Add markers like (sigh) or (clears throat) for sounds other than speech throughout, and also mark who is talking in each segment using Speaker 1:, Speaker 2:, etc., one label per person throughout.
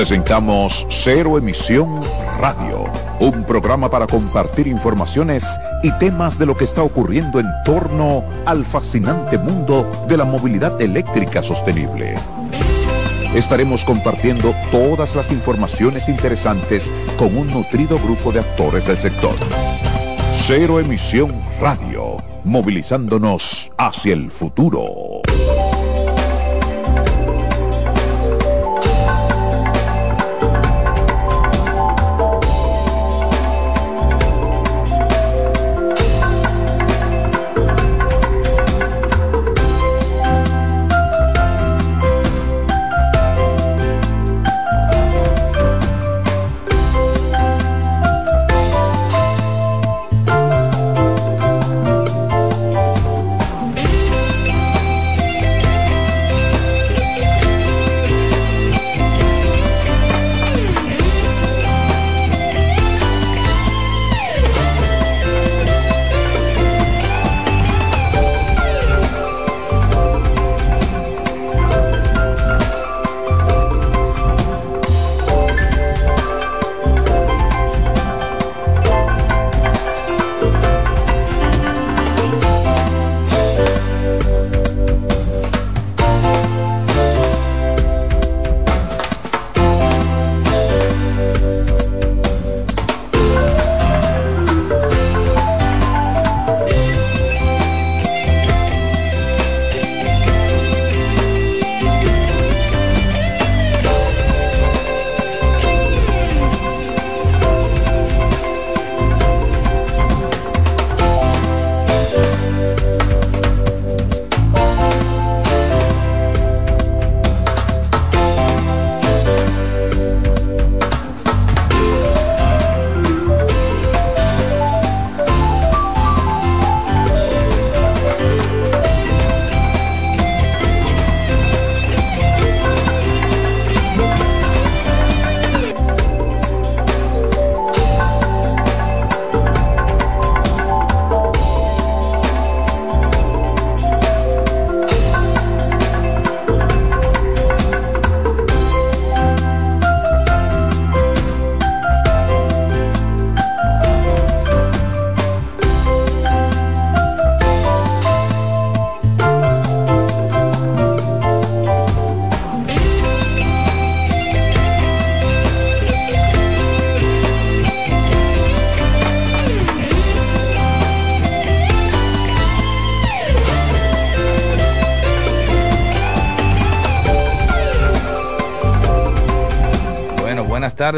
Speaker 1: Presentamos Cero Emisión Radio, un programa para compartir informaciones y temas de lo que está ocurriendo en torno al fascinante mundo de la movilidad eléctrica sostenible. Estaremos compartiendo todas las informaciones interesantes con un nutrido grupo de actores del sector. Cero Emisión Radio, movilizándonos hacia el futuro.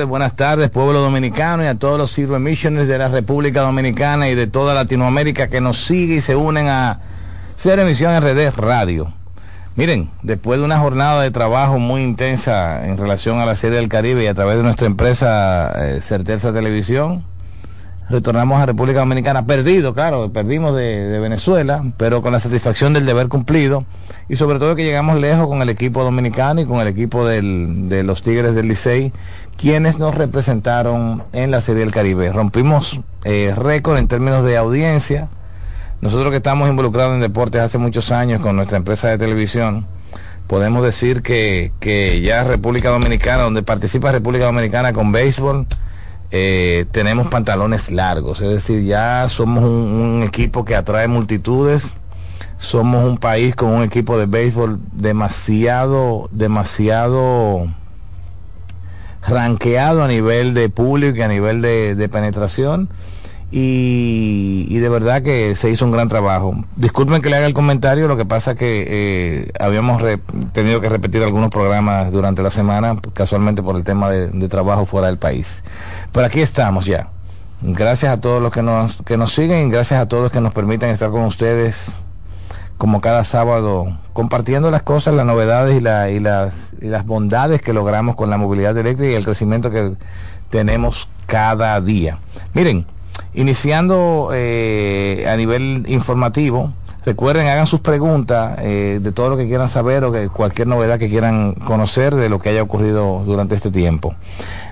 Speaker 2: Buenas tardes, pueblo dominicano y a todos los Zero Emissioners de la República Dominicana y de toda Latinoamérica que nos sigue y se unen a Ser Emisión RD Radio. Miren, después de una jornada de trabajo muy intensa en relación a la serie del Caribe y a través de nuestra empresa eh, Certeza Televisión, retornamos a República Dominicana perdido, claro, perdimos de, Venezuela, pero con la satisfacción del deber cumplido y sobre todo que llegamos lejos con el equipo dominicano y con el equipo de los Tigres del Licey, quienes nos representaron en la Serie del Caribe. Rompimos eh, récord en términos de audiencia. Nosotros que estamos involucrados en deportes hace muchos años con nuestra empresa de televisión, podemos decir que, que ya República Dominicana, donde participa República Dominicana con béisbol, eh, tenemos pantalones largos, es decir, ya somos un, equipo que atrae multitudes, somos un país con un equipo de béisbol demasiado, demasiado ranqueado a nivel de público y a nivel de, penetración. Y, de verdad que se hizo un gran trabajo. Disculpen que le haga el comentario, lo que pasa que eh, habíamos tenido que repetir algunos programas durante la semana, casualmente por el tema de trabajo fuera del país. Pero aquí estamos ya. Gracias a todos los que nos, que nos siguen, gracias a todos que nos permiten estar con ustedes como cada sábado, compartiendo las cosas, las novedades y, la, y, las, y las bondades que logramos con la movilidad eléctrica y el crecimiento que tenemos cada día. Miren, iniciando eh, a nivel informativo, recuerden, hagan sus preguntas eh, de todo lo que quieran saber o que cualquier novedad que quieran conocer de lo que haya ocurrido durante este tiempo.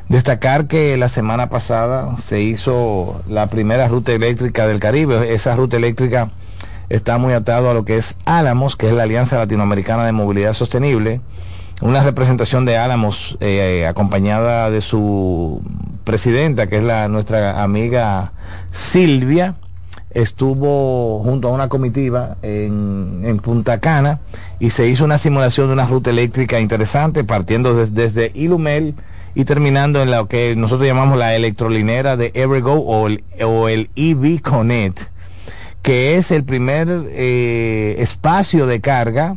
Speaker 2: Destacar que la semana pasada se hizo la primera ruta eléctrica del Caribe. Esa ruta eléctrica está muy atado a lo que es Álamos, que es la Alianza Latinoamericana de Movilidad Sostenible. una representación de Álamos eh, acompañada de su presidenta, que es la nuestra amiga Silvia, estuvo junto a una comitiva en, Punta Cana y se hizo una simulación de una ruta eléctrica interesante partiendo desde Ilumel y terminando en lo que nosotros llamamos la electrolinera de Evergo o el, o el EV Connect, que es el primer eh, espacio de carga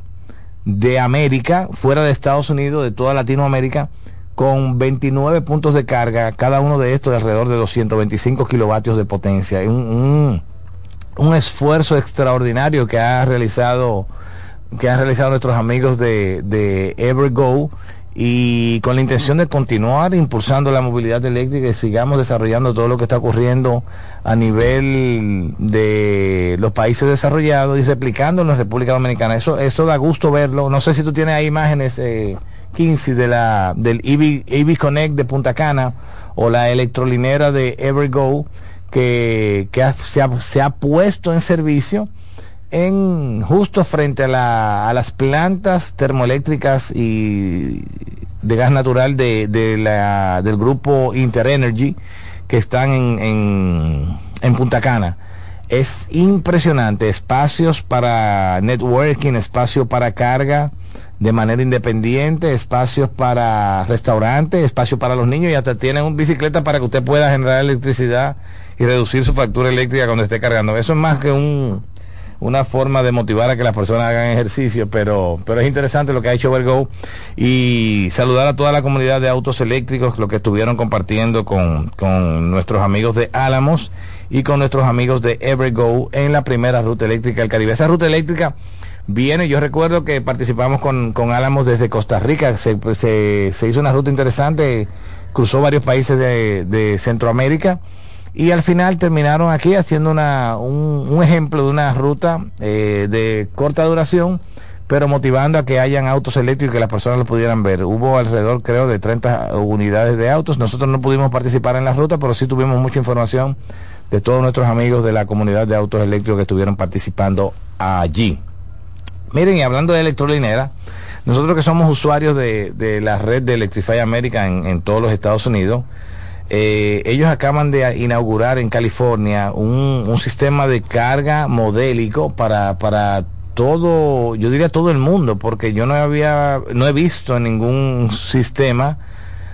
Speaker 2: de América, fuera de Estados Unidos, de toda Latinoamérica, con 29 puntos de carga, cada uno de estos de alrededor de 225 kilovatios de potencia. Un, un, esfuerzo extraordinario que ha realizado que han realizado nuestros amigos de, de Evergo y con la intención de continuar impulsando la movilidad eléctrica y sigamos desarrollando todo lo que está ocurriendo a nivel de los países desarrollados y replicando en la República Dominicana. Eso, eso da gusto verlo. No sé si tú tienes ahí imágenes, eh, 15 de la, del EV, Connect de Punta Cana o la electrolinera de Evergo que, que se, ha, se ha puesto en servicio en justo frente a, la, a las plantas termoeléctricas y de gas natural de, la, del grupo Interenergy que están en, en, en Punta Cana. Es impresionante, espacios para networking, espacio para carga de manera independiente, espacios para restaurantes, espacios para los niños y hasta tienen un bicicleta para que usted pueda generar electricidad y reducir su factura eléctrica cuando esté cargando. Eso es más que un, una forma de motivar a que las personas hagan ejercicio, pero, pero es interesante lo que ha hecho Vergo y saludar a toda la comunidad de autos eléctricos, lo que estuvieron compartiendo con, con nuestros amigos de Álamos y con nuestros amigos de Evergo en la primera ruta eléctrica del Caribe. Esa ruta eléctrica viene, yo recuerdo que participamos con, con Álamos desde Costa Rica, se, se, se hizo una ruta interesante, cruzó varios países de, de Centroamérica y al final terminaron aquí haciendo una, un, ejemplo de una ruta eh, de corta duración, pero motivando a que hayan autos eléctricos y que las personas lo pudieran ver. Hubo alrededor, creo, de 30 unidades de autos. Nosotros no pudimos participar en la ruta, pero sí tuvimos mucha información de todos nuestros amigos de la comunidad de autos eléctricos que estuvieron participando allí. Miren, y hablando de electrolinera, nosotros que somos usuarios de, de la red de Electrify America en, en todos los Estados Unidos, eh, ellos acaban de inaugurar en California un, un sistema de carga modélico para, para todo, yo diría todo el mundo, porque yo no había, no he visto en ningún sistema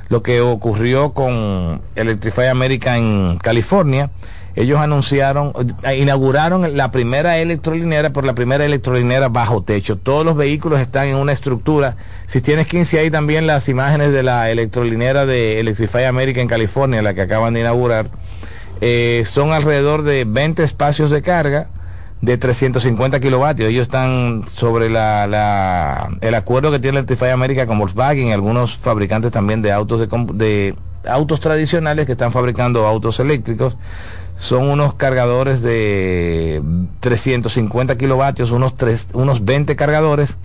Speaker 2: lo que ocurrió con Electrify America en California, ellos anunciaron, eh, inauguraron la primera electrolinera por la primera electrolinera bajo techo. Todos los vehículos están en una estructura. Si tienes 15 ahí también las imágenes de la electrolinera de Electrify America en California, la que acaban de inaugurar. Eh, son alrededor de 20 espacios de carga de 350 kilovatios. Ellos están sobre la, la, el acuerdo que tiene Electrify America con Volkswagen y algunos fabricantes también de autos de, de autos tradicionales que están fabricando autos eléctricos son unos cargadores de 350 kilovatios, unos, tres, unos 20 cargadores,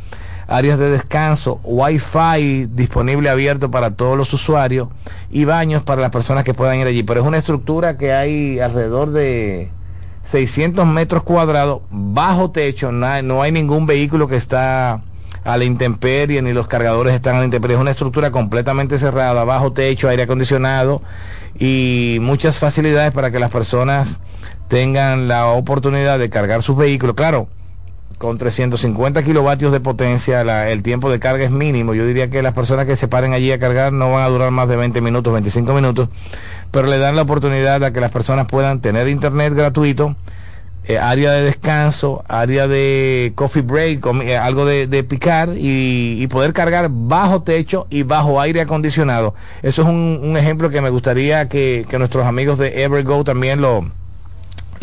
Speaker 2: áreas de descanso, wifi disponible abierto para todos los usuarios y baños para las personas que puedan ir allí. Pero es una estructura que hay alrededor de 600 metros cuadrados, bajo techo, no hay ningún vehículo que está a la intemperie, ni los cargadores están a la intemperie. Es una estructura completamente cerrada, bajo techo, aire acondicionado y muchas facilidades para que las personas tengan la oportunidad de cargar sus vehículos. Claro, con 350 kilovatios de potencia, el tiempo de carga es mínimo. Yo diría que las personas que se paren allí a cargar no van a durar más de 20 minutos, 25 minutos, pero le dan la oportunidad a que las personas puedan tener internet gratuito, eh, área de descanso, área de coffee break, eh, algo de, picar y, poder cargar bajo techo y bajo aire acondicionado. Eso es un, ejemplo que me gustaría que, nuestros amigos de Evergo también lo,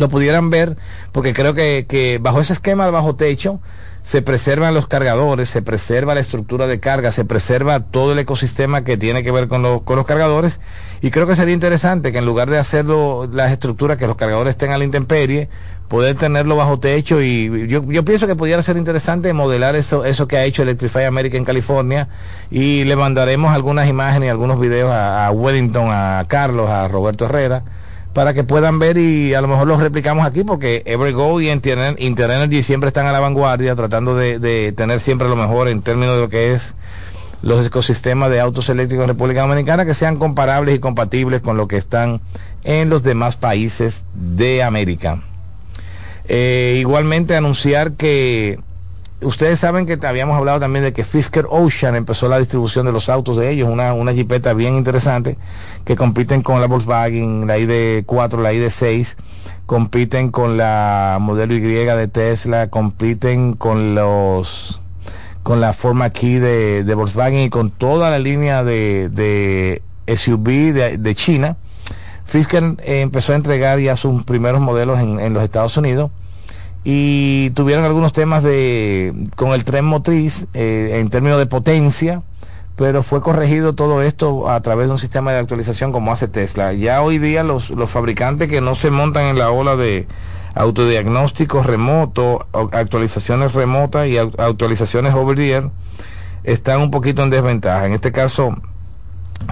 Speaker 2: lo pudieran ver, porque creo que, que bajo ese esquema de bajo techo, se preservan los cargadores, se preserva la estructura de carga, se preserva todo el ecosistema que tiene que ver con, con los cargadores. Y creo que sería interesante que en lugar de hacerlo las estructuras, que los cargadores estén a la intemperie, poder tenerlo bajo techo y yo, yo pienso que pudiera ser interesante modelar eso, eso que ha hecho Electrify America en California y le mandaremos algunas imágenes y algunos videos a Wellington, a Carlos, a Roberto Herrera para que puedan ver y a lo mejor los replicamos aquí porque Evergo y Interenergy siempre están a la vanguardia tratando de, tener siempre lo mejor en términos de lo que es los ecosistemas de autos eléctricos en República Dominicana que sean comparables y compatibles con lo que están en los demás países de América. Eh, igualmente anunciar que ustedes saben que habíamos hablado también de que Fisker Ocean empezó la distribución de los autos de ellos, una, una jipeta bien interesante que compiten con la Volkswagen, la ID4, la ID6, compiten con la modelo Y de Tesla, compiten con los con la forma aquí de, Volkswagen y con toda la línea de, de SUV de, China. Fisker empezó a entregar ya sus primeros modelos en, en los Estados Unidos y tuvieron algunos temas de con el tren motriz eh, en términos de potencia pero fue corregido todo esto a través de un sistema de actualización como hace Tesla. Ya hoy día los, los fabricantes que no se montan en la ola de autodiagnóstico remoto, actualizaciones remotas y actualizaciones over the air, están un poquito en desventaja. En este caso,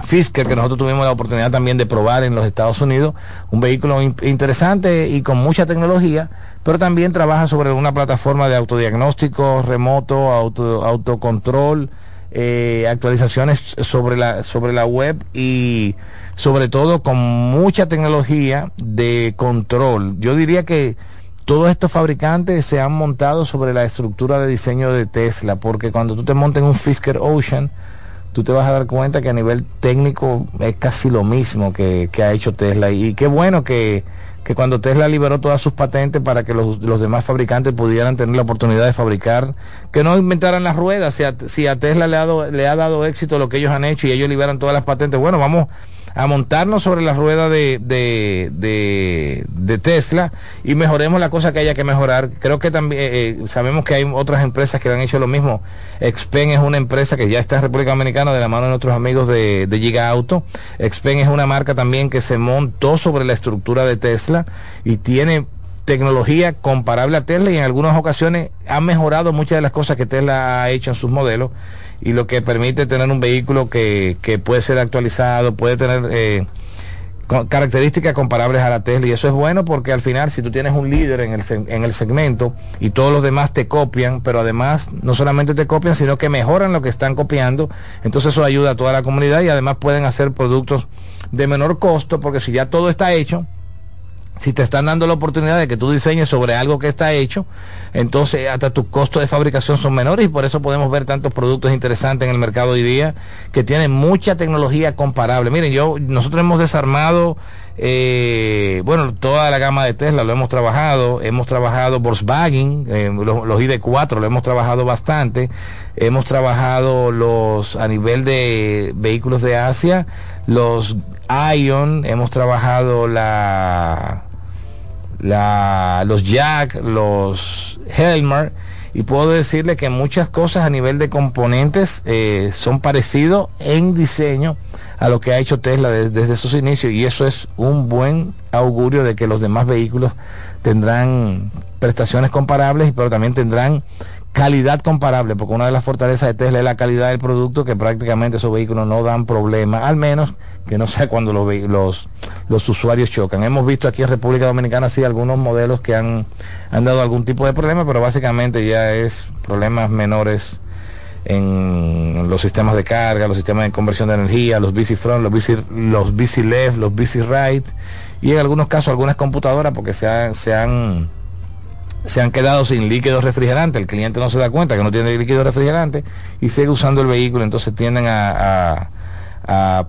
Speaker 2: Fisker, que nosotros tuvimos la oportunidad también de probar en los Estados Unidos, un vehículo interesante y con mucha tecnología, pero también trabaja sobre una plataforma de autodiagnóstico remoto, auto, autocontrol, eh, actualizaciones sobre la, sobre la web y sobre todo con mucha tecnología de control. Yo diría que todos estos fabricantes se han montado sobre la estructura de diseño de Tesla, porque cuando tú te montas en un Fisker Ocean, tú te vas a dar cuenta que a nivel técnico es casi lo mismo que, ha hecho Tesla. Y qué bueno que, que, cuando Tesla liberó todas sus patentes para que los, los, demás fabricantes pudieran tener la oportunidad de fabricar, que no inventaran las ruedas, si a, si Tesla le ha, dado, le ha dado éxito lo que ellos han hecho y ellos liberan todas las patentes, bueno, vamos a montarnos sobre la rueda de, de, de, Tesla y mejoremos la cosa que haya que mejorar. Creo que también eh, eh, sabemos que hay otras empresas que han hecho lo mismo. Expen es una empresa que ya está en República Dominicana de la mano de nuestros amigos de, de Giga Auto. Expen es una marca también que se montó sobre la estructura de Tesla y tiene tecnología comparable a Tesla y en algunas ocasiones ha mejorado muchas de las cosas que Tesla ha hecho en sus modelos y lo que permite tener un vehículo que, que puede ser actualizado, puede tener eh, características comparables a la Tesla. Y eso es bueno porque al final si tú tienes un líder en el, en el segmento y todos los demás te copian, pero además no solamente te copian, sino que mejoran lo que están copiando, entonces eso ayuda a toda la comunidad y además pueden hacer productos de menor costo porque si ya todo está hecho, si te están dando la oportunidad de que tú diseñes sobre algo que está hecho, entonces hasta tus costos de fabricación son menores y por eso podemos ver tantos productos interesantes en el mercado hoy día que tienen mucha tecnología comparable. Miren, yo nosotros hemos desarmado eh, bueno, toda la gama de Tesla lo hemos trabajado, hemos trabajado Volkswagen, eh, los, los, ID4 lo hemos trabajado bastante, hemos trabajado los a nivel de vehículos de Asia, los Ion, hemos trabajado la la, los Jack, los Helmer, y puedo decirle que muchas cosas a nivel de componentes eh, son parecidos en diseño a lo que ha hecho Tesla desde sus inicios y eso es un buen augurio de que los demás vehículos tendrán prestaciones comparables, pero también tendrán calidad comparable, porque una de las fortalezas de Tesla es la calidad del producto, que prácticamente esos vehículos no dan problema, al menos que no sea cuando los, los, los usuarios chocan. Hemos visto aquí en República Dominicana sí algunos modelos que han, han dado algún tipo de problema, pero básicamente ya es problemas menores en los sistemas de carga, los sistemas de conversión de energía, los bici front, los bici, los bici left, los bici right, y en algunos casos algunas computadoras porque se, se han se han quedado sin líquido refrigerante, el cliente no se da cuenta que no tiene líquido refrigerante y sigue usando el vehículo, entonces tienden a,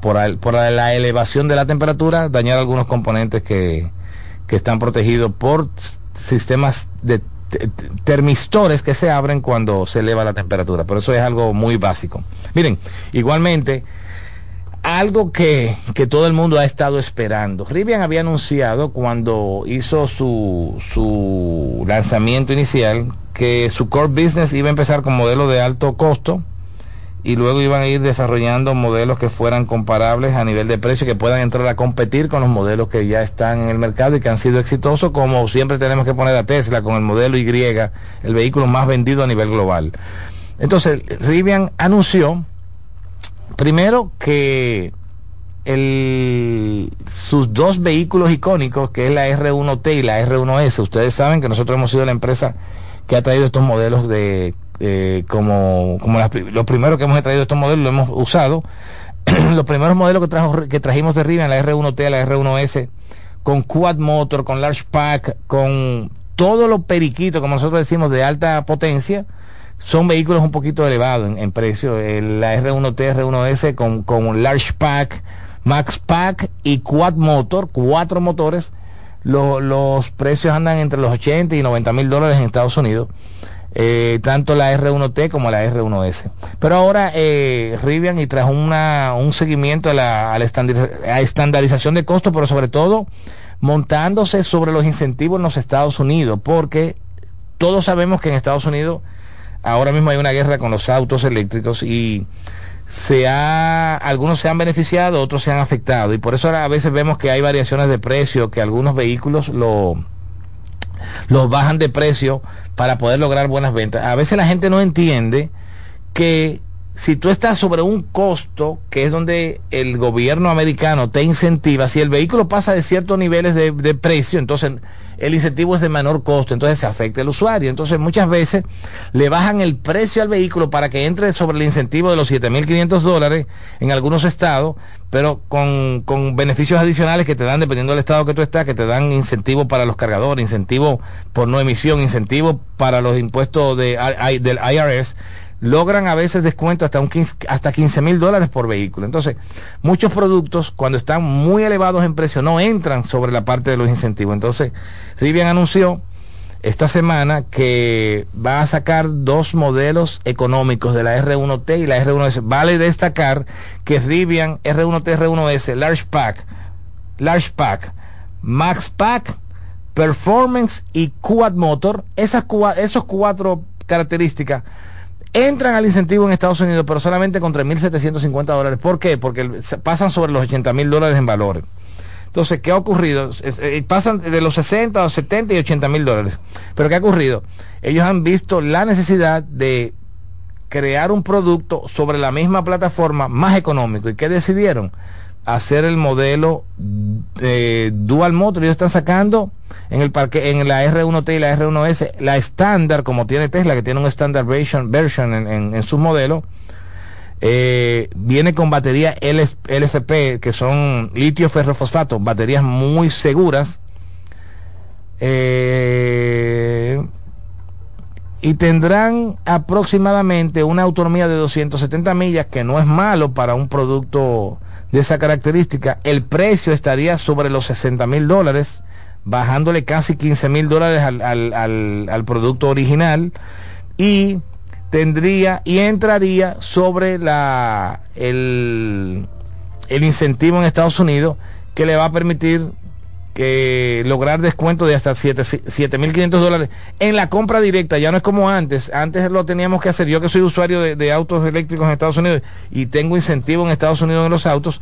Speaker 2: por, la elevación de la temperatura, dañar algunos componentes que, que están protegidos por sistemas de termistores que se abren cuando se eleva la temperatura, pero eso es algo muy básico. Miren, igualmente, algo que, que, todo el mundo ha estado esperando. Rivian había anunciado cuando hizo su, su lanzamiento inicial que su core business iba a empezar con modelos de alto costo y luego iban a ir desarrollando modelos que fueran comparables a nivel de precio, que puedan entrar a competir con los modelos que ya están en el mercado y que han sido exitosos, como siempre tenemos que poner a Tesla con el modelo Y, el vehículo más vendido a nivel global. Entonces, Rivian anunció Primero que el, sus dos vehículos icónicos, que es la R1T y la R1S, ustedes saben que nosotros hemos sido la empresa que ha traído estos modelos de eh, como, como los primeros que hemos traído estos modelos, lo hemos usado. (clears throat) los primeros modelos que, trajo, que trajimos de Rivian, la R1T, la R1S, con quad motor, con large pack, con todo lo periquito, como nosotros decimos, de alta potencia, son vehículos un poquito elevados en, precio. la R1T, R1S con, con large pack, max pack y quad motor, cuatro motores, los precios andan entre los 80 y 90 mil dólares en Estados Unidos. Eh, tanto la R1T como la R1S. Pero ahora eh, Rivian y tras una, un seguimiento a la, a la estandarización de costos, pero sobre todo montándose sobre los incentivos en los Estados Unidos, porque todos sabemos que en Estados Unidos ahora mismo hay una guerra con los autos eléctricos y se ha, algunos se han beneficiado, otros se han afectado y por eso a veces vemos que hay variaciones de precio, que algunos vehículos lo los bajan de precio para poder lograr buenas ventas. A veces la gente no entiende que si tú estás sobre un costo, que es donde el gobierno americano te incentiva, si el vehículo pasa de ciertos niveles de, precio, entonces el incentivo es de menor costo, entonces se afecta al usuario. Entonces muchas veces le bajan el precio al vehículo para que entre sobre el incentivo de los 7.500 dólares en algunos estados, pero con, con, beneficios adicionales que te dan, dependiendo del estado que tú estás, que te dan incentivo para los cargadores, incentivo por no emisión, incentivo para los impuestos de, del IRS logran a veces descuento hasta, un 15, hasta 15 mil dólares por vehículo. Entonces, muchos productos, cuando están muy elevados en precio, no entran sobre la parte de los incentivos. Entonces, Rivian anunció esta semana que va a sacar dos modelos económicos de la R1T y la R1S. Vale destacar que Rivian R1T, R1S, Large Pack, Large Pack, Max Pack, Performance y Quad Motor, esas, esos cuatro características entran al incentivo en Estados Unidos, pero solamente con 3.750 dólares. ¿Por qué? Porque pasan sobre los 80.000 dólares en valores. Entonces, ¿qué ha ocurrido? Eh, pasan de los 60 a los 70 y 80 mil dólares. Pero ¿qué ha ocurrido? Ellos han visto la necesidad de crear un producto sobre la misma plataforma más económico. ¿Y qué decidieron? Hacer el modelo de Dual Motor. Ellos están sacando en el parque, en la R1T y la R1S, la estándar, como tiene Tesla, que tiene un standard version, version en, en, sus modelos. Eh, viene con batería LFP, que son litio ferrofosfato, baterías muy seguras. Eh, y tendrán aproximadamente una autonomía de 270 millas, que no es malo para un producto de esa característica, el precio estaría sobre los 60 mil dólares, bajándole casi 15 mil dólares al, producto original y tendría y entraría sobre la el, el incentivo en Estados Unidos que le va a permitir que lograr descuento de hasta 7.500 dólares en la compra directa. Ya no es como antes. Antes lo teníamos que hacer. Yo que soy usuario de, autos eléctricos en Estados Unidos y tengo incentivo en Estados Unidos en los autos.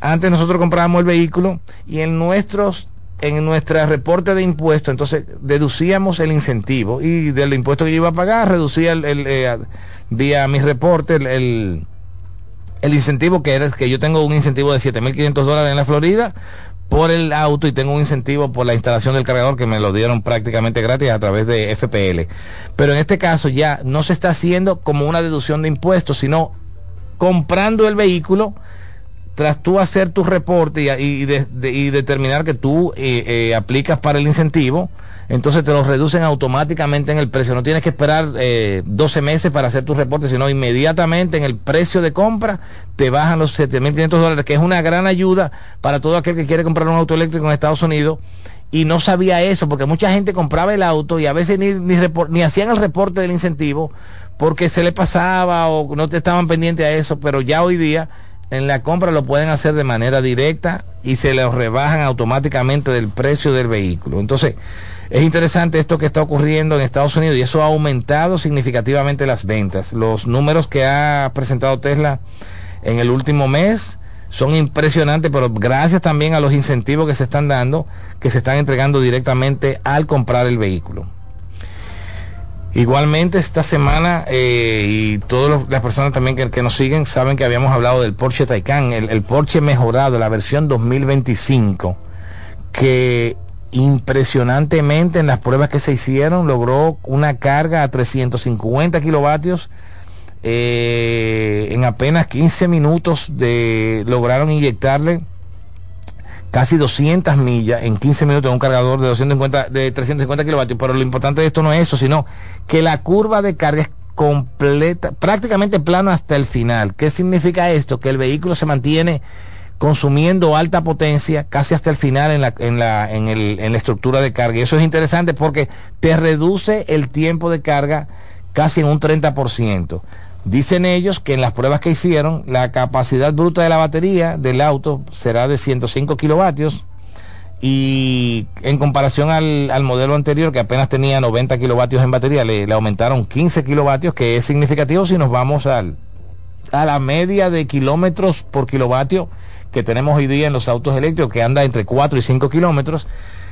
Speaker 2: Antes nosotros comprábamos el vehículo y en nuestros en nuestra reporte de impuestos, entonces deducíamos el incentivo y del impuesto que yo iba a pagar, reducía el, eh, vía mi reporte el, el, incentivo que era que yo tengo un incentivo de 7.500 dólares en la Florida por el auto y tengo un incentivo por la instalación del cargador que me lo dieron prácticamente gratis a través de FPL. Pero en este caso ya no se está haciendo como una deducción de impuestos, sino comprando el vehículo tras tú hacer tu reporte y, determinar que tú eh, eh, aplicas para el incentivo, entonces te lo reducen automáticamente en el precio. No tienes que esperar eh, 12 meses para hacer tu reporte, sino inmediatamente en el precio de compra te bajan los 7.500 dólares, que es una gran ayuda para todo aquel que quiere comprar un auto eléctrico en Estados Unidos. Y no sabía eso, porque mucha gente compraba el auto y a veces ni, ni, ni hacían el reporte del incentivo porque se le pasaba o no te estaban pendientes a eso, pero ya hoy día en la compra lo pueden hacer de manera directa y se les rebajan automáticamente del precio del vehículo. Entonces, es interesante esto que está ocurriendo en Estados Unidos y eso ha aumentado significativamente las ventas. Los números que ha presentado Tesla en el último mes son impresionantes, pero gracias también a los incentivos que se están dando, que se están entregando directamente al comprar el vehículo. Igualmente esta semana eh, y todas las personas también que, nos siguen saben que habíamos hablado del Porsche Taycan, el, el Porsche mejorado, la versión 2025, que impresionantemente en las pruebas que se hicieron, logró una carga a 350 kilovatios. Eh, en apenas 15 minutos de, lograron inyectarle casi 200 millas en 15 minutos en un cargador de 250 de 350 kilovatios pero lo importante de esto no es eso sino que la curva de carga es completa prácticamente plano hasta el final ¿qué significa esto? que el vehículo se mantiene consumiendo alta potencia casi hasta el final en la, en la, en el, en la estructura de carga. Y eso es interesante porque te reduce el tiempo de carga casi en un 30%. Dicen ellos que en las pruebas que hicieron, la capacidad bruta de la batería del auto será de 105 kilovatios y en comparación al, al modelo anterior que apenas tenía 90 kilovatios en batería, le, le aumentaron 15 kilovatios, que es significativo si nos vamos al, a la media de kilómetros por kilovatio que tenemos hoy día en los autos eléctricos, que anda entre 4 y 5 kilómetros,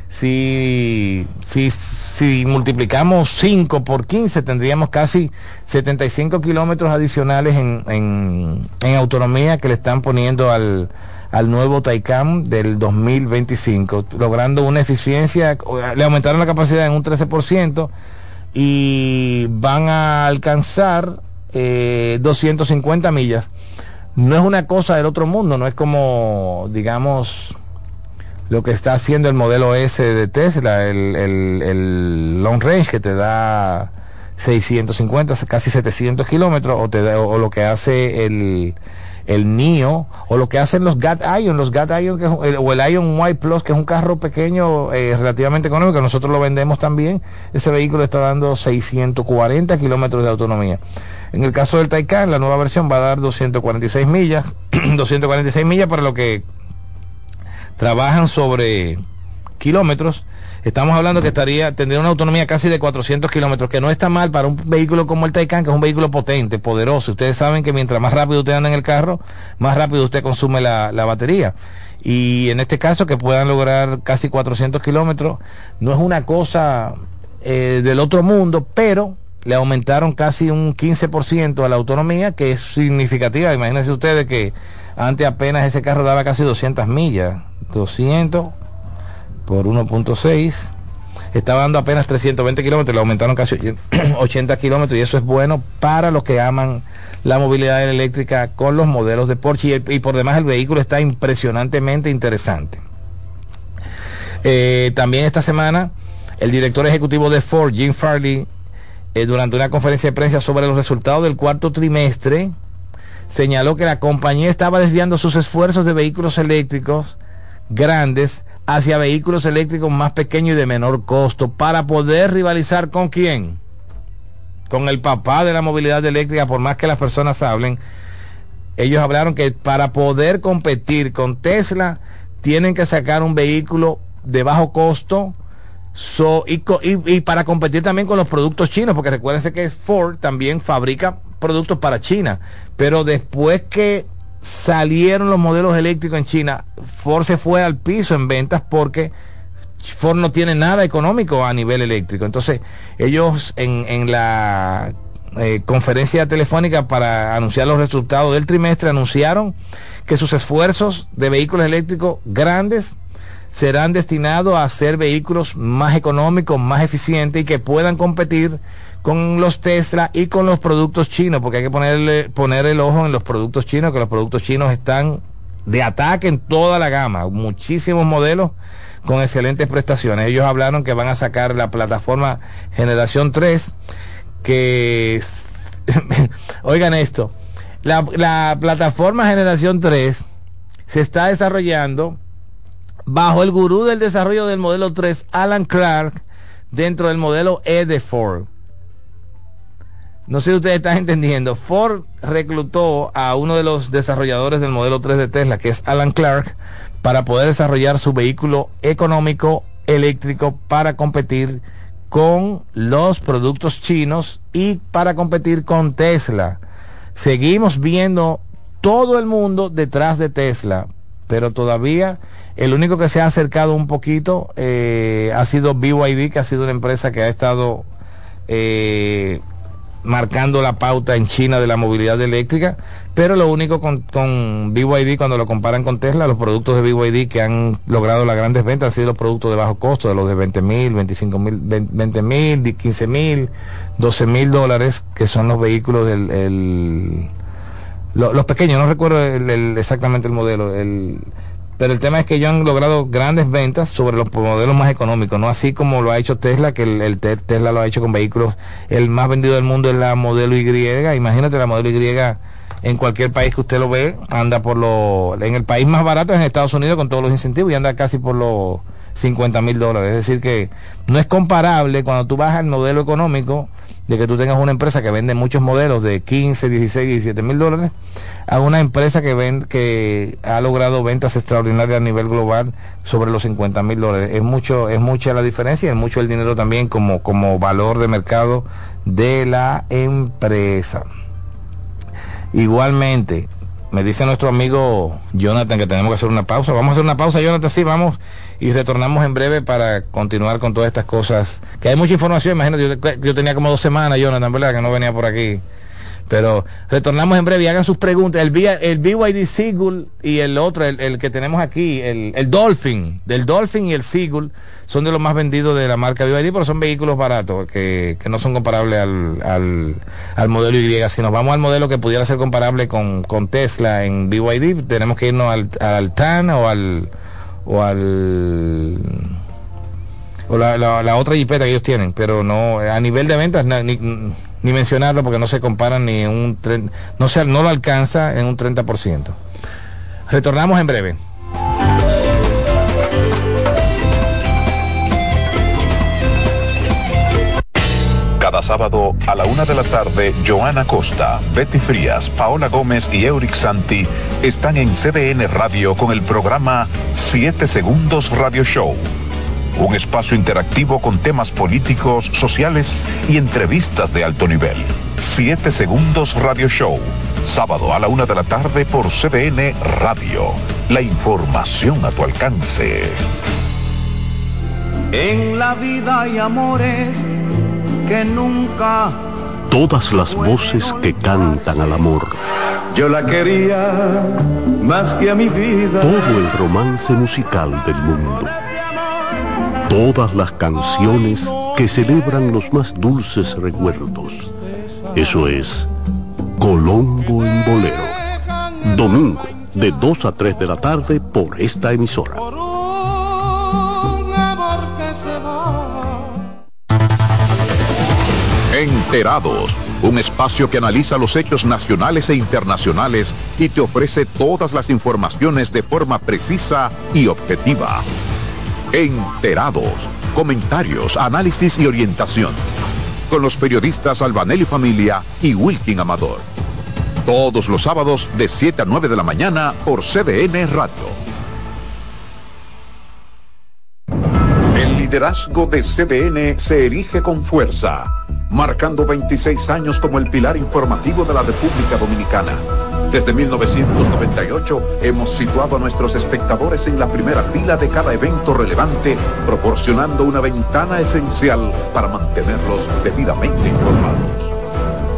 Speaker 2: si, si, si multiplicamos 5 por 15, tendríamos casi 75 kilómetros adicionales en, en, en, autonomía que le están poniendo al, al nuevo Taycan del 2025, logrando una eficiencia, le aumentaron la capacidad en un 13% y van a alcanzar eh, 250 millas no es una cosa del otro mundo, no es como, digamos, lo que está haciendo el modelo S de Tesla, el, el, el long range que te da 650, casi 700 kilómetros, o, te o lo que hace el, el NIO, o lo que hacen los GAT Ion, los GAT o el Ion Y Plus, que es un carro pequeño, eh, relativamente económico, nosotros lo vendemos también, ese vehículo está dando 640 kilómetros de autonomía. En el caso del Taycan, la nueva versión va a dar 246 millas, (clears throat) 246 millas para lo que trabajan sobre kilómetros. Estamos hablando que estaría, tendría una autonomía casi de 400 kilómetros, que no está mal para un vehículo como el Taycan, que es un vehículo potente, poderoso. Ustedes saben que mientras más rápido usted anda en el carro, más rápido usted consume la, la batería. Y en este caso, que puedan lograr casi 400 kilómetros, no es una cosa eh, del otro mundo, pero le aumentaron casi un 15% a la autonomía, que es significativa. Imagínense ustedes que antes apenas ese carro daba casi 200 millas. 200 por 1.6. Estaba dando apenas 320 kilómetros, le aumentaron casi 80 (clears throat) kilómetros y eso es bueno para los que aman la movilidad eléctrica con los modelos de Porsche y, por demás el vehículo está impresionantemente interesante. Eh, también esta semana el director ejecutivo de Ford, Jim Farley, eh, durante una conferencia de prensa sobre los resultados del cuarto trimestre, señaló que la compañía estaba desviando sus esfuerzos de vehículos eléctricos grandes hacia vehículos eléctricos más pequeños y de menor costo para poder rivalizar con quién? Con el papá de la movilidad eléctrica, por más que las personas hablen. Ellos hablaron que para poder competir con Tesla tienen que sacar un vehículo de bajo costo, y, y, para competir también con los productos chinos, porque recuérdense que Ford también fabrica productos para China, pero después que salieron los modelos eléctricos en China, Ford se fue al piso en ventas porque Ford no tiene nada económico a nivel eléctrico. Entonces, ellos en, en la eh, conferencia telefónica para anunciar los resultados del trimestre anunciaron que sus esfuerzos de vehículos eléctricos grandes serán destinados a hacer vehículos más económicos, más eficientes y que puedan competir con los Tesla y con los productos chinos, porque hay que ponerle, poner el ojo en los productos chinos, que los productos chinos están de ataque en toda la gama, muchísimos modelos con excelentes prestaciones. Ellos hablaron que van a sacar la plataforma Generación 3, que, (laughs) oigan esto, la, la plataforma Generación 3 se está desarrollando bajo el gurú del desarrollo del modelo 3, Alan Clark, dentro del modelo E Ford. No sé si ustedes están entendiendo. Ford reclutó a uno de los desarrolladores del modelo 3 de Tesla, que es Alan Clark, para poder desarrollar su vehículo económico eléctrico para competir con los productos chinos y para competir con Tesla. Seguimos viendo todo el mundo detrás de Tesla, pero todavía el único que se ha acercado un poquito eh, ha sido BYD, que ha sido una empresa que ha estado eh, marcando la pauta en China de la movilidad eléctrica, pero lo único con, con BYD, cuando lo comparan con Tesla, los productos de BYD que han logrado las grandes ventas han sido los productos de bajo costo, de los de 20 mil, 25 mil, 20 mil, 15 mil, 12 mil dólares, que son los vehículos del... los pequeños, no recuerdo exactamente el modelo, el pero el tema es que ellos han logrado grandes ventas sobre los modelos más económicos, no así como lo ha hecho Tesla, que el, Tesla lo ha hecho con vehículos, el más vendido del mundo es la modelo Y, imagínate la modelo Y en cualquier país que usted lo ve, anda por lo, en el país más barato es en Estados Unidos con todos los incentivos y anda casi por los 50 mil dólares, es decir que no es comparable cuando tú vas al modelo económico, de que tú tengas una empresa que vende muchos modelos de 15, 16, 17 mil dólares a una empresa que, ven, que ha logrado ventas extraordinarias a nivel global sobre los 50 mil dólares. Es, mucho, es mucha la diferencia y es mucho el dinero también como, como valor de mercado de la empresa. Igualmente, me dice nuestro amigo Jonathan que tenemos que hacer una pausa. Vamos a hacer una pausa, Jonathan, sí, vamos y retornamos en breve para continuar con todas estas cosas. Que hay mucha información, imagínate, yo, yo tenía como dos semanas, Jonathan, ¿verdad? Que no venía por aquí. Pero retornamos en breve y hagan sus preguntas. El, el BYD Seagull y el otro, el, que tenemos aquí, el, el, Dolphin, del Dolphin y el Seagull, son de los más vendidos de la marca BYD, pero son vehículos baratos, que, que no son comparables al, al, al, modelo Y. Si nos vamos al modelo que pudiera ser comparable con, con Tesla en BYD, tenemos que irnos al, al TAN o al... O al o la, la, otra jipeta que ellos tienen, pero no a nivel de ventas ni, ni mencionarlo porque no se comparan ni en un no se, no lo alcanza en un 30%. Retornamos en breve.
Speaker 1: Sábado a la una de la tarde, Joana Costa, Betty Frías, Paola Gómez y Euric Santi están en CDN Radio con el programa 7 Segundos Radio Show un espacio interactivo con temas políticos, sociales y entrevistas de alto nivel. Siete Segundos Radio Show, sábado a la una de la tarde por CDN Radio. La información a tu alcance.
Speaker 3: En la vida hay amores que nunca...
Speaker 4: Todas las voces que cantan al amor.
Speaker 3: Yo la quería más que a mi vida.
Speaker 4: Todo el romance musical del mundo todas las canciones que celebran los más dulces recuerdos. Eso es Colombo en Bolero. Domingo, de 2 a 3 de la tarde por esta emisora.
Speaker 1: Enterados, un espacio que analiza los hechos nacionales e internacionales y te ofrece todas las informaciones de forma precisa y objetiva. Enterados. Comentarios, análisis y orientación. Con los periodistas Albanelli Familia y Wilkin Amador. Todos los sábados de 7 a 9 de la mañana por CDN Radio. El liderazgo de CDN se erige con fuerza, marcando 26 años como el pilar informativo de la República Dominicana desde 1998 hemos situado a nuestros espectadores en la primera fila de cada evento relevante, proporcionando una ventana esencial para mantenerlos debidamente informados.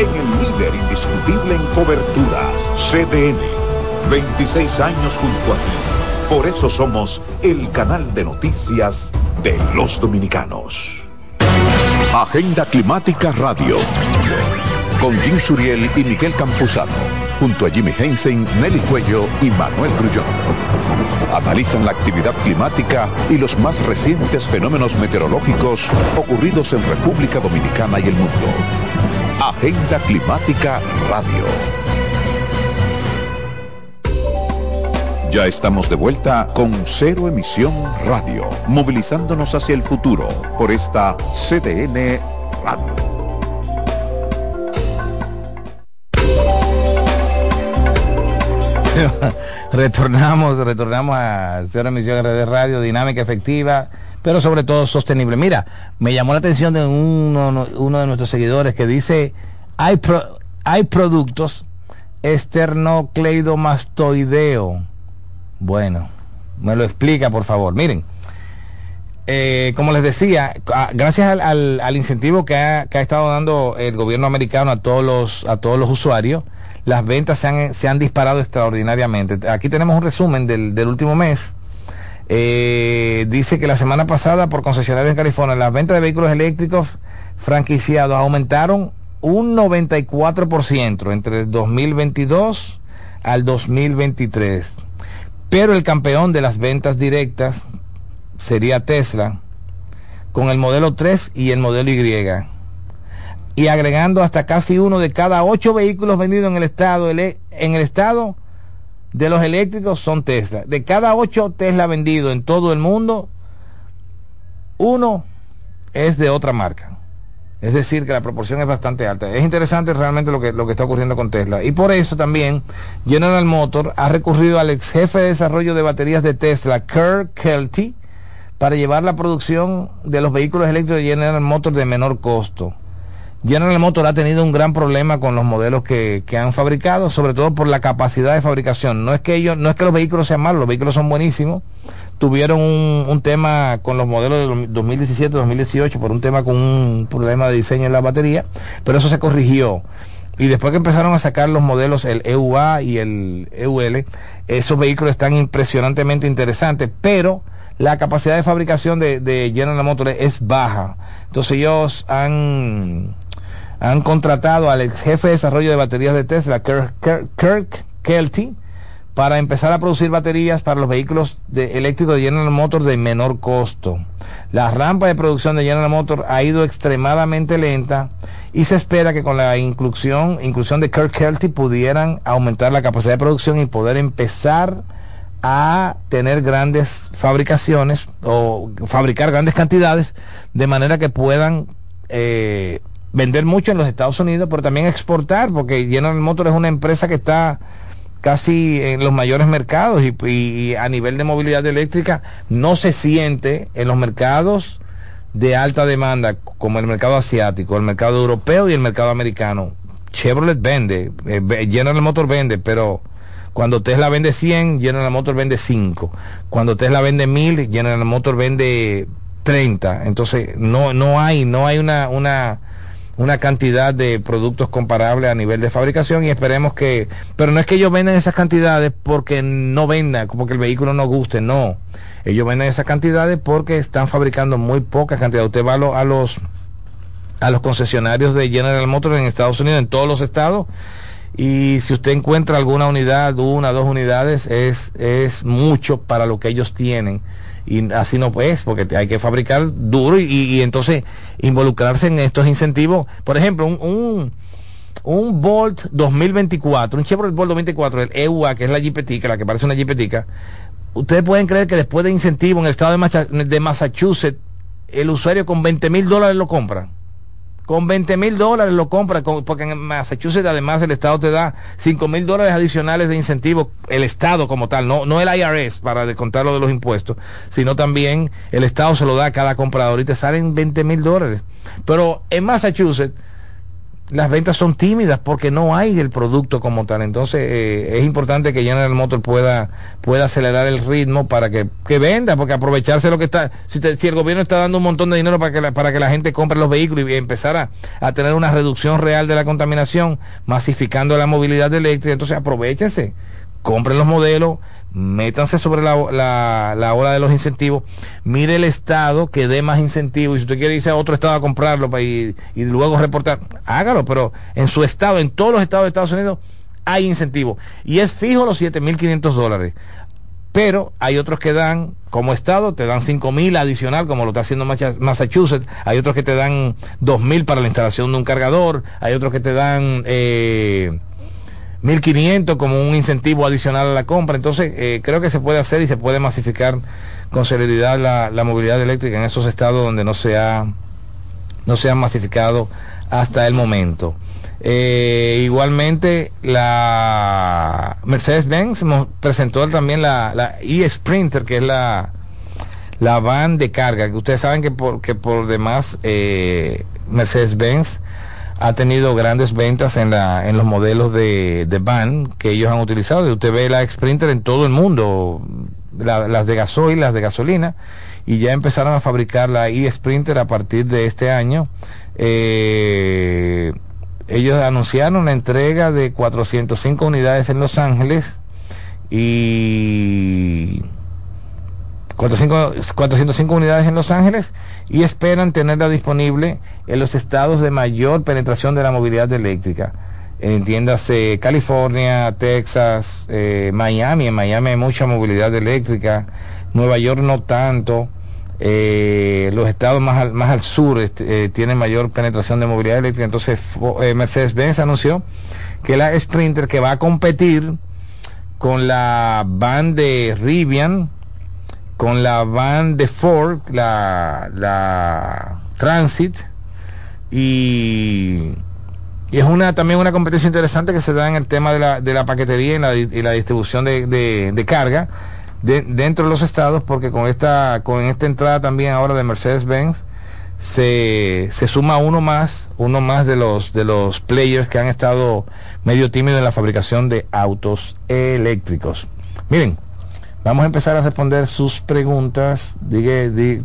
Speaker 1: en el líder indiscutible en coberturas, CDN. 26 años junto a ti. Por eso somos el canal de noticias de los dominicanos. Agenda Climática Radio. Con Jim Suriel y Miguel Campuzano. Junto a Jimmy Hensen, Nelly Cuello y Manuel Grullón. Analizan la actividad climática y los más recientes fenómenos meteorológicos ocurridos en República Dominicana y el mundo Agenda Climática Radio. Ya estamos de vuelta con Cero Emisión Radio, movilizándonos hacia el futuro por esta CDN Radio. (laughs)
Speaker 2: retornamos, retornamos a cero emisión de radio, dinámica efectiva, pero sobre todo sostenible. Mira, me llamó la atención de uno, uno de nuestros seguidores que dice, hay, hay productos esternocleidomastoideo. Bueno, me lo explica, por favor. Miren, eh, como les decía, gracias al, incentivo que ha, estado dando el gobierno americano a todos los, a todos los usuarios, las ventas se han, disparado extraordinariamente. Aquí tenemos un resumen del, último mes. Eh, dice que la semana pasada por concesionarios en California las ventas de vehículos eléctricos franquiciados aumentaron un 94% entre el 2022 al 2023. Pero el campeón de las ventas directas sería Tesla con el modelo 3 y el modelo Y. Y agregando hasta casi uno de cada ocho vehículos vendidos en el estado, en el estado de los eléctricos son Tesla. De cada ocho Tesla vendidos en todo el mundo, uno es de otra marca. Es decir, que la proporción es bastante alta. Es interesante realmente lo que, lo que está ocurriendo con Tesla. Y por eso también General Motors ha recurrido al ex jefe de desarrollo de baterías de Tesla, Kirk Kelty, para llevar la producción de los vehículos eléctricos de General Motors de menor costo. General Motors ha tenido un gran problema con los modelos que, que, han fabricado, sobre todo por la capacidad de fabricación. No es que ellos, no es que los vehículos sean malos, los vehículos son buenísimos, tuvieron un, tema con los modelos de 2017-2018 por un tema con un problema de diseño en la batería, pero eso se corrigió. Y después que empezaron a sacar los modelos, el EUA y el EUL, esos vehículos están impresionantemente interesantes, pero la capacidad de fabricación de, de General Motors es baja. Entonces ellos han, han contratado al ex jefe de desarrollo de baterías de Tesla, Kirk, Kelty, para empezar a producir baterías para los vehículos eléctricos de General Motors de menor costo. La rampa de producción de General Motors ha ido extremadamente lenta y se espera que con la inclusión, inclusión de Kirk Kelty pudieran aumentar la capacidad de producción y poder empezar a tener grandes fabricaciones o fabricar grandes cantidades de manera que puedan eh, vender mucho en los Estados Unidos, pero también exportar, porque General Motors es una empresa que está casi en los mayores mercados y, a nivel de movilidad eléctrica no se siente en los mercados de alta demanda como el mercado asiático, el mercado europeo y el mercado americano. Chevrolet vende, eh, General Motors vende, pero cuando Tesla vende 100, General Motors vende 5. Cuando Tesla vende 1000, General Motors vende 30. Entonces no no hay no hay una una una cantidad de productos comparables a nivel de fabricación y esperemos que, pero no es que ellos vendan esas cantidades porque no vendan, como que el vehículo no guste, no. Ellos venden esas cantidades porque están fabricando muy pocas cantidades. Usted va a, los a los concesionarios de General Motors en Estados Unidos, en todos los estados, y si usted encuentra alguna unidad, una, dos unidades, es, es mucho para lo que ellos tienen y así no pues, porque hay que fabricar duro y, entonces involucrarse en estos incentivos. Por ejemplo, un, un, un Volt 2024, un Chevrolet Volt 2024, el EUA, que es la Jeepetica, la que parece una Jeepetica, ustedes pueden creer que después de incentivo en el estado de, de Massachusetts, el usuario con 20 mil dólares lo compra con 20 mil dólares lo compra, porque en Massachusetts además el Estado te da 5 mil dólares adicionales de incentivo, el Estado como tal, no, no el IRS para descontarlo de los impuestos, sino también el Estado se lo da a cada comprador y te salen 20 mil dólares. Pero en Massachusetts las ventas son tímidas porque no hay el producto como tal. Entonces eh, es importante que General Motors pueda, pueda acelerar el ritmo para que, venda, porque aprovecharse lo que está, si, si, el gobierno está dando un montón de dinero para que la, para que la gente compre los vehículos y empezar a, a, tener una reducción real de la contaminación, masificando la movilidad eléctrica, entonces aprovechense, compren los modelos, métanse sobre la, la, la, hora de los incentivos, mire el estado que dé más incentivos, y si usted quiere irse a otro estado a comprarlo y, y luego reportar, hágalo, pero en su estado, en todos los estados de Estados Unidos, hay incentivos. Y es fijo los 7.500 dólares. Pero hay otros que dan, como estado, te dan 5.000 adicional, como lo está haciendo Massachusetts. Hay otros que te dan 2.000 para la instalación de un cargador. Hay otros que te dan... Eh, 1.500 como un incentivo adicional a la compra. Entonces, eh, creo que se puede hacer y se puede masificar con celeridad la, la, movilidad eléctrica en esos estados donde no se ha, no se masificado hasta el momento. Eh, igualmente, la Mercedes-Benz presentó también la, la e-Sprinter, que es la, la van de carga, que ustedes saben que por, que por demás eh, Mercedes-Benz ha tenido grandes ventas en, la, en los modelos de, de van que ellos han utilizado. Y usted ve la Sprinter en todo el mundo, las de gasoil, las de gasolina, y ya empezaron a fabricar la e-Sprinter a partir de este año. Eh, ellos anunciaron la entrega de 405 unidades en Los Ángeles y 405 unidades en Los Ángeles y esperan tenerla disponible en los estados de mayor penetración de la movilidad eléctrica. Entiéndase California, Texas, eh, Miami. En Miami hay mucha movilidad eléctrica. Nueva York no tanto. Eh, los estados más al, más al sur este, eh, tienen mayor penetración de movilidad eléctrica. Entonces Mercedes-Benz anunció que la Sprinter que va a competir con la van de Rivian, con la van de Ford, la, la Transit, y, es una también una competencia interesante que se da en el tema de la, de la paquetería y la, y la distribución de, de, carga dentro de los estados, porque con esta, con esta entrada también ahora de Mercedes-Benz, se, se, suma uno más, uno más de los, de los players que han estado medio tímidos en la fabricación de autos eléctricos. Miren, Vamos a empezar a responder sus preguntas.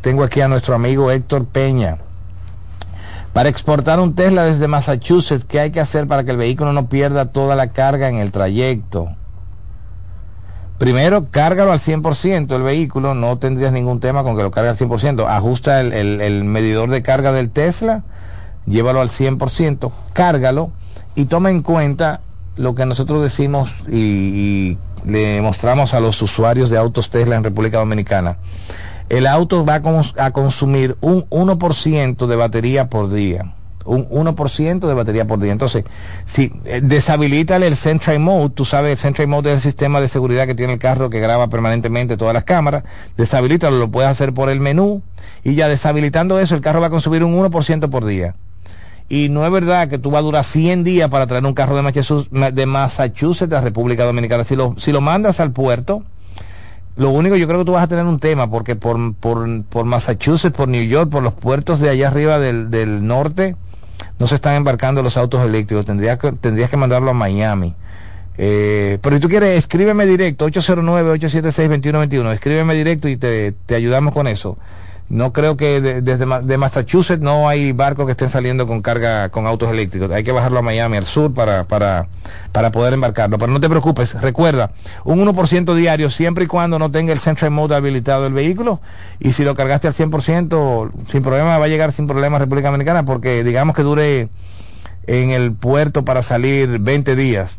Speaker 2: tengo aquí a nuestro amigo Héctor Peña. Para exportar un Tesla desde Massachusetts, ¿qué hay que hacer para que el vehículo no pierda toda la carga en el trayecto? Primero, cárgalo al 100% el vehículo, no tendrías ningún tema con que lo cargue al 100%. Ajusta el, medidor de carga del Tesla, llévalo al 100%, cárgalo y toma en cuenta lo que nosotros decimos y le mostramos a los usuarios de autos Tesla en República Dominicana, el auto va a, consumir un 1% de batería por día. Un 1% de batería por día. Entonces, si eh, deshabilita el Central Mode, tú sabes, el Central Mode es el sistema de seguridad que tiene el carro que graba permanentemente todas las cámaras, deshabilitalo, lo puedes hacer por el menú y ya deshabilitando eso, el carro va a consumir un 1% por día. Y no es verdad que tú vas a durar 100 días para traer un carro de Massachusetts, de Massachusetts a República Dominicana. Si lo, si lo mandas al puerto, lo único yo creo que tú vas a tener un tema, porque por, por, por Massachusetts, por New York, por los puertos de allá arriba del, del norte, no se están embarcando los autos eléctricos. Tendrías que, tendrías que mandarlo a Miami. Eh, pero si tú quieres, escríbeme directo, 809-876-2121. Escríbeme directo y te, te ayudamos con eso. No creo que desde de Massachusetts no hay barcos que estén saliendo con carga con autos eléctricos. Hay que bajarlo a Miami, al sur, para, para, para poder embarcarlo. Pero no te preocupes, recuerda, un 1% diario siempre y cuando no tenga el Central Mode habilitado el vehículo. Y si lo cargaste al 100%, sin problema, va a llegar sin problema a República Dominicana porque digamos que dure en el puerto para salir 20 días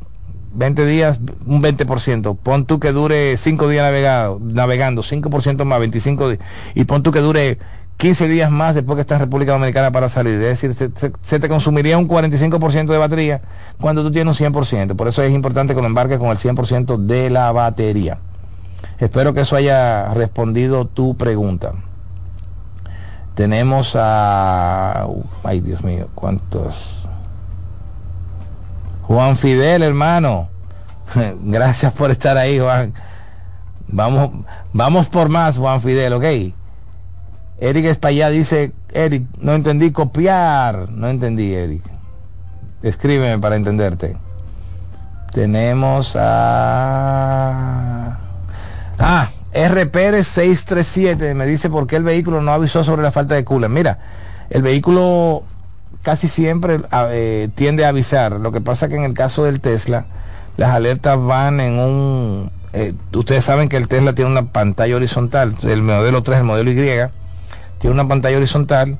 Speaker 2: 20 días, un 20%. Pon tú que dure 5 días navegado, navegando, 5% más, 25 días. Y pon tú que dure 15 días más después que está en República Dominicana para salir. Es decir, se, te consumiría un 45% de batería cuando tú tienes un 100%. Por eso es importante que lo embarques con el 100% de la batería. Espero que eso haya respondido tu pregunta. Tenemos a... Ay, Dios mío, ¿cuántos? Juan Fidel, hermano. (laughs) Gracias por estar ahí, Juan. Vamos, vamos por más, Juan Fidel, ¿ok? Eric Espallá dice, Eric, no entendí copiar. No entendí, Eric. Escríbeme para entenderte. Tenemos a... Ah, R. Pérez 637 me dice por qué el vehículo no avisó sobre la falta de cooler. Mira, el vehículo casi siempre eh, tiende a avisar. Lo que pasa que en el caso del Tesla, las alertas van en un... Eh, ustedes saben que el Tesla tiene una pantalla horizontal, el modelo 3, el modelo Y, tiene una pantalla horizontal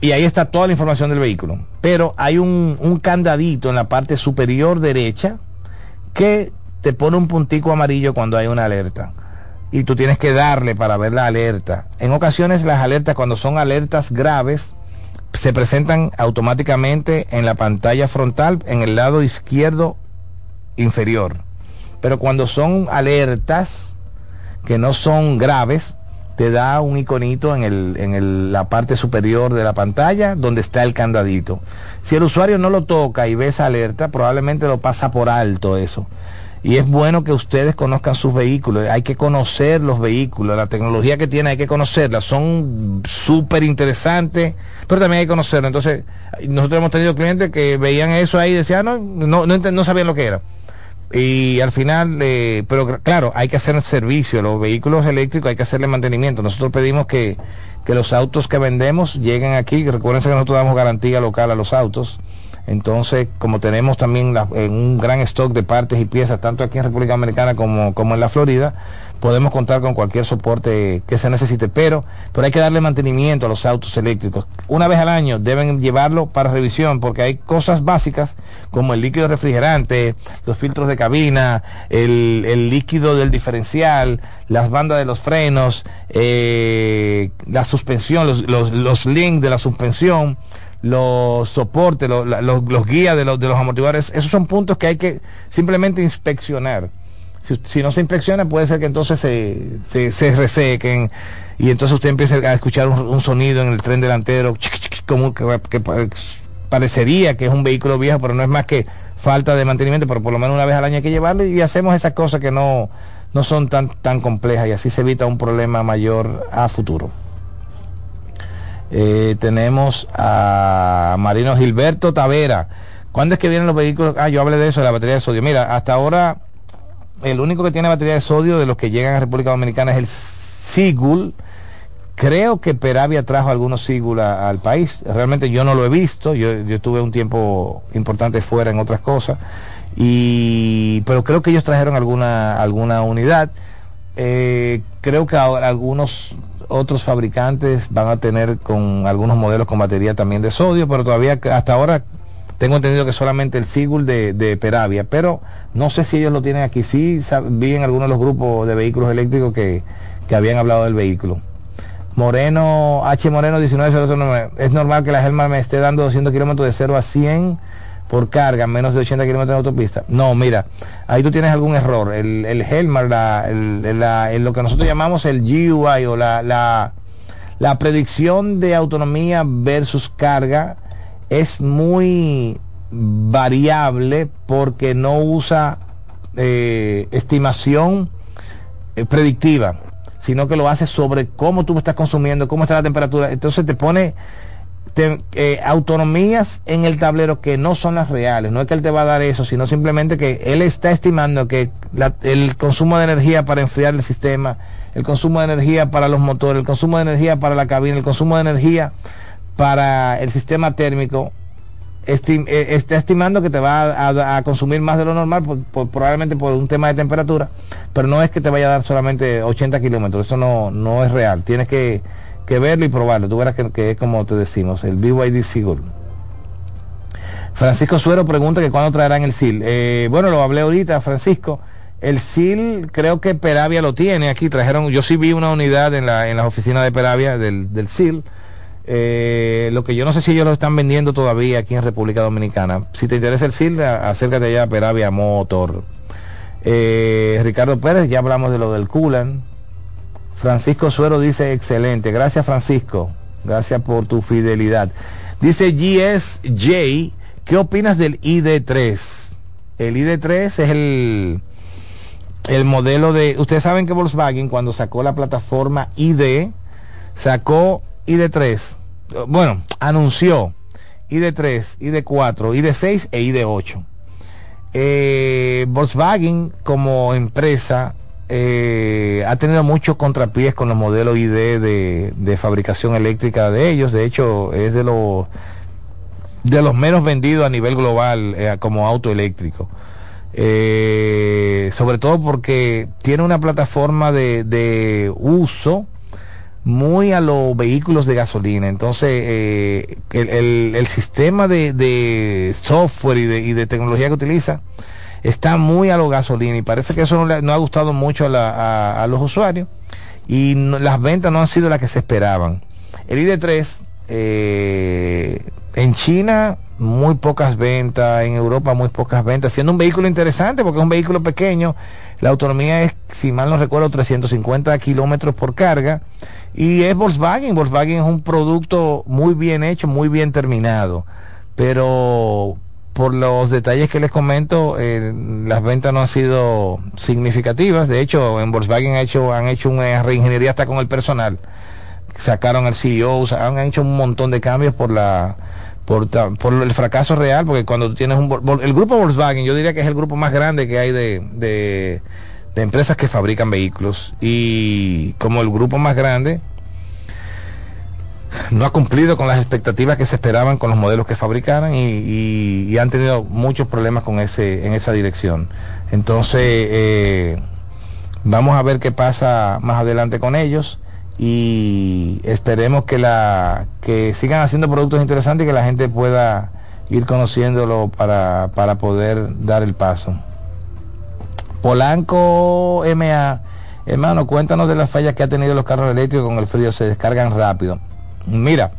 Speaker 2: y ahí está toda la información del vehículo. Pero hay un, un candadito en la parte superior derecha que te pone un puntico amarillo cuando hay una alerta y tú tienes que darle para ver la alerta. En ocasiones las alertas, cuando son alertas graves, se presentan automáticamente en la pantalla frontal en el lado izquierdo inferior. Pero cuando son alertas que no son graves, te da un iconito en, el, en el, la parte superior de la pantalla donde está el candadito. Si el usuario no lo toca y ve esa alerta, probablemente lo pasa por alto eso. Y es bueno que ustedes conozcan sus vehículos. Hay que conocer los vehículos. La tecnología que tiene hay que conocerla. Son súper interesantes, pero también hay que conocerla. Entonces, nosotros hemos tenido clientes que veían eso ahí y decían, ah, no, no, no, sabían lo que era. Y al final, eh, pero claro, hay que hacer el servicio. Los vehículos eléctricos hay que hacerle mantenimiento. Nosotros pedimos que, que los autos que vendemos lleguen aquí. Recuerden que nosotros damos garantía local a los autos entonces, como tenemos también un gran stock de partes y piezas, tanto aquí en República Dominicana como, como en la Florida, podemos contar con cualquier soporte que se necesite, pero, pero hay que darle mantenimiento a los autos eléctricos. Una vez al año deben llevarlo para revisión porque hay cosas básicas como el líquido refrigerante, los filtros de cabina, el, líquido del diferencial, las bandas de los frenos, eh, la suspensión, los, los, los links de la suspensión los soportes, los, los, guías de los, de los amortiguadores, esos son puntos que hay que simplemente inspeccionar. Si, no se inspecciona, puede ser que entonces se, se, resequen y entonces usted empiece a escuchar un, sonido en el tren delantero, como que, parecería que es un vehículo viejo, pero no es más que falta de mantenimiento, pero por lo menos una vez al año hay que llevarlo y hacemos esas cosas que no, no son tan, tan complejas y así se evita un problema mayor a futuro. Eh, tenemos a Marino Gilberto Tavera. ¿Cuándo es que vienen los vehículos? Ah, yo hablé de eso, de la batería de sodio. Mira, hasta ahora el único que tiene batería de sodio de los que llegan a República Dominicana es el Sigul. Creo que Peravia trajo algunos Sigul al país. Realmente yo no lo he visto. Yo, yo estuve un tiempo importante fuera en otras cosas. Y, pero creo que ellos trajeron alguna, alguna unidad. Eh, creo que ahora algunos otros fabricantes van a tener con algunos modelos con batería también de sodio, pero todavía hasta ahora tengo entendido que solamente el Sigul de, de Peravia, pero no sé si ellos lo tienen aquí. Sí vi en algunos de los grupos de vehículos eléctricos que, que habían hablado del vehículo. Moreno, H Moreno 1909, es normal que la Helma me esté dando 200 kilómetros de 0 a 100 por carga, menos de 80 kilómetros de autopista. No, mira, ahí tú tienes algún error. El, el Helmar, la, el, lo que nosotros llamamos el GUI o la, la, la predicción de autonomía versus carga es muy variable porque no usa eh, estimación eh, predictiva, sino que lo hace sobre cómo tú estás consumiendo, cómo está la temperatura. Entonces te pone eh, autonomías en el tablero que no son las reales. No es que él te va a dar eso, sino simplemente que él está estimando que el consumo de energía para enfriar el sistema, el consumo de energía para los motores, el consumo de energía para la cabina, el consumo de energía para el sistema térmico, eh, está estimando que te va a, consumir más de lo normal, probablemente por un tema de temperatura, pero no es que te vaya a dar solamente 80 kilómetros, eso no, no es real. Tienes que que verlo y probarlo. Tú verás que, es como te decimos, el BYD Seagull. Francisco Suero pregunta que cuándo traerán el SIL. Eh, bueno, lo hablé ahorita, Francisco. El SIL creo que Peravia lo tiene aquí. Trajeron, yo sí vi una unidad en, la, las oficinas de Peravia del, SIL. Eh, lo que yo no sé si ellos lo están vendiendo todavía aquí en República Dominicana. Si te interesa el SIL, acércate allá a Peravia Motor. Eh, Ricardo Pérez, ya hablamos de lo del Culan. Francisco Suero dice, excelente. Gracias Francisco. Gracias por tu fidelidad. Dice GSJ, ¿qué opinas del ID3? El ID3 es el, el modelo de... Ustedes saben que Volkswagen cuando sacó la plataforma ID, sacó ID3. Bueno, anunció ID3, ID4, ID6 e ID8. Eh, Volkswagen como empresa eh, ha tenido muchos contrapiés con los modelos ID de, fabricación eléctrica de ellos. De hecho, es de los de los menos vendidos a nivel global eh, como auto eléctrico. Eh, sobre todo porque tiene una plataforma de, uso muy a los vehículos de gasolina. Entonces, el, sistema de, software y de, y de tecnología que utiliza está muy a lo gasolina y parece que eso no, le, ha gustado mucho a, los usuarios y las ventas no han sido las que se esperaban. El ID3 eh, en China muy pocas ventas, en Europa muy pocas ventas, siendo un vehículo interesante porque es un vehículo pequeño, la autonomía es, si mal no recuerdo, 350 kilómetros por carga y es Volkswagen, Volkswagen es un producto muy bien hecho, muy bien terminado, pero por los detalles que les comento, eh, las ventas no han sido significativas, de hecho en Volkswagen han hecho, han hecho una reingeniería hasta con el personal, sacaron el CEO, han hecho un montón de cambios por la por, el fracaso real, porque cuando tú tienes un... El grupo Volkswagen, yo diría que es el grupo más grande que hay de, de, empresas que fabrican vehículos. Y como el grupo más grande, no ha cumplido con las expectativas que se esperaban con los modelos que fabricaran y, han tenido muchos problemas con ese en esa dirección entonces eh, vamos a ver qué pasa más adelante con ellos y esperemos que la que sigan haciendo productos interesantes y que la gente pueda ir conociéndolo para, para poder dar el paso. Polanco MA, hermano, cuéntanos de las fallas que ha tenido los carros eléctricos con el frío, se descargan rápido. Mira,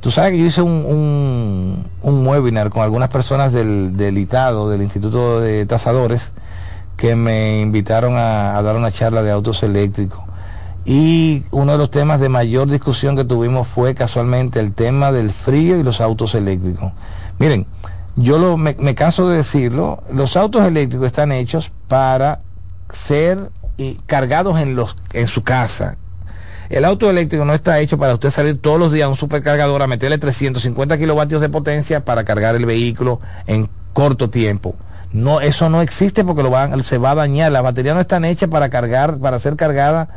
Speaker 2: tú sabes que yo hice un, un, webinar con algunas personas del, del ITADO, del Instituto de Tasadores, que me invitaron a dar una charla de autos eléctricos y uno de los temas de mayor discusión que tuvimos fue casualmente el tema del frío y los autos eléctricos. Miren, yo lo, me, canso de decirlo, los autos eléctricos están hechos para ser cargados en, los, en su casa. El auto eléctrico no está hecho para usted salir todos los días a un supercargador a meterle 350 kilovatios de potencia para cargar el vehículo en corto tiempo. No, eso no existe porque lo van, se va a dañar. Las baterías no están hechas para cargar, para ser cargadas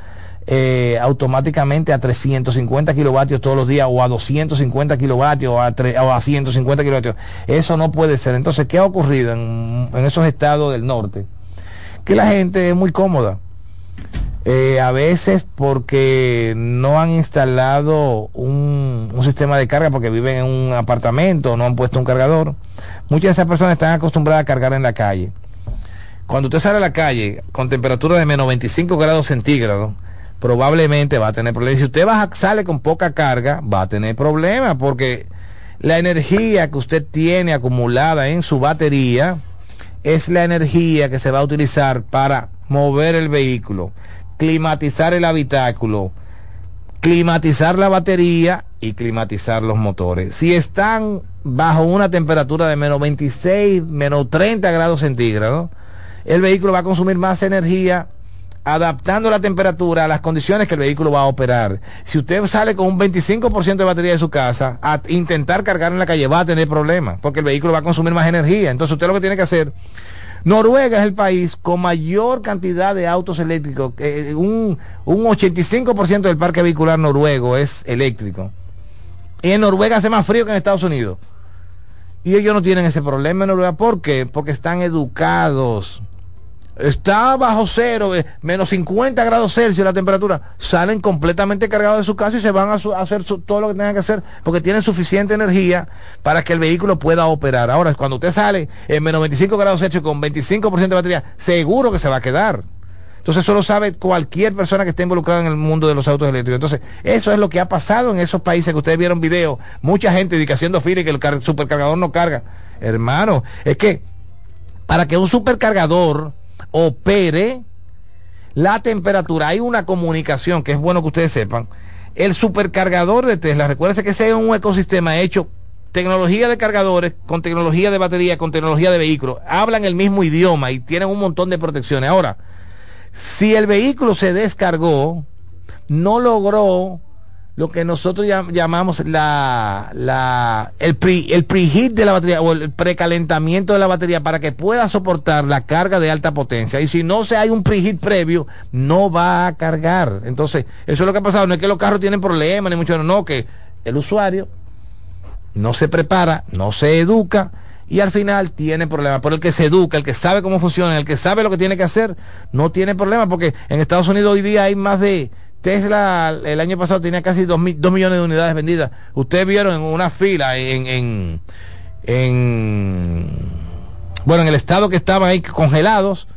Speaker 2: eh, automáticamente a 350 kilovatios todos los días o a 250 kilovatios o a, o a 150 kilovatios. Eso no puede ser. Entonces, ¿qué ha ocurrido en, esos estados del norte? Que la gente es muy cómoda. Eh, a veces porque no han instalado un, sistema de carga porque viven en un apartamento, no han puesto un cargador. Muchas de esas personas están acostumbradas a cargar en la calle. Cuando usted sale a la calle con temperatura de menos 25 grados centígrados, probablemente va a tener problemas. Si usted va, sale con poca carga, va a tener problemas porque la energía que usted tiene acumulada en su batería es la energía que se va a utilizar para mover el vehículo, climatizar el habitáculo, climatizar la batería y climatizar los motores. Si están bajo una temperatura de menos 26, menos 30 grados centígrados, el vehículo va a consumir más energía adaptando la temperatura a las condiciones que el vehículo va a operar. Si usted sale con un 25% de batería de su casa a intentar cargar en la calle va a tener problemas porque el vehículo va a consumir más energía. Entonces usted lo que tiene que hacer Noruega es el país con mayor cantidad de autos eléctricos. Eh, un, un 85% del parque vehicular noruego es eléctrico. Y en Noruega hace más frío que en Estados Unidos. Y ellos no tienen ese problema en Noruega. ¿Por qué? Porque están educados está bajo cero, eh, menos 50 grados Celsius la temperatura, salen completamente cargados de su casa y se van a, hacer todo lo que tengan que hacer porque tienen suficiente energía para que el vehículo pueda operar. Ahora, cuando usted sale en menos 25 grados Celsius con 25% de batería, seguro que se va a quedar. Entonces eso lo sabe cualquier persona que esté involucrada en el mundo de los autos eléctricos. Entonces, eso es lo que ha pasado en esos países que ustedes vieron video. Mucha gente haciendo fila y que el supercargador no carga. Hermano, es que para que un supercargador opere la temperatura. Hay una comunicación que es bueno que ustedes sepan. El supercargador de Tesla, recuérdense que ese es un ecosistema hecho tecnología de cargadores, con tecnología de batería, con tecnología de vehículos, hablan el mismo idioma y tienen un montón de protecciones. Ahora, si el vehículo se descargó, no logró lo que nosotros llamamos la, la, el, pre, el preheat de la batería o el precalentamiento de la batería para que pueda soportar la carga de alta potencia. Y si no se hay un preheat previo, no va a cargar. Entonces, eso es lo que ha pasado. No es que los carros tienen problemas, ni mucho menos, no, que el usuario no se prepara, no se educa y al final tiene problemas. Pero el que se educa, el que sabe cómo funciona, el que sabe lo que tiene que hacer, no tiene problema porque en Estados Unidos hoy día hay más de Tesla el año pasado tenía casi 2 millones de unidades vendidas. Ustedes vieron en una fila en, en, en, bueno, en el estado que estaban ahí congelados,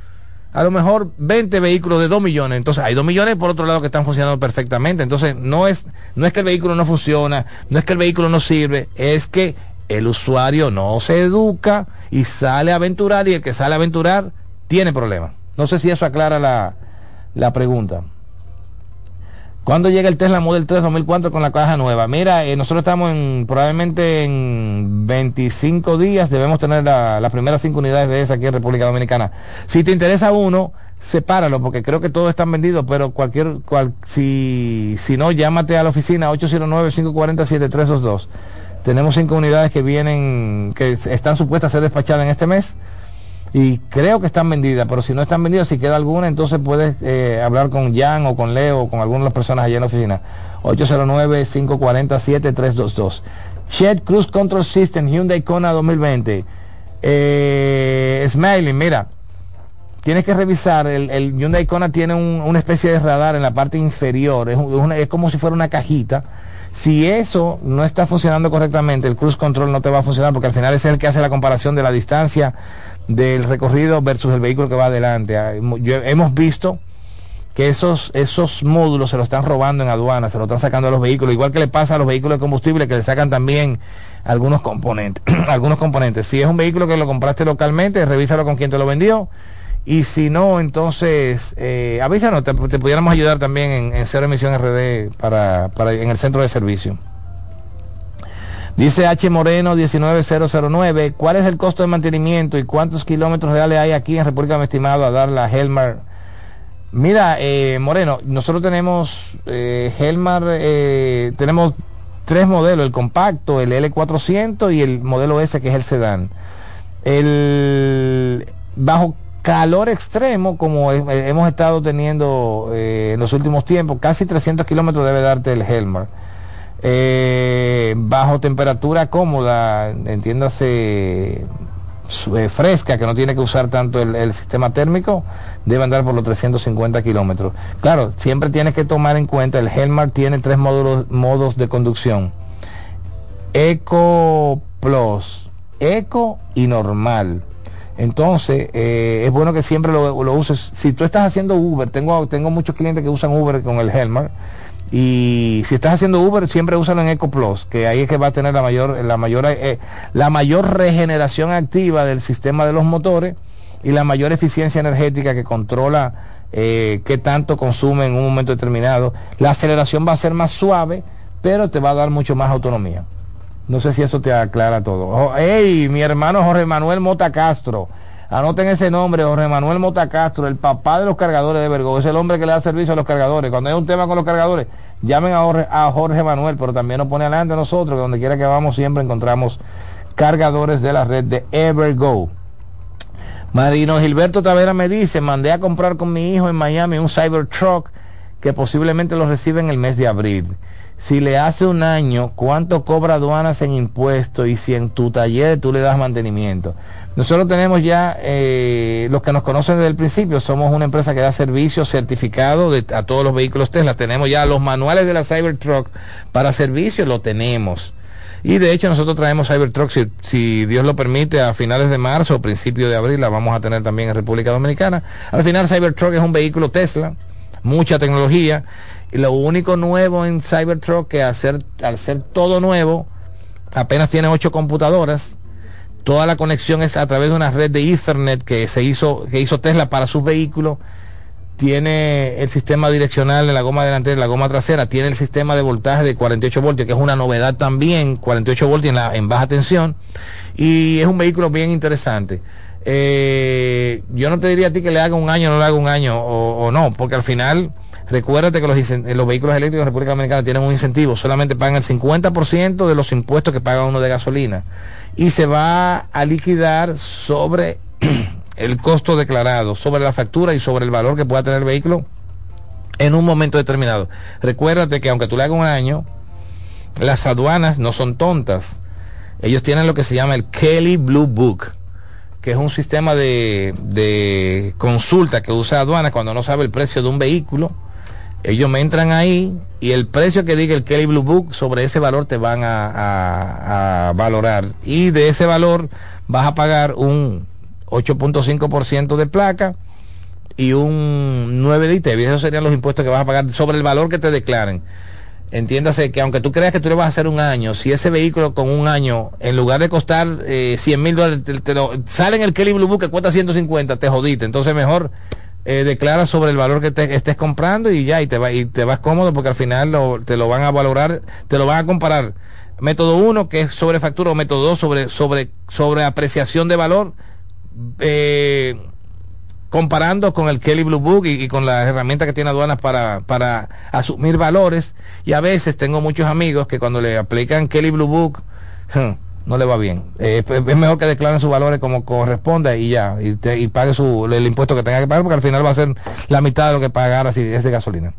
Speaker 2: a lo mejor 20 vehículos de 2 millones. Entonces hay 2 millones por otro lado que están funcionando perfectamente. Entonces no es, no es que el vehículo no funciona, no es que el vehículo no sirve, es que el usuario no se educa y sale a aventurar y el que sale a aventurar tiene problemas. No sé si eso aclara la, la pregunta. ¿Cuándo llega el Tesla Model 3 2004 con la caja nueva? Mira, eh, nosotros estamos en, probablemente en 25 días, debemos tener las primeras 5 unidades de esa aquí en República Dominicana. Si te interesa uno, sepáralo, porque creo que todos están vendidos, pero cualquier, cual, si, si no, llámate a la oficina 809-540-7322. Tenemos 5 unidades que vienen, que están supuestas a ser despachadas en este mes y creo que están vendidas, pero si no están vendidas, si queda alguna, entonces puedes eh, hablar con Jan o con Leo o con alguna de las personas allá en la oficina. 809-547-322. Shed Cruise Control System Hyundai Kona 2020. Eh, Smiling, mira, tienes que revisar, el, el Hyundai Kona tiene una especie de radar en la parte inferior, es, es como si fuera una cajita. Si eso no está funcionando correctamente, el cruise control no te va a funcionar porque al final es el que hace la comparación de la distancia del recorrido versus el vehículo que va adelante. Ah, hemos visto que esos, esos módulos se lo están robando en aduanas, se lo están sacando a los vehículos, igual que le pasa a los vehículos de combustible que le sacan también algunos componentes, (clears throat) algunos componentes. Si es un vehículo que lo compraste localmente, revísalo con quien te lo vendió. Y si no, entonces eh, avísanos, te, pudiéramos ayudar también en, en Cero Emisión RD para, para, en el centro de servicio. Dice H. Moreno 19009, ¿cuál es el costo de mantenimiento y cuántos kilómetros reales hay aquí en República estimado a dar la Helmar? Mira, eh, Moreno, nosotros tenemos eh, Helmar, eh, tenemos tres modelos, el compacto, el L400 y el modelo S que es el sedán. El bajo calor extremo, como hemos estado teniendo en los últimos tiempos, casi 300 kilómetros debe darte el Helmar eh, bajo temperatura cómoda, entiéndase eh, fresca, que no tiene que usar tanto el, sistema térmico, debe andar por los 350 kilómetros. Claro, siempre tienes que tomar en cuenta, el Helmar tiene tres modos de conducción. Eco Plus, Eco y normal. Entonces, eh, es bueno que siempre lo, uses. Si tú estás haciendo Uber, tengo, tengo muchos clientes que usan Uber con el Helmar y si estás haciendo Uber, siempre úsalo en Eco Plus, que ahí es que va a tener la mayor, la mayor, eh, la mayor regeneración activa del sistema de los motores y la mayor eficiencia energética que controla eh, qué tanto consume en un momento determinado. La aceleración va a ser más suave, pero te va a dar mucho más autonomía. No sé si eso te aclara todo. Oh, hey, mi hermano Jorge Manuel Mota Castro Anoten ese nombre, Jorge Manuel Mota Castro, el papá de los cargadores de Vergo. Es el hombre que le da servicio a los cargadores. Cuando hay un tema con los cargadores, llamen a Jorge, a Jorge Manuel, pero también nos pone adelante a nosotros, que donde quiera que vamos siempre encontramos cargadores de la red de Evergo. Marino Gilberto Tavera me dice, mandé a comprar con mi hijo en Miami un Cybertruck que posiblemente lo recibe en el mes de abril si le hace un año, cuánto cobra aduanas en impuestos y si en tu taller tú le das mantenimiento. Nosotros tenemos ya, eh, los que nos conocen desde el principio, somos una empresa que da servicio certificado a todos los vehículos Tesla. Tenemos ya los manuales de la Cybertruck para servicio, lo tenemos. Y de hecho nosotros traemos Cybertruck, si, si Dios lo permite, a finales de marzo o principio de abril la vamos a tener también en República Dominicana. Al final Cybertruck es un vehículo Tesla, mucha tecnología y lo único nuevo en Cybertruck que al ser, todo nuevo, apenas tiene ocho computadoras. Toda la conexión es a través de una red de Ethernet que se hizo, que hizo Tesla para sus vehículos. Tiene el sistema direccional en la goma delantera y la goma trasera. Tiene el sistema de voltaje de 48 voltios, que es una novedad también, 48 voltios en, la, en baja tensión. Y es un vehículo bien interesante. Eh, yo no te diría a ti que le haga un año o no le haga un año o, o no, porque al final Recuérdate que los, los vehículos eléctricos de República Dominicana tienen un incentivo, solamente pagan el 50% de los impuestos que paga uno de gasolina y se va a liquidar sobre (clears throat) el costo declarado, sobre la factura y sobre el valor que pueda tener el vehículo en un momento determinado. Recuérdate que aunque tú le hagas un año, las aduanas no son tontas. Ellos tienen lo que se llama el Kelly Blue Book, que es un sistema de, de consulta que usa aduanas cuando no sabe el precio de un vehículo ellos me entran ahí y el precio que diga el Kelly Blue Book, sobre ese valor te van a, valorar. Y de ese valor vas a pagar un 8.5% de placa y un 9 de ITV. Esos serían los impuestos que vas a pagar sobre el valor que te declaren. entiéndase que aunque tú creas que tú le vas a hacer un año, si ese vehículo con un año, en lugar de costar eh, 100 mil dólares, te, lo, sale en el Kelly Blue Book que cuesta 150, te jodiste. Entonces mejor eh, declara sobre el valor que te estés comprando y ya, y te, va, y te vas cómodo porque al final te lo van a valorar, te lo van a comparar. Método 1, que es sobre factura, o método 2, sobre, sobre, sobre apreciación de valor. Eh, comparando con el Kelly Blue Book y, con las herramientas que tiene aduanas para, para asumir valores. Y a veces tengo muchos amigos que cuando le aplican Kelly Blue Book, (laughs) no le va bien. Eh, es mejor que declaren sus valores como corresponde y ya, y, y pague su, el impuesto que tenga que pagar, porque al final va a ser la mitad de lo que pagará si es de gasolina.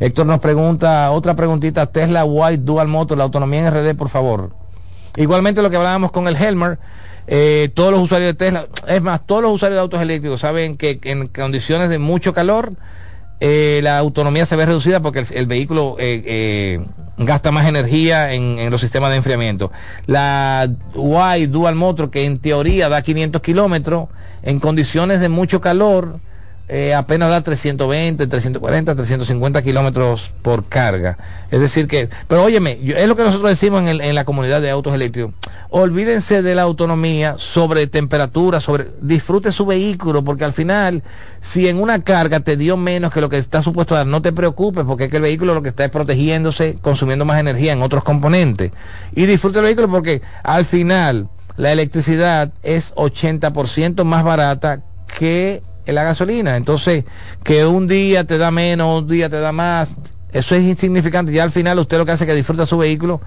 Speaker 2: Héctor nos pregunta, otra preguntita, Tesla White Dual Motor, la autonomía en RD, por favor. Igualmente lo que hablábamos con el Helmer, eh, todos los usuarios de Tesla, es más, todos los usuarios de autos eléctricos saben que en condiciones de mucho calor, eh, la autonomía se ve reducida porque el, vehículo eh, gasta más energía en, los sistemas de enfriamiento. La Y Dual Motor, que en teoría da 500 kilómetros, en condiciones de mucho calor, eh, apenas da 320, 340, 350 kilómetros por carga. Es decir que, pero óyeme, es lo que nosotros decimos en, la comunidad de autos eléctricos. Olvídense de la autonomía sobre temperatura, sobre, disfrute su vehículo, porque al final, si en una carga te dio menos que lo que está supuesto a dar, no te preocupes, porque es que el vehículo lo que está es protegiéndose, consumiendo más energía en otros componentes. Y disfrute el vehículo porque al final, la electricidad es 80% más barata que la gasolina. Entonces, que un día te da menos, un día te da más, eso es insignificante. Ya al final usted lo que hace es que disfruta su vehículo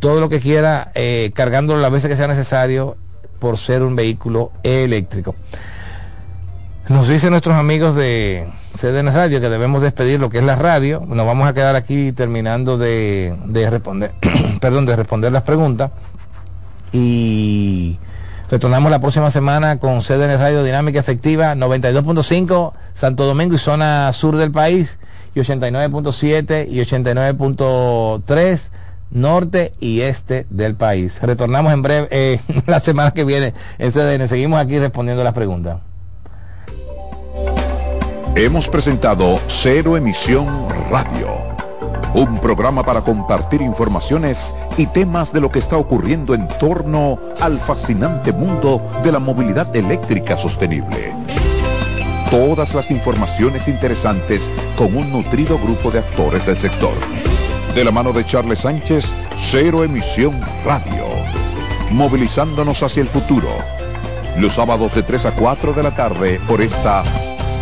Speaker 2: todo lo que quiera, eh, cargándolo las veces que sea necesario por ser un vehículo eléctrico. Nos dicen nuestros amigos de CDN Radio que debemos despedir lo que es la radio. Nos vamos a quedar aquí terminando de, de responder, (clears throat) perdón, de responder las preguntas. Y Retornamos la próxima semana con en Radio Dinámica Efectiva 92.5 Santo Domingo y zona sur del país y 89.7 y 89.3 norte y este del país. Retornamos en breve eh, (laughs) la semana que viene en CDN. Seguimos aquí respondiendo las preguntas.
Speaker 1: Hemos presentado Cero Emisión Radio un programa para compartir informaciones y temas de lo que está ocurriendo en torno al fascinante mundo de la movilidad eléctrica sostenible. Todas las informaciones interesantes con un nutrido grupo de actores del sector. De la mano de Charles Sánchez, Cero Emisión Radio. Movilizándonos hacia el futuro. Los sábados de 3 a 4 de la tarde por esta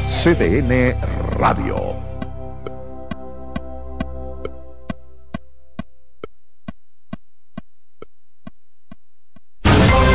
Speaker 1: CDN Radio.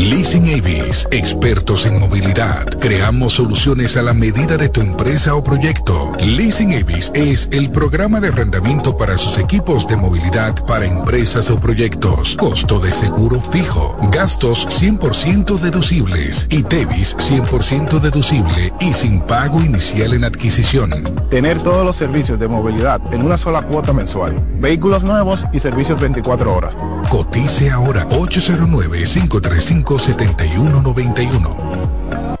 Speaker 5: Leasing Avis, expertos en movilidad. Creamos soluciones a la medida de tu empresa o proyecto. Leasing Avis es el programa de arrendamiento para sus equipos de movilidad para empresas o proyectos. Costo de seguro fijo. Gastos 100% deducibles. Y Tevis 100% deducible y sin pago inicial en adquisición.
Speaker 6: Tener todos los servicios de movilidad en una sola cuota mensual. Vehículos nuevos y servicios 24 horas.
Speaker 5: Cotice ahora 809 535 7191.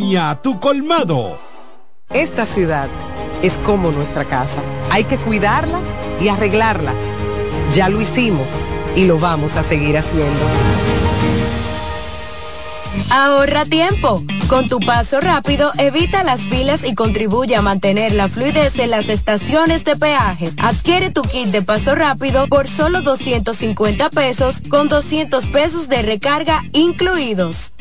Speaker 7: tu colmado.
Speaker 8: Esta ciudad es como nuestra casa. Hay que cuidarla y arreglarla. Ya lo hicimos y lo vamos a seguir haciendo.
Speaker 9: Ahorra tiempo. Con tu paso rápido, evita las filas y contribuye a mantener la fluidez en las estaciones de peaje. Adquiere tu kit de paso rápido por solo 250 pesos con 200 pesos de recarga incluidos.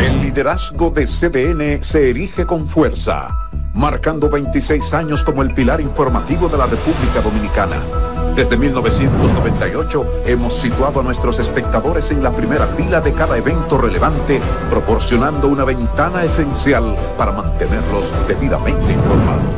Speaker 1: El liderazgo de CDN se erige con fuerza, marcando 26 años como el pilar informativo de la República Dominicana Desde 1998 hemos situado a nuestros espectadores en la primera fila de cada evento relevante, proporcionando una ventana esencial para mantenerlos debidamente informados.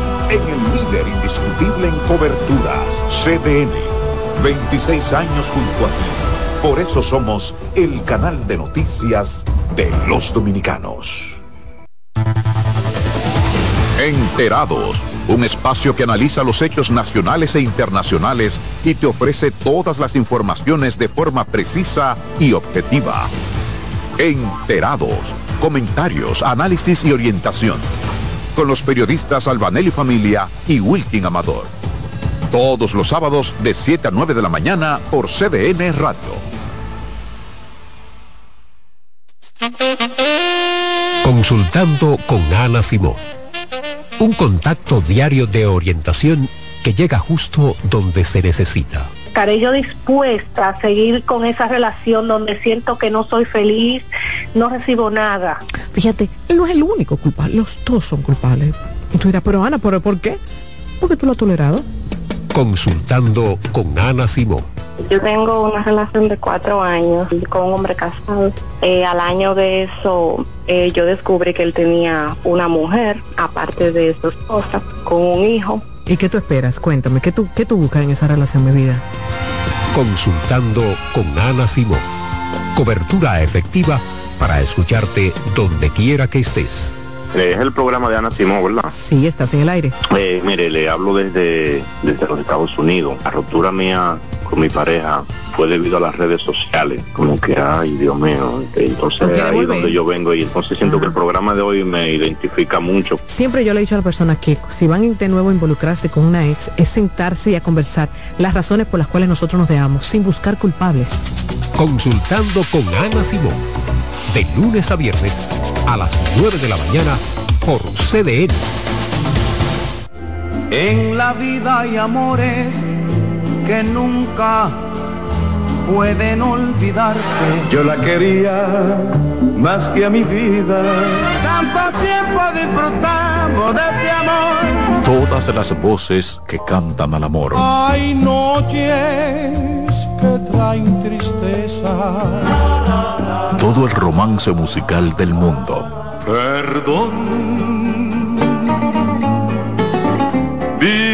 Speaker 1: en el líder indiscutible en coberturas, CDN. 26 años junto a ti. Por eso somos el canal de noticias de los dominicanos. Enterados, un espacio que analiza los hechos nacionales e internacionales y te ofrece todas las informaciones de forma precisa y objetiva. Enterados, comentarios, análisis y orientación con los periodistas Albanelli Familia y Wilkin Amador. Todos los sábados de 7 a 9 de la mañana por CDN Radio.
Speaker 10: Consultando con Ana Simón. Un contacto diario de orientación que llega justo donde se necesita
Speaker 11: estaré yo dispuesta a seguir con esa relación donde siento que no soy feliz, no recibo nada.
Speaker 12: Fíjate, él no es el único culpable, los dos son culpables. Y tú dirás, pero Ana, ¿pero por qué? Porque tú lo has tolerado.
Speaker 10: Consultando con Ana Simón.
Speaker 11: Yo tengo una relación de cuatro años con un hombre casado. Eh, al año de eso, eh, yo descubrí que él tenía una mujer, aparte de su esposa, con un hijo.
Speaker 12: ¿Y qué tú esperas? Cuéntame, ¿qué tú, qué tú buscas en esa relación, mi vida?
Speaker 10: Consultando con Ana Simón. Cobertura efectiva para escucharte donde quiera que estés.
Speaker 13: Es el programa de Ana Simón, ¿verdad?
Speaker 12: Sí, estás en el aire.
Speaker 13: Eh, mire, le hablo desde, desde los Estados Unidos. La ruptura mía con mi pareja fue debido a las redes sociales, como que, ay, Dios mío, entonces ahí es donde yo vengo y entonces siento que el programa de hoy me identifica mucho.
Speaker 12: Siempre yo le he dicho a las personas que si van de nuevo a involucrarse con una ex, es sentarse y a conversar las razones por las cuales nosotros nos dejamos, sin buscar culpables.
Speaker 10: Consultando con Ana Simón, de lunes a viernes a las 9 de la mañana por CDN.
Speaker 3: En la vida hay amores que nunca pueden olvidarse.
Speaker 14: Yo la quería más que a mi vida.
Speaker 3: Tanto tiempo disfrutamos de este amor.
Speaker 1: Todas las voces que cantan al amor.
Speaker 3: Hay noches que traen tristeza.
Speaker 1: Todo el romance musical del mundo.
Speaker 14: Perdón.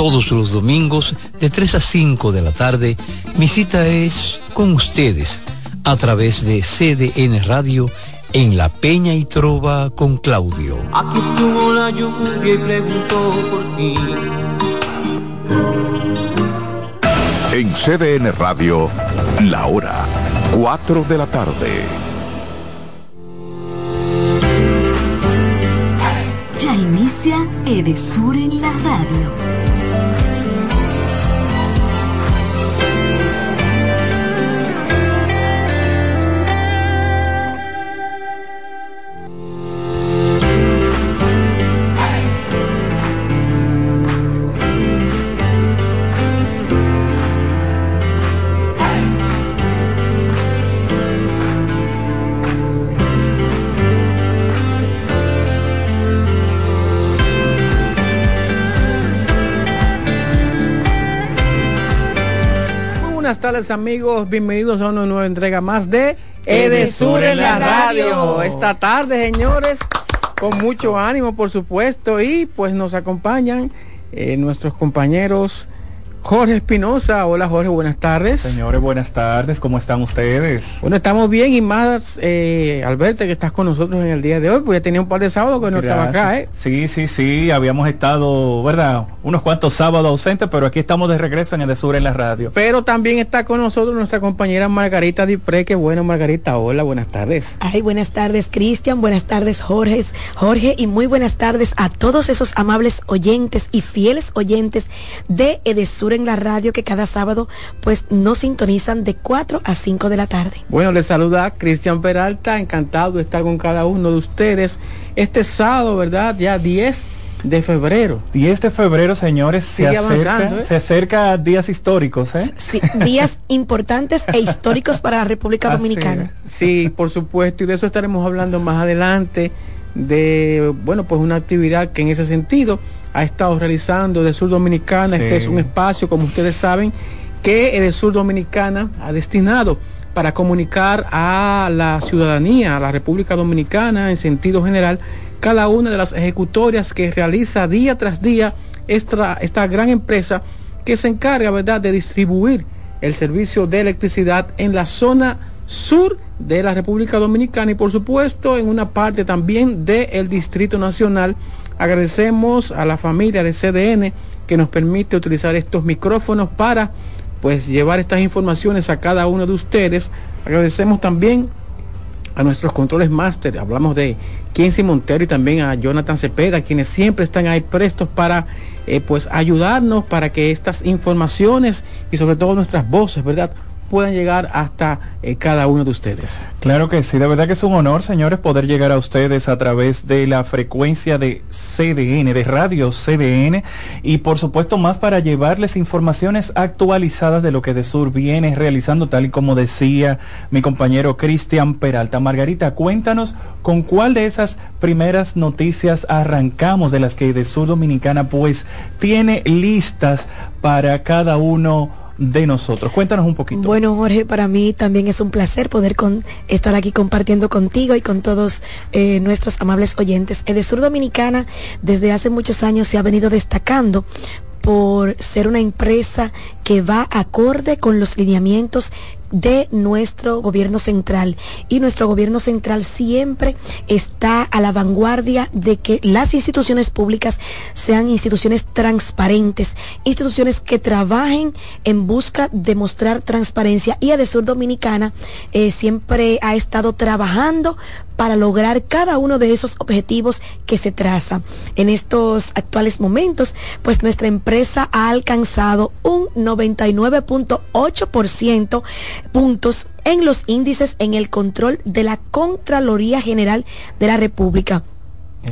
Speaker 15: Todos los domingos de 3 a 5 de la tarde. Mi cita es con ustedes a través de CDN Radio en La Peña y Trova con Claudio.
Speaker 3: Aquí estuvo la lluvia y preguntó por ti.
Speaker 1: En CDN Radio, la hora 4 de la tarde.
Speaker 16: Ya inicia Edesur en la radio.
Speaker 17: Tardes amigos, bienvenidos a una nueva entrega más de Edesur en la radio. Esta tarde, señores, con mucho ánimo, por supuesto, y pues nos acompañan eh, nuestros compañeros Jorge Espinosa. Hola Jorge, buenas tardes.
Speaker 18: Señores, buenas tardes, ¿cómo están ustedes?
Speaker 17: Bueno, estamos bien y más, eh, Alberto, que estás con nosotros en el día de hoy, pues ya tenía un par de sábados que no estaba acá, ¿eh?
Speaker 18: Sí, sí, sí, habíamos estado, ¿verdad? Unos cuantos sábados ausentes, pero aquí estamos de regreso en el de Sur en la radio.
Speaker 17: Pero también está con nosotros nuestra compañera Margarita Dipré, que bueno, Margarita, hola, buenas tardes.
Speaker 19: Ay, buenas tardes, Cristian, buenas tardes, Jorge, Jorge, y muy buenas tardes a todos esos amables oyentes y fieles oyentes de Edesur en la radio que cada sábado pues nos sintonizan de 4 a 5 de la tarde.
Speaker 17: Bueno, les saluda Cristian Peralta, encantado de estar con cada uno de ustedes este sábado, ¿verdad? Ya 10 de febrero.
Speaker 18: 10 de febrero, señores, se acerca, ¿eh? se acerca a días históricos, ¿eh?
Speaker 19: Sí, días (laughs) importantes e históricos para la República Dominicana.
Speaker 17: Sí, por supuesto, y de eso estaremos hablando más adelante de, bueno, pues una actividad que en ese sentido ha estado realizando de Sur Dominicana. Este es un espacio, como ustedes saben, que de Sur Dominicana ha destinado para comunicar a la ciudadanía, a la República Dominicana en sentido general, cada una de las ejecutorias que realiza día tras día esta, esta gran empresa que se encarga, ¿verdad?, de distribuir el servicio de electricidad en la zona sur de la República Dominicana y por supuesto en una parte también del Distrito Nacional Agradecemos a la familia de CDN que nos permite utilizar estos micrófonos para pues llevar estas informaciones a cada uno de ustedes. Agradecemos también a nuestros controles máster, hablamos de Quincy Montero y también a Jonathan Cepeda, quienes siempre están ahí prestos para eh, pues ayudarnos para que estas informaciones y sobre todo nuestras voces, ¿verdad? Puedan llegar hasta eh, cada uno de ustedes.
Speaker 18: Claro que sí, de verdad que es un honor, señores, poder llegar a ustedes a través de la frecuencia de CDN, de radio CDN, y por supuesto más para llevarles informaciones actualizadas de lo que de Sur viene realizando, tal y como decía mi compañero Cristian Peralta. Margarita, cuéntanos con cuál de esas primeras noticias arrancamos de las que de Sur Dominicana pues tiene listas para cada uno de nosotros. Cuéntanos un poquito.
Speaker 19: Bueno, Jorge, para mí también es un placer poder con, estar aquí compartiendo contigo y con todos eh, nuestros amables oyentes. Edesur Dominicana desde hace muchos años se ha venido destacando por ser una empresa que va acorde con los lineamientos de nuestro gobierno central. Y nuestro gobierno central siempre está a la vanguardia de que las instituciones públicas sean instituciones transparentes, instituciones que trabajen en busca de mostrar transparencia. Y Adesur Dominicana eh, siempre ha estado trabajando para lograr cada uno de esos objetivos que se traza. En estos actuales momentos, pues nuestra empresa ha alcanzado un 99.8% puntos en los índices en el control de la Contraloría General de la República.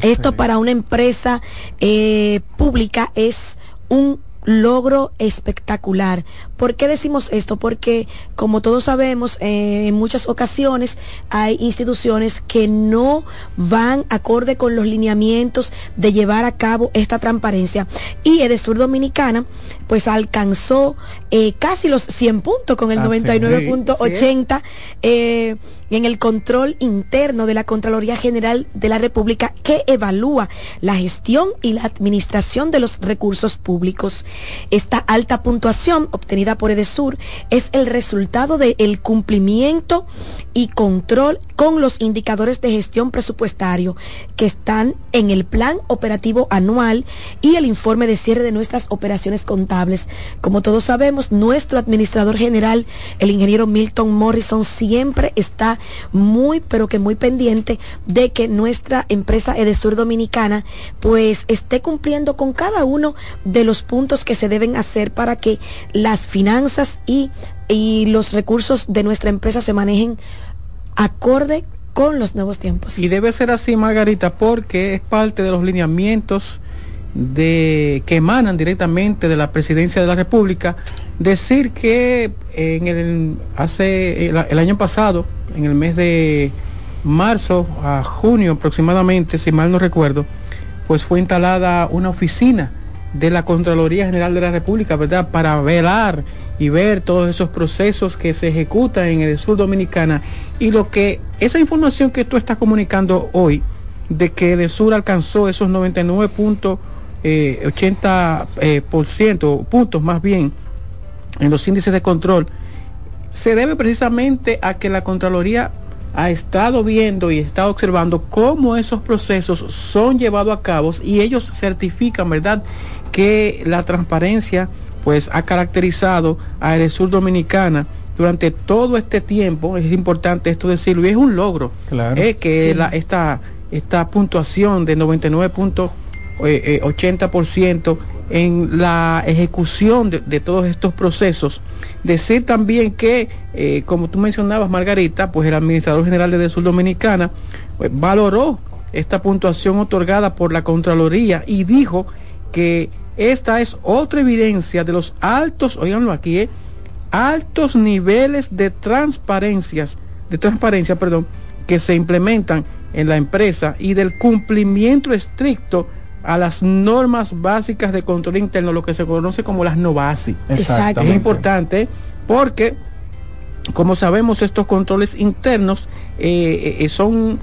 Speaker 19: Esto para una empresa eh, pública es un logro espectacular. ¿Por qué decimos esto? Porque, como todos sabemos, eh, en muchas ocasiones hay instituciones que no van acorde con los lineamientos de llevar a cabo esta transparencia. Y Edesur Dominicana, pues alcanzó eh, casi los 100 puntos con el 99.80 eh, en el control interno de la Contraloría General de la República que evalúa la gestión y la administración de los recursos públicos. Esta alta puntuación obtenida por Edesur es el resultado del cumplimiento y control con los indicadores de gestión presupuestario que están en el plan operativo anual y el informe de cierre de nuestras operaciones contables. Como todos sabemos, nuestro administrador general, el ingeniero Milton Morrison, siempre está muy, pero que muy pendiente de que nuestra empresa Edesur Dominicana pues esté cumpliendo con cada uno de los puntos que se deben hacer para que las finanzas y, y los recursos de nuestra empresa se manejen acorde con los nuevos tiempos.
Speaker 17: Y debe ser así, Margarita, porque es parte de los lineamientos de que emanan directamente de la presidencia de la República. Decir que en el hace el año pasado, en el mes de marzo a junio aproximadamente, si mal no recuerdo, pues fue instalada una oficina de la Contraloría General de la República, ¿verdad? Para velar y ver todos esos procesos que se ejecutan en el sur dominicana y lo que esa información que tú estás comunicando hoy de que el sur alcanzó esos 99.80 eh, eh, por ciento puntos más bien en los índices de control, se debe precisamente a que la Contraloría ha estado viendo y está observando cómo esos procesos son llevados a cabo y ellos certifican, ¿verdad?, que la transparencia pues ha caracterizado a Sur Dominicana durante todo este tiempo, es importante esto decirlo, y es un logro, claro. Eh, que la, esta, esta puntuación de 99.80% eh, eh, en la ejecución de, todos estos procesos. Decir también que, como tú mencionabas, Margarita, pues el administrador general de Sur Dominicana pues, valoró esta puntuación otorgada por la Contraloría y dijo que esta es otra evidencia de los altos, oiganlo aquí, eh, altos niveles de transparencias, de transparencia, perdón, que se implementan en la empresa y del cumplimiento estricto a las normas básicas de control interno, lo que se conoce como las NOVASI. Exacto. Es importante porque, como sabemos, estos controles internos eh, eh, son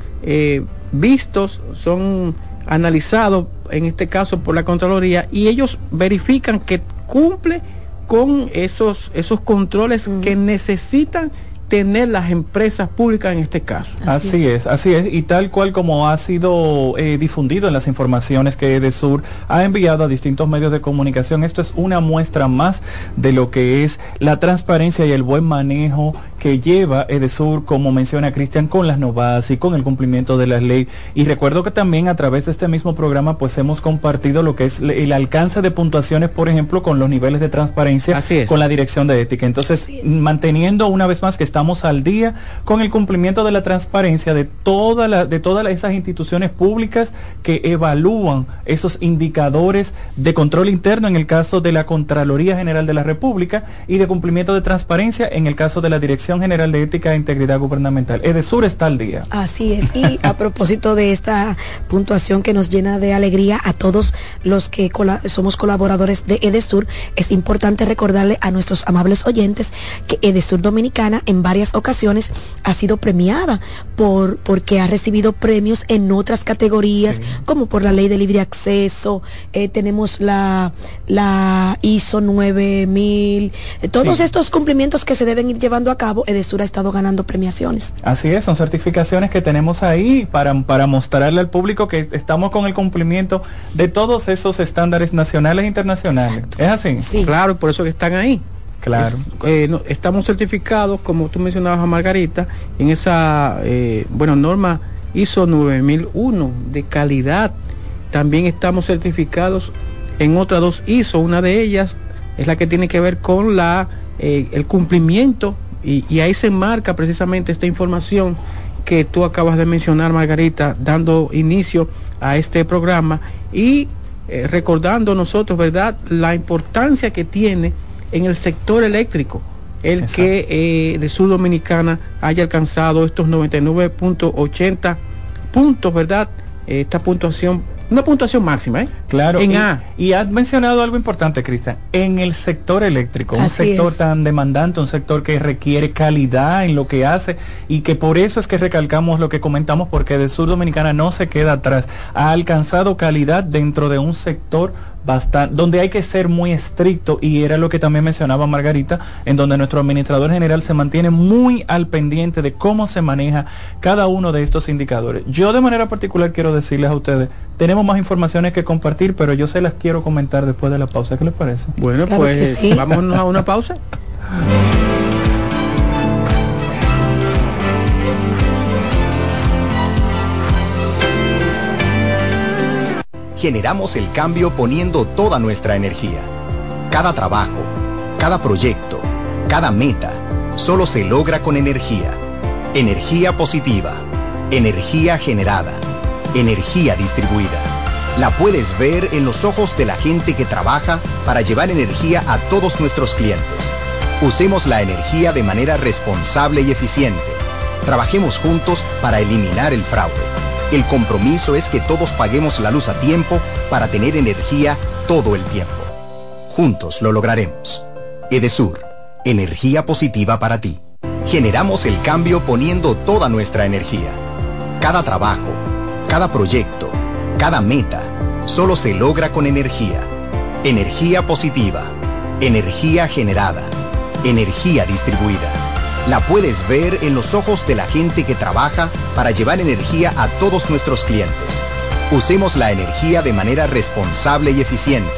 Speaker 17: vistos, son analizado en este caso por la Contraloría y ellos verifican que cumple con esos, esos controles que necesitan tener las empresas públicas en este caso.
Speaker 18: Así, es. así es. Y tal cual como ha sido eh, difundido en las informaciones que Edesur ha enviado a distintos medios de comunicación, esto es una muestra más de lo que es la transparencia y el buen manejo que lleva Edesur, como menciona Cristian, con las novas y con el cumplimiento de la ley. Y recuerdo que también a través de este mismo programa, pues hemos compartido lo que es el alcance de puntuaciones, por ejemplo, con los niveles de transparencia con la dirección de ética. Entonces, manteniendo una vez más que estamos al día con el cumplimiento de la transparencia de, toda la, de todas esas instituciones públicas que evalúan esos indicadores de control interno en el caso de la Contraloría General de la República y de cumplimiento de transparencia en el caso de la Dirección General de Ética e Integridad Gubernamental. Edesur está al día.
Speaker 19: Así es. Y a (laughs) propósito de esta puntuación que nos llena de alegría a todos los que somos colaboradores de Edesur, es importante recordarle a nuestros amables oyentes que Edesur Dominicana en varias ocasiones ha sido premiada por porque ha recibido premios en otras categorías, como por la ley de libre acceso, eh, tenemos la, la ISO 9000, eh, todos estos cumplimientos que se deben ir llevando a cabo Edesur ha estado ganando premiaciones.
Speaker 18: Así es, son certificaciones que tenemos ahí para, para mostrarle al público que estamos con el cumplimiento de todos esos estándares nacionales e internacionales. ¿Es así?
Speaker 17: Sí. Claro, por eso que están ahí. Claro. Eh, estamos certificados, como tú mencionabas a Margarita, en esa, eh, bueno, norma ISO 9001 de calidad. También estamos certificados en otras dos ISO. Una de ellas es la que tiene que ver con la, eh, el cumplimiento y, ahí se enmarca precisamente esta información que tú acabas de mencionar, Margarita, dando inicio a este programa y eh, recordando nosotros, ¿verdad?, la importancia que tiene en el sector eléctrico el que eh, de Sur Dominicana haya alcanzado estos 99.80 puntos, ¿verdad? Esta puntuación una puntuación máxima, ¿eh?
Speaker 18: Claro. En y, A. Y has mencionado algo importante, Cristian. En el sector eléctrico, un sector tan demandante, un sector que requiere calidad en lo que hace y que por eso es que recalcamos lo que comentamos, porque de Sur Dominicana no se queda atrás. Ha alcanzado calidad dentro de un sector bastante, donde hay que ser muy estricto y era lo que también mencionaba Margarita, en donde nuestro administrador general se mantiene muy al pendiente de cómo se maneja cada uno de estos indicadores. Yo de manera particular quiero decirles a ustedes, tenemos más informaciones que compartir, pero yo se las quiero comentar después de la pausa. ¿Qué les parece?
Speaker 17: Bueno, pues vamos a una pausa. (laughs)
Speaker 20: generamos el cambio poniendo toda nuestra energía. Cada trabajo, cada proyecto, cada meta, solo se logra con energía. Energía positiva, energía generada, energía distribuida. La puedes ver en los ojos de la gente que trabaja para llevar energía a todos nuestros clientes. Usemos la energía de manera responsable y eficiente. Trabajemos juntos para eliminar el fraude. El compromiso es que todos paguemos la luz a tiempo para tener energía todo el tiempo. Juntos lo lograremos. Edesur, energía positiva para ti. Generamos el cambio poniendo toda nuestra energía. Cada trabajo, cada proyecto, cada meta, solo se logra con energía. Energía positiva, energía generada, energía distribuida. La puedes ver en los ojos de la gente que trabaja para llevar energía a todos nuestros clientes. Usemos la energía de manera responsable y eficiente.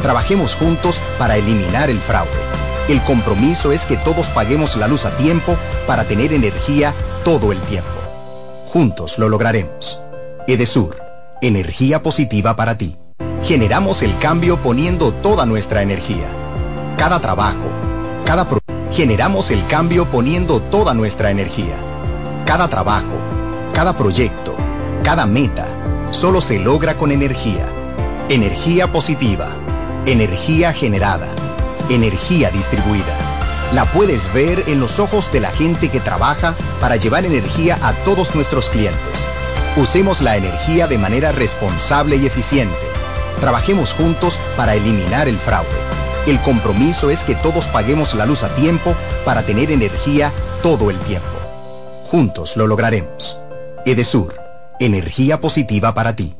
Speaker 20: Trabajemos juntos para eliminar el fraude. El compromiso es que todos paguemos la luz a tiempo para tener energía todo el tiempo. Juntos lo lograremos. Edesur, energía positiva para ti. Generamos el cambio poniendo toda nuestra energía. Cada trabajo, cada pro Generamos el cambio poniendo toda nuestra energía. Cada trabajo, cada proyecto, cada meta, solo se logra con energía. Energía positiva, energía generada, energía distribuida. La puedes ver en los ojos de la gente que trabaja para llevar energía a todos nuestros clientes. Usemos la energía de manera responsable y eficiente. Trabajemos juntos para eliminar el fraude. El compromiso es que todos paguemos la luz a tiempo para tener energía todo el tiempo. Juntos lo lograremos. Edesur, energía positiva para ti.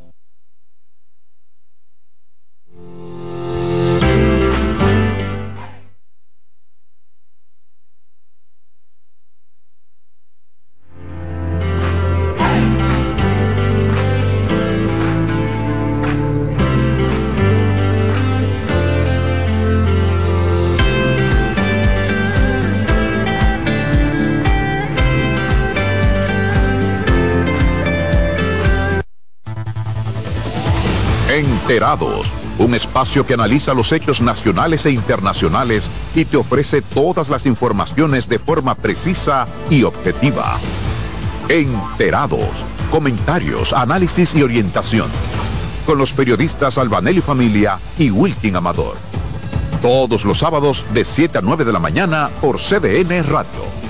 Speaker 1: Enterados, un espacio que analiza los hechos nacionales e internacionales y te ofrece todas las informaciones de forma precisa y objetiva. Enterados, comentarios, análisis y orientación. Con los periodistas Albanelli Familia y Wilkin Amador. Todos los sábados de 7 a 9 de la mañana por CDN Radio.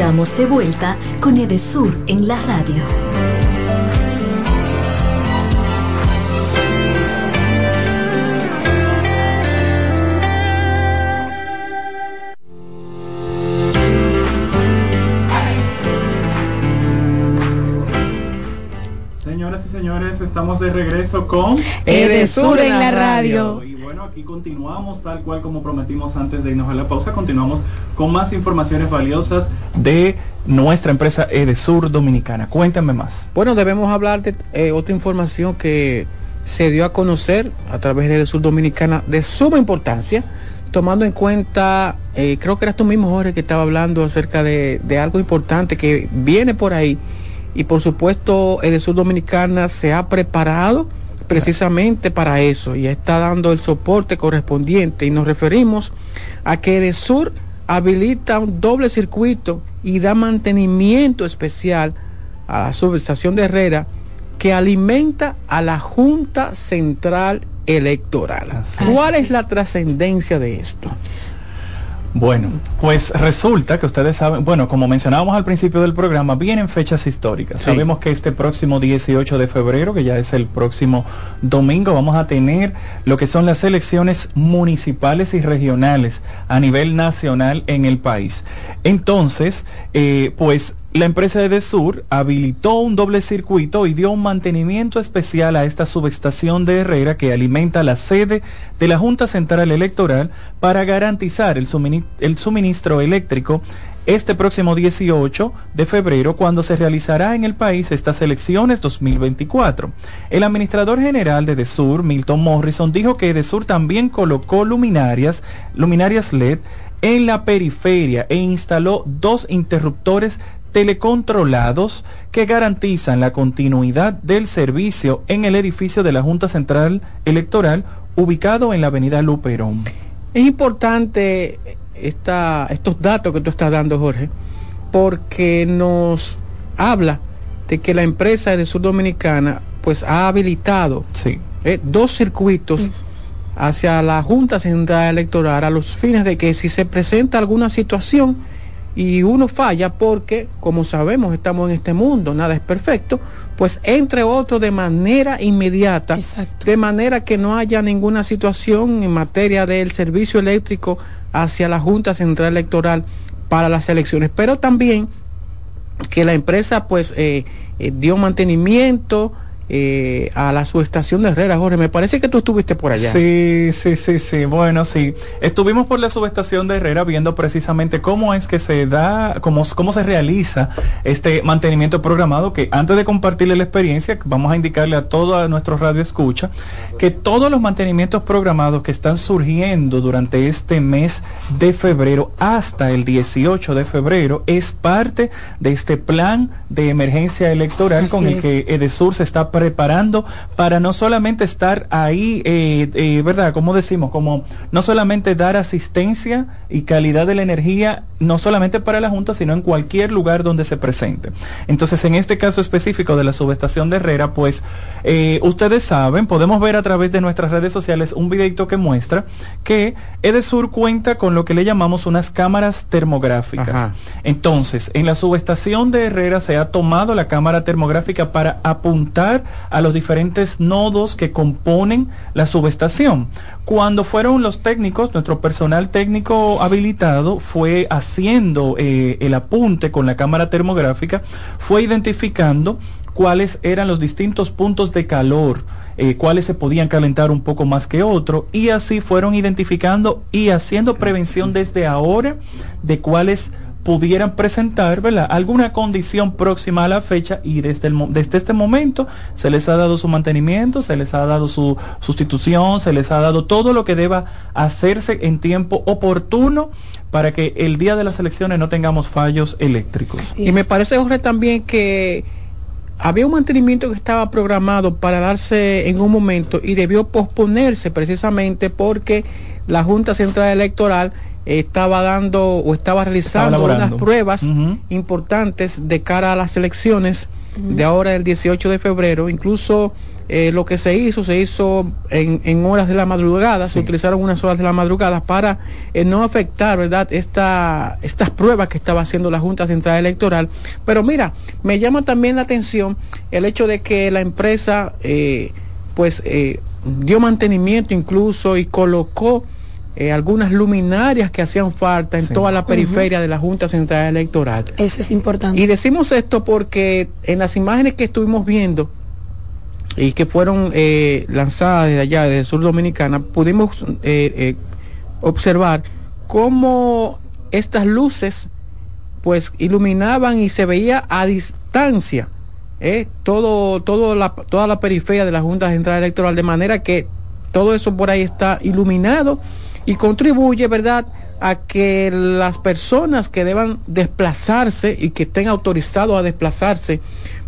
Speaker 16: Estamos de vuelta con Edesur en la radio.
Speaker 18: Señoras y señores, estamos de regreso con
Speaker 19: Edesur en la radio
Speaker 18: aquí continuamos tal cual como prometimos antes de irnos a la pausa. Continuamos con más informaciones valiosas de nuestra empresa Edesur Dominicana. Cuéntame más.
Speaker 17: Bueno, debemos hablar de eh, otra información que se dio a conocer a través de Edesur Dominicana de suma importancia, tomando en cuenta, eh, creo que eras tú mismo, Jorge, que estaba hablando acerca de, de algo importante que viene por ahí. Y por supuesto, Edesur Dominicana se ha preparado precisamente para eso y está dando el soporte correspondiente y nos referimos a que Sur habilita un doble circuito y da mantenimiento especial a la subestación de Herrera que alimenta a la Junta Central Electoral. ¿Cuál es la trascendencia de esto?
Speaker 18: Bueno, pues resulta que ustedes saben, bueno, como mencionábamos al principio del programa, vienen fechas históricas. Sabemos que este próximo 18 de febrero, que ya es el próximo domingo, vamos a tener lo que son las elecciones municipales y regionales a nivel nacional en el país. Entonces, eh, pues la empresa Edesur habilitó un doble circuito y dio un mantenimiento especial a esta subestación de Herrera que alimenta la sede de la Junta Central Electoral para garantizar el, suministro eléctrico este próximo 18 de febrero cuando se realizará en el país estas elecciones 2024. El administrador general de Edesur, Milton Morrison, dijo que Edesur también colocó luminarias, luminarias LED en la periferia e instaló dos interruptores telecontrolados que garantizan la continuidad del servicio en el edificio de la Junta Central Electoral ubicado en la avenida Luperón.
Speaker 17: Es importante esta, estos datos que tú estás dando, Jorge, porque nos habla de que la empresa de Sur Dominicana pues ha habilitado eh, dos circuitos hacia la Junta Central Electoral a los fines de que si se presenta alguna situación y uno falla porque, como sabemos, estamos en este mundo, nada es perfecto, pues entre otros de manera inmediata, de manera que no haya ninguna situación en materia del servicio eléctrico hacia la Junta Central Electoral para las elecciones, pero también que la empresa pues eh, eh, dio mantenimiento eh, a la subestación de Herrera, Jorge. Me parece que tú estuviste por allá.
Speaker 18: Sí, sí, sí, sí. Bueno, sí. Estuvimos por la subestación de Herrera viendo precisamente cómo es que se da, cómo, cómo se realiza este mantenimiento programado, que antes de compartirle la experiencia, vamos a indicarle a todo nuestro radio escucha, que todos los mantenimientos programados que están surgiendo durante este mes de febrero hasta el 18 de febrero es parte de este plan de emergencia electoral con el que Edesur se está preparando para no solamente estar ahí, eh, eh, ¿verdad? Como decimos, como no solamente dar asistencia y calidad de la energía, no solamente para la Junta, sino en cualquier lugar donde se presente. Entonces, en este caso específico de la subestación de Herrera, pues eh, ustedes saben, podemos ver a través de nuestras redes sociales un videito que muestra que Edesur cuenta con lo que le llamamos unas cámaras termográficas. Entonces, en la subestación de Herrera se ha tomado la cámara termográfica para apuntar a los diferentes nodos que componen la subestación. Cuando fueron los técnicos, nuestro personal técnico habilitado fue haciendo eh, el apunte con la cámara termográfica, fue identificando cuáles eran los distintos puntos de calor, eh, cuáles se podían calentar un poco más que otro, y así fueron identificando y haciendo prevención desde ahora de cuáles pudieran presentar ¿verdad? alguna condición próxima a la fecha y desde, el, desde este momento se les ha dado su mantenimiento, se les ha dado su sustitución, se les ha dado todo lo que deba hacerse en tiempo oportuno para que el día de las elecciones no tengamos fallos eléctricos.
Speaker 17: Y me parece, Jorge, también que había un mantenimiento que estaba programado para darse en un momento y debió posponerse precisamente porque la Junta Central Electoral estaba dando o estaba realizando unas pruebas importantes de cara a las elecciones de ahora el 18 de febrero. Incluso eh, lo que se hizo, se hizo en, horas de la madrugada, se utilizaron unas horas de la madrugada para eh, no afectar, ¿verdad?, Esta, estas pruebas que estaba haciendo la Junta Central Electoral. Pero mira, me llama también la atención el hecho de que la empresa, eh, pues, dio mantenimiento incluso y colocó eh, algunas luminarias que hacían falta en toda la periferia de la Junta Central Electoral.
Speaker 19: Eso es importante.
Speaker 17: Y decimos esto porque en las imágenes que estuvimos viendo y que fueron eh, lanzadas desde allá, desde Sur Dominicana, pudimos eh, observar cómo estas luces pues iluminaban y se veía a distancia todo, todo la, toda la periferia de la Junta Central Electoral, de manera que todo eso por ahí está iluminado y contribuye, ¿verdad?, a que las personas que deban desplazarse y que estén autorizados a desplazarse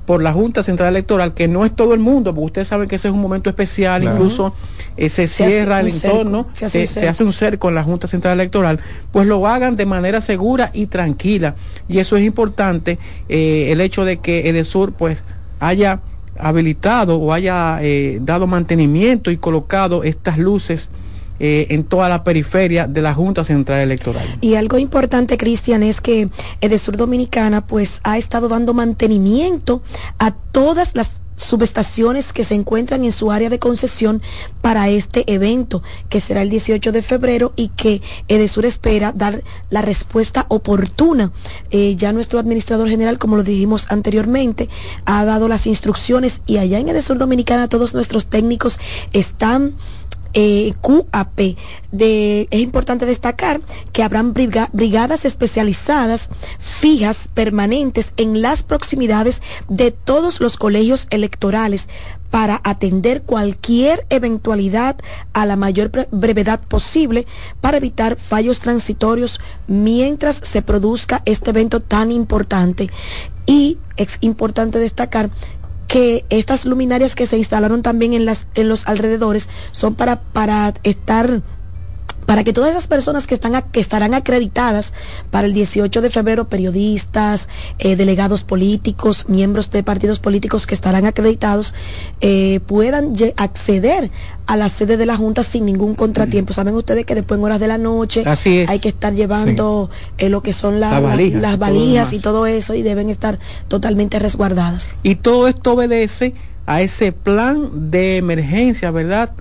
Speaker 17: por la Junta Central Electoral, que no es todo el mundo, porque ustedes saben que ese es un momento especial, incluso eh, se, cierra el entorno, se, hace un cerco en la Junta Central Electoral, pues lo hagan de manera segura y tranquila. Y eso es importante, eh, el hecho de que Edesur pues haya habilitado o haya eh, dado mantenimiento y colocado estas luces eh, en toda la periferia de la Junta Central Electoral.
Speaker 19: Y algo importante, Cristian, es que Edesur Dominicana pues ha estado dando mantenimiento a todas las subestaciones que se encuentran en su área de concesión para este evento, que será el 18 de febrero y que Edesur espera dar la respuesta oportuna. Eh, ya nuestro administrador general, como lo dijimos anteriormente, ha dado las instrucciones y allá en Edesur Dominicana todos nuestros técnicos están eh, QAP. Es importante destacar que habrán brigadas especializadas, fijas, permanentes en las proximidades de todos los colegios electorales para atender cualquier eventualidad a la mayor brevedad posible para evitar fallos transitorios mientras se produzca este evento tan importante. Y es importante destacar que estas luminarias que se instalaron también en, las, en los alrededores son para, para estar para que todas esas personas que, están, que estarán acreditadas para el 18 de febrero, periodistas, eh, delegados políticos, miembros de partidos políticos que estarán acreditados, eh, puedan acceder a la sede de la Junta sin ningún contratiempo. Saben ustedes que después en horas de la noche hay que estar llevando eh, lo que son las valijas y todo eso y deben estar totalmente resguardadas.
Speaker 17: Y todo esto obedece a ese plan de emergencia, ¿verdad?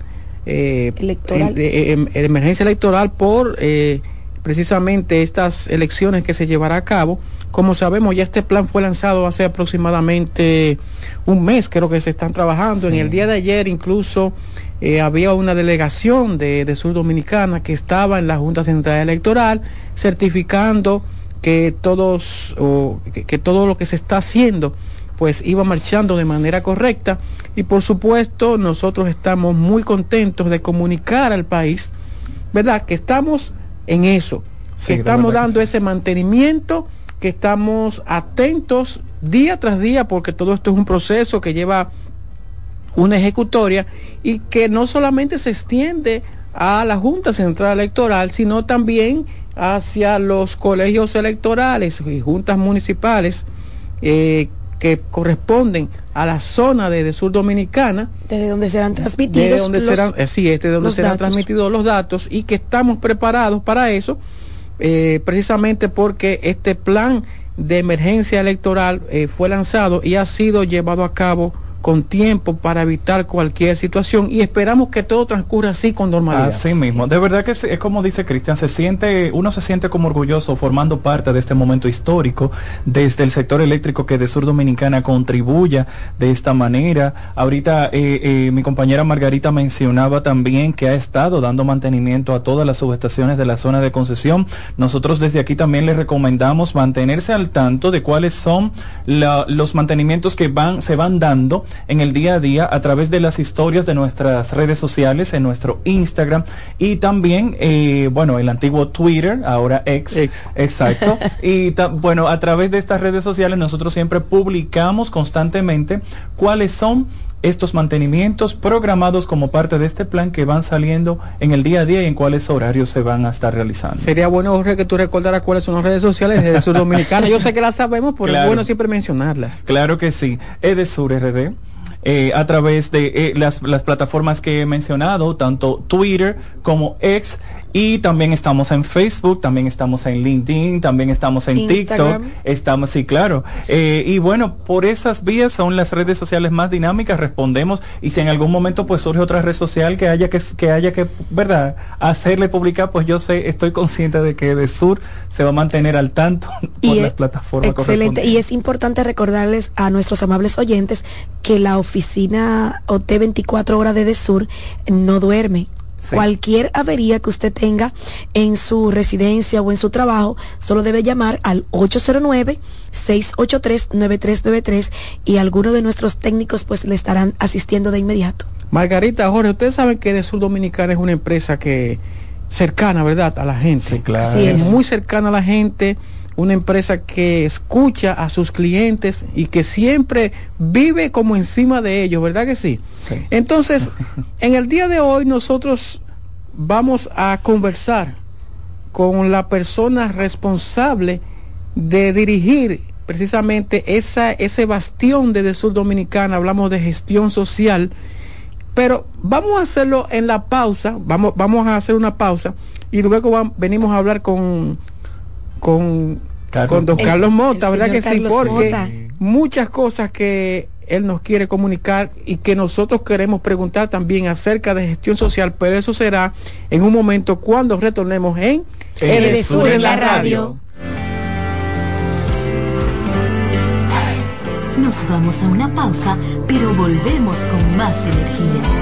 Speaker 17: Eh, electoral. Em, emergencia electoral por eh, precisamente estas elecciones que se llevará a cabo Como sabemos, ya este plan fue lanzado hace aproximadamente un mes, creo que se están trabajando. En el día de ayer incluso eh, había una delegación de, de, Sur Dominicana que estaba en la Junta Central Electoral certificando que todos o, que, que todo lo que se está haciendo pues iba marchando de manera correcta y por supuesto nosotros estamos muy contentos de comunicar al país, ¿verdad? Que estamos en eso, sí, que estamos dando que sí. ese mantenimiento, que estamos atentos día tras día, porque todo esto es un proceso que lleva una ejecutoria y que no solamente se extiende a la Junta Central Electoral, sino también hacia los colegios electorales y juntas municipales eh, que corresponden a la zona de, de, sur dominicana.
Speaker 19: Desde donde serán transmitidos.
Speaker 17: De donde los, serán, eh, sí, este, de donde serán datos. transmitidos los datos y que estamos preparados para eso, eh, precisamente porque este plan de emergencia electoral eh, fue lanzado y ha sido llevado a cabo con tiempo para evitar cualquier situación y esperamos que todo transcurra así con normalidad.
Speaker 18: Así mismo, de verdad que es, como dice Cristian, se siente, uno se siente como orgulloso formando parte de este momento histórico desde el sector eléctrico que de Sur Dominicana contribuya de esta manera. Ahorita eh, eh, mi compañera Margarita mencionaba también que ha estado dando mantenimiento a todas las subestaciones de la zona de concesión. Nosotros desde aquí también les recomendamos mantenerse al tanto de cuáles son la, los mantenimientos que van, se van dando en el día a día a través de las historias de nuestras redes sociales, en nuestro Instagram y también, eh, bueno, el antiguo Twitter, ahora ex,
Speaker 17: ex.
Speaker 18: exacto. (laughs) y bueno, a través de estas redes sociales nosotros siempre publicamos constantemente cuáles son estos mantenimientos programados como parte de este plan que van saliendo en el día a día y en cuáles horarios se van a estar realizando.
Speaker 17: Sería bueno, Jorge, que tú recordaras cuáles son las redes sociales de Sur Dominicana. Yo sé que las sabemos, pero claro. es bueno siempre mencionarlas.
Speaker 18: Claro que sí. Edesur RD. Eh, a través de eh, las, las plataformas que he mencionado, tanto Twitter como X y también estamos en Facebook, también estamos en LinkedIn, también estamos en Instagram. TikTok, estamos, sí, claro. Eh, y bueno, por esas vías son las redes sociales más dinámicas, respondemos y si en algún momento pues surge otra red social que haya que, que haya que, verdad, hacerle publicar, pues yo sé, estoy consciente de que de Sur se va a mantener al tanto (laughs) por
Speaker 19: y
Speaker 18: las plataformas.
Speaker 19: Excelente, y es importante recordarles a nuestros amables oyentes que la oficina OT 24 horas de Desur no duerme. Sí. Cualquier avería que usted tenga en su residencia o en su trabajo, solo debe llamar al 809-683-9393 y algunos de nuestros técnicos pues le estarán asistiendo de inmediato.
Speaker 17: Margarita, Jorge, ustedes saben que de Sur Dominicana es una empresa que cercana, ¿verdad?, a la gente.
Speaker 18: Sí, claro.
Speaker 17: es. es muy cercana a la gente una empresa que escucha a sus clientes y que siempre vive como encima de ellos, ¿verdad que sí?
Speaker 18: sí.
Speaker 17: Entonces, (laughs) en el día de hoy nosotros vamos a conversar con la persona responsable de dirigir precisamente esa, ese bastión de, de Sur Dominicana, hablamos de gestión social, pero vamos a hacerlo en la pausa, vamos, vamos a hacer una pausa y luego vamos, venimos a hablar con con, Carlos. con don Carlos Mota, ¿verdad que Carlos sí? Porque Mota. muchas cosas que él nos quiere comunicar y que nosotros queremos preguntar también acerca de gestión social, pero eso será en un momento cuando retornemos en
Speaker 16: El, El Sur en la radio. Nos vamos a una pausa, pero volvemos con más energía.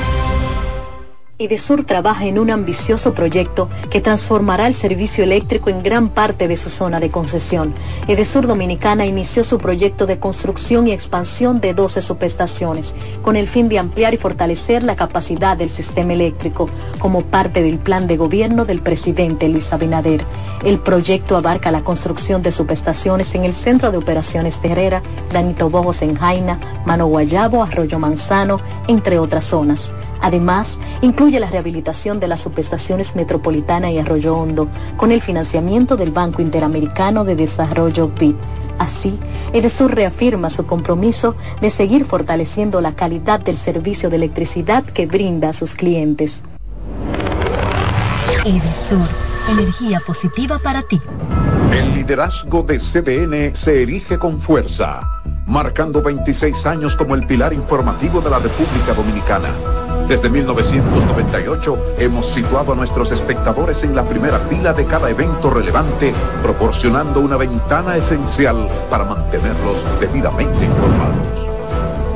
Speaker 21: Edesur trabaja en un ambicioso proyecto que transformará el servicio eléctrico en gran parte de su zona de concesión. Edesur Dominicana inició su proyecto de construcción y expansión de 12 subestaciones, con el fin de ampliar y fortalecer la capacidad del sistema eléctrico, como parte del plan de gobierno del presidente Luis Abinader. El proyecto abarca la construcción de subestaciones en el Centro de Operaciones de Herrera, Danito Bojos en Jaina, Mano Guayabo, Arroyo Manzano, entre otras zonas. Además, incluye incluye la rehabilitación de las subestaciones Metropolitana y Arroyo Hondo con el financiamiento del Banco Interamericano de Desarrollo BID. Así, Edesur reafirma su compromiso de seguir fortaleciendo la calidad del servicio de electricidad que brinda a sus clientes.
Speaker 16: Edesur, energía positiva para ti.
Speaker 1: El liderazgo de CDN se erige con fuerza, marcando 26 años como el pilar informativo de la República Dominicana. Desde 1998 hemos situado a nuestros espectadores en la primera fila de cada evento relevante, proporcionando una ventana esencial para mantenerlos debidamente informados.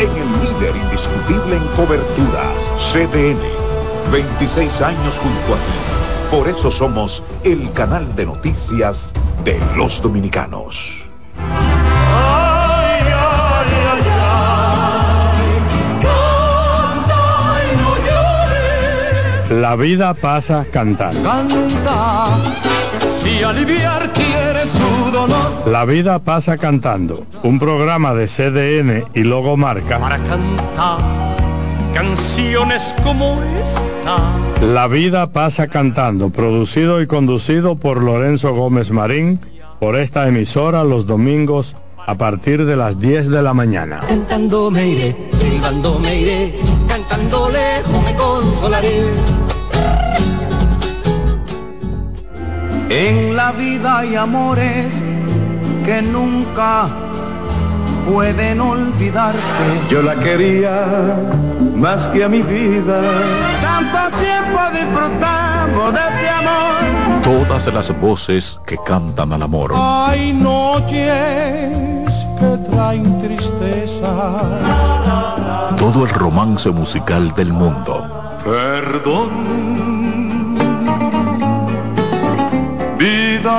Speaker 1: en el líder indiscutible en coberturas, CDN. 26 años junto a ti. Por eso somos el canal de noticias de los dominicanos.
Speaker 22: La vida pasa cantando.
Speaker 3: Canta, si aliviar quieres tu dolor.
Speaker 22: La vida pasa cantando. Un programa de CDN y Logomarca.
Speaker 23: Para cantar canciones como esta.
Speaker 22: La vida pasa cantando. Producido y conducido por Lorenzo Gómez Marín. Por esta emisora los domingos a partir de las 10 de la mañana.
Speaker 3: Cantando me iré, silbando me iré, cantando lejos me consolaré. En la vida hay amores que nunca pueden olvidarse.
Speaker 14: Yo la quería más que a mi vida.
Speaker 3: Tanto tiempo disfrutamos de este amor.
Speaker 1: Todas las voces que cantan al amor.
Speaker 3: Hay noches que traen tristeza.
Speaker 1: Todo el romance musical del mundo.
Speaker 3: Perdón,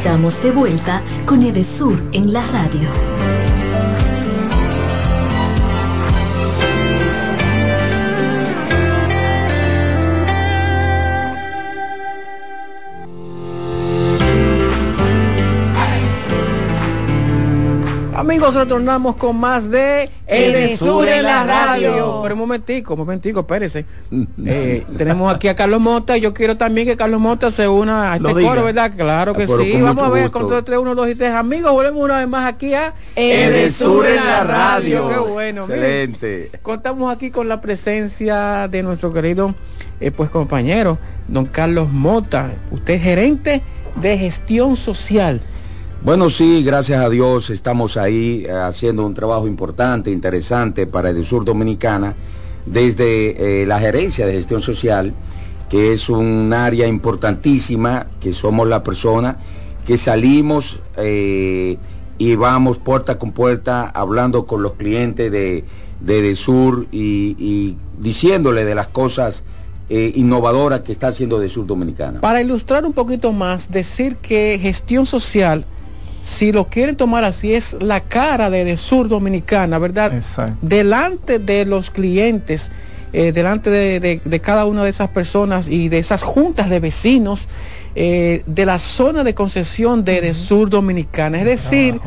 Speaker 16: Estamos de vuelta con Edesur en la radio.
Speaker 17: Amigos, retornamos con más de
Speaker 19: Edesur en la radio.
Speaker 17: Pero un momentico, un momentico, espérese. (laughs) Eh, tenemos aquí a Carlos Mota y yo quiero también que Carlos Mota se una a este
Speaker 2: Lo
Speaker 17: coro, ¿verdad? Claro que
Speaker 2: pero
Speaker 17: sí. Vamos a ver con 2, 3, 1, 2 y 3. Amigos, volvemos una vez más aquí a
Speaker 2: Edesur en la radio.
Speaker 17: Qué bueno. miren.
Speaker 2: Excelente.
Speaker 17: Contamos aquí con la presencia de nuestro querido eh, pues compañero, don Carlos Mota. Usted es gerente de gestión social.
Speaker 24: Bueno, sí, gracias a Dios estamos ahí eh, haciendo un trabajo importante, interesante para Edesur Dominicana, desde eh, la gerencia de gestión social, que es un área importantísima, que somos la persona que salimos eh, y vamos puerta con puerta hablando con los clientes de, de Edesur y, y diciéndole de las cosas innovadoras que está haciendo Edesur Dominicana.
Speaker 17: Para ilustrar un poquito más, decir que gestión social, si lo quieren tomar así, es la cara de, de Sur Dominicana, ¿verdad? Delante de los clientes, eh, delante de, de- de cada una de esas personas y de esas juntas de vecinos. eh, de la zona de concesión de, de Sur Dominicana, es decir,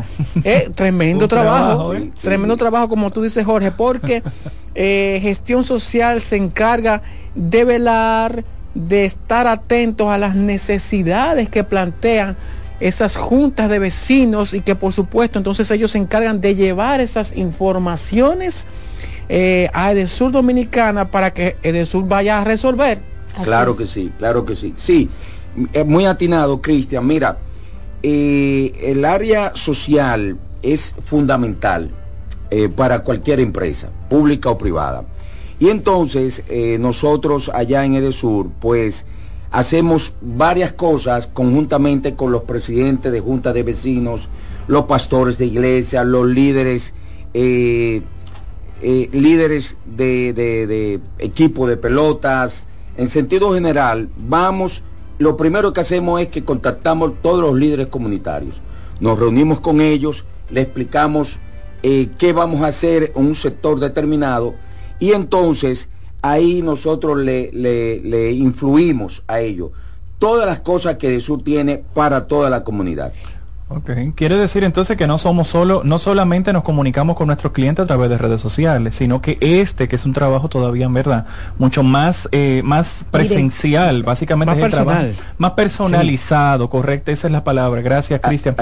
Speaker 17: eh, tremendo trabajo,
Speaker 18: trabajo,
Speaker 17: tremendo trabajo como tú dices Jorge, porque gestión social se encarga de velar, de estar atentos a las necesidades que plantean esas juntas de vecinos y que por supuesto entonces ellos se encargan de llevar esas informaciones eh, a Edesur Dominicana para que Edesur vaya a resolver.
Speaker 24: Claro que sí, claro que sí. Sí, eh, muy atinado, Cristian. Mira, eh, el área social es fundamental eh, para cualquier empresa, pública o privada. Y entonces nosotros allá en Edesur, pues hacemos varias cosas conjuntamente con los presidentes de juntas de vecinos, los pastores de iglesia, los líderes, líderes de, de equipo de pelotas. En sentido general, vamos lo primero que hacemos es que contactamos todos los líderes comunitarios. Nos reunimos con ellos, le explicamos eh, qué vamos a hacer en un sector determinado y entonces ahí nosotros le, le influimos a ellos todas las cosas que Sur tiene para toda la comunidad.
Speaker 18: Ok, quiere decir entonces que no somos solo, no solamente nos comunicamos con nuestros clientes a través de redes sociales, sino que este, que es un trabajo todavía en verdad, mucho más, eh, más presencial, básicamente más es más personalizado, correcto, esa es la palabra. Gracias, ah, Cristian.